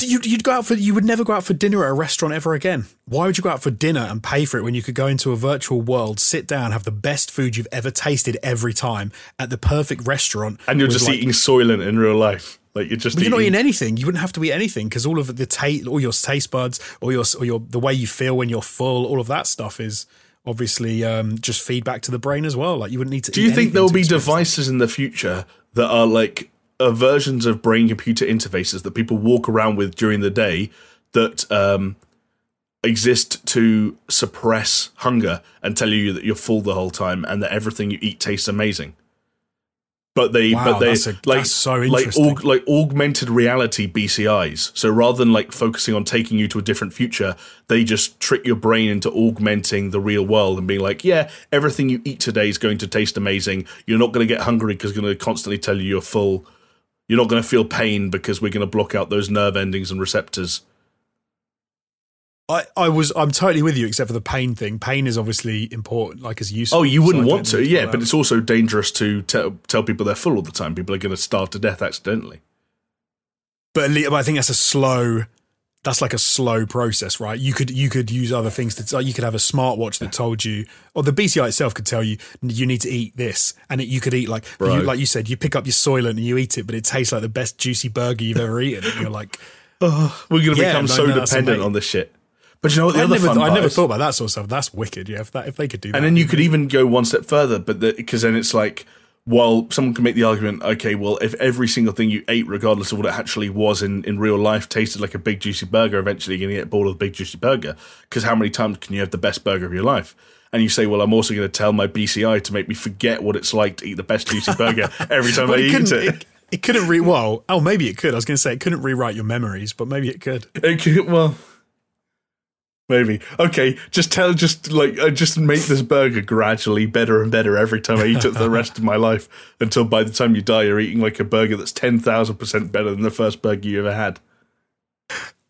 you, you'd go out for you would never go out for dinner at a restaurant ever again. Why would you go out for dinner and pay for it when you could go into a virtual world, sit down, have the best food you've ever tasted every time at the perfect restaurant, And you're just like, eating Soylent in real life. Like you're just But you're not eating. eating anything. You wouldn't have to eat anything because all of the taste, all your taste buds, or your, or your the way you feel when you're full, all of that stuff is obviously um, just feedback to the brain as well. Like you wouldn't need to. Do you think there'll be devices in the future that are like uh, versions of brain computer interfaces that people walk around with during the day that um, exist to suppress hunger and tell you that you're full the whole time and that everything you eat tastes amazing? But they, Wow, but they a- like so like aug, like augmented reality BCIs. So rather than like focusing on taking you to a different future, they just trick your brain into augmenting the real world and being like, yeah, everything you eat today is going to taste amazing. You're not going to get hungry because it's going to constantly tell you you're full. You're not going to feel pain because we're going to block out those nerve endings and receptors. I, I was I'm totally with you except for the pain thing. Pain is obviously important, like as useful. Oh, you wouldn't I want to, yeah, but it's also dangerous to tell, tell people they're full all the time. People are going to starve to death accidentally. but, but I think that's a slow. That's like a slow process, right? You could you could use other things to. You could have a smartwatch that told you, or the BCI itself could tell you you need to eat this, and it, you could eat like you, like you said, you pick up your Soylent and you eat it, but it tastes like the best juicy burger you've ever eaten, and you're like, oh, We're going to Yeah, become so no, dependent on this shit. But you know what? The I other never, fun I never is- thought about that sort of stuff. That's wicked. Yeah, if that if they could do that, And then you could even go one step further, but because then it's like, while someone can make the argument, okay, well, if every single thing you ate, regardless of what it actually was in, in real life, tasted like a big juicy burger, eventually you're going to get bored of the big juicy burger. Because how many times can you have the best burger of your life? And you say, well, I'm also going to tell my BCI to make me forget what it's like to eat the best juicy burger every time I eat it. It, it couldn't re. Well, oh, maybe it could. I was going to say it couldn't rewrite your memories, but maybe it could. It could- well, Maybe. Okay, just tell, just like, uh, just make this burger gradually better and better every time I eat it for the rest of my life until by the time you die, you're eating like a burger that's 10,000% better than the first burger you ever had.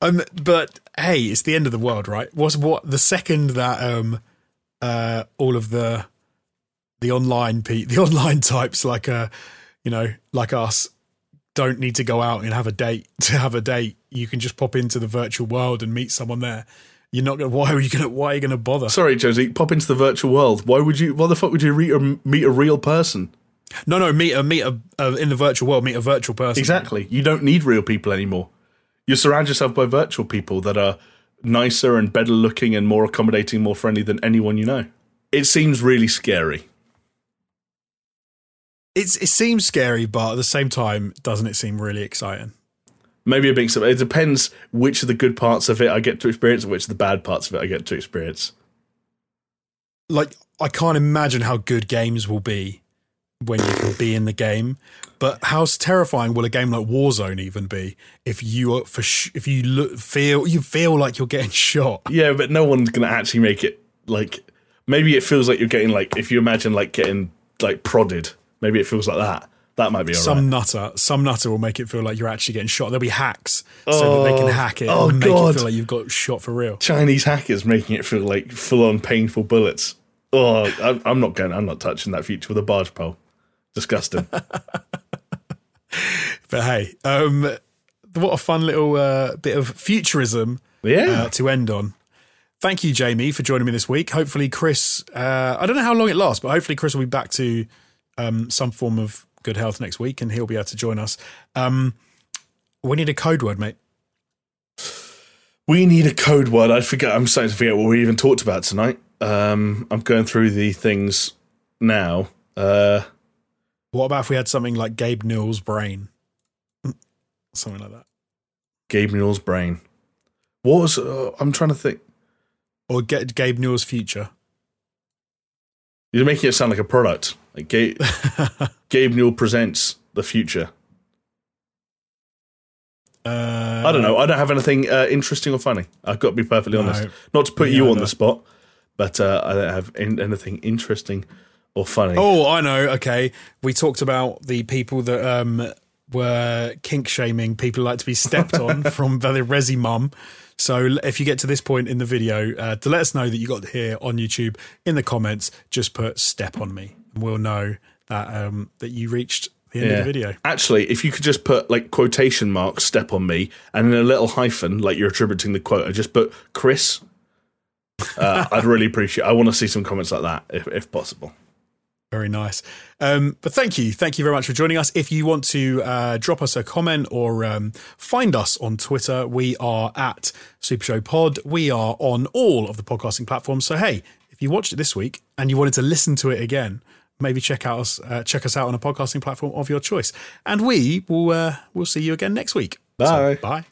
Um, but hey, it's the end of the world, right? Was what the second that um, uh, all of the the online pe- the online types like uh, you know, like us, don't need to go out and have a date to have a date. You can just pop into the virtual world and meet someone there. You're not gonna. Why are you gonna? Why are you gonna bother? Sorry, Jonesy, pop into the virtual world. Why would you? Why the fuck would you meet a, meet a real person? No, no, meet a meet a uh, in the virtual world. Meet a virtual person. Exactly. You don't need real people anymore. You surround yourself by virtual people that are nicer and better looking and more accommodating, more friendly than anyone you know. It seems really scary. It's it seems scary, but at the same time, doesn't it seem really exciting? Maybe a bit. It depends which of the good parts of it I get to experience and which of the bad parts of it I get to experience. Like I can't imagine how good games will be when you can be in the game. But how terrifying will a game like Warzone even be if you are for sh- if you look, feel you feel like you're getting shot? Yeah, but no one's gonna actually make it like. Maybe it feels like you're getting like if you imagine like getting like prodded. Maybe it feels like that. That might be some right. nutter, some nutter will make it feel like you're actually getting shot. There'll be hacks so that they can Oh, hack it oh and make God. it feel like you've got shot for real. Chinese hackers making it feel like full on painful bullets. Oh, I, I'm not going. I'm not touching that future with a barge pole. Disgusting. But hey, um, what a fun little uh, bit of futurism Yeah. uh, to end on. Thank you, Jamie, for joining me this week. Hopefully, Chris, uh, I don't know how long it lasts, but hopefully, Chris will be back to um, some form of good health next week and he'll be able to join us. Um, we need a code word, mate. we need a code word. I forget. I'm starting to forget what we even talked about tonight. Um, I'm going through the things now. Uh, What about if we had something like Gabe Newell's brain? Something like that. Gabe Newell's brain. What was? Uh, I'm trying to think. Or get Gabe Newell's future. You're making it sound like a product. Like Gabe, Gabe Newell presents the future. Uh, I don't know. I don't have anything uh, interesting or funny. I've got to be perfectly No. honest. Not to put you on the spot, but uh, I don't have in- anything interesting or funny. Oh, I know. Okay, we talked about the people that um, were kink shaming people like to be stepped on from the Resi Mum. So if you get to this point in the video, uh, to let us know that you got here on YouTube in the comments, just put "step on me," and we'll know that um, that you reached the end of the video. Actually, if you could just put like quotation marks, step on me, and then a little hyphen, like you're attributing the quote, and just put Chris. Uh, I'd really appreciate. I want to see some comments like that, if, if possible. Very nice. Um, but thank you. Thank you very much for joining us. If you want to uh, drop us a comment or um, find us on Twitter, we are at Super Show Pod. We are on all of the podcasting platforms. So, hey, if you watched it this week and you wanted to listen to it again, maybe check out us, uh, check us out on a podcasting platform of your choice. And we will uh, we'll see you again next week. So, Bye. bye.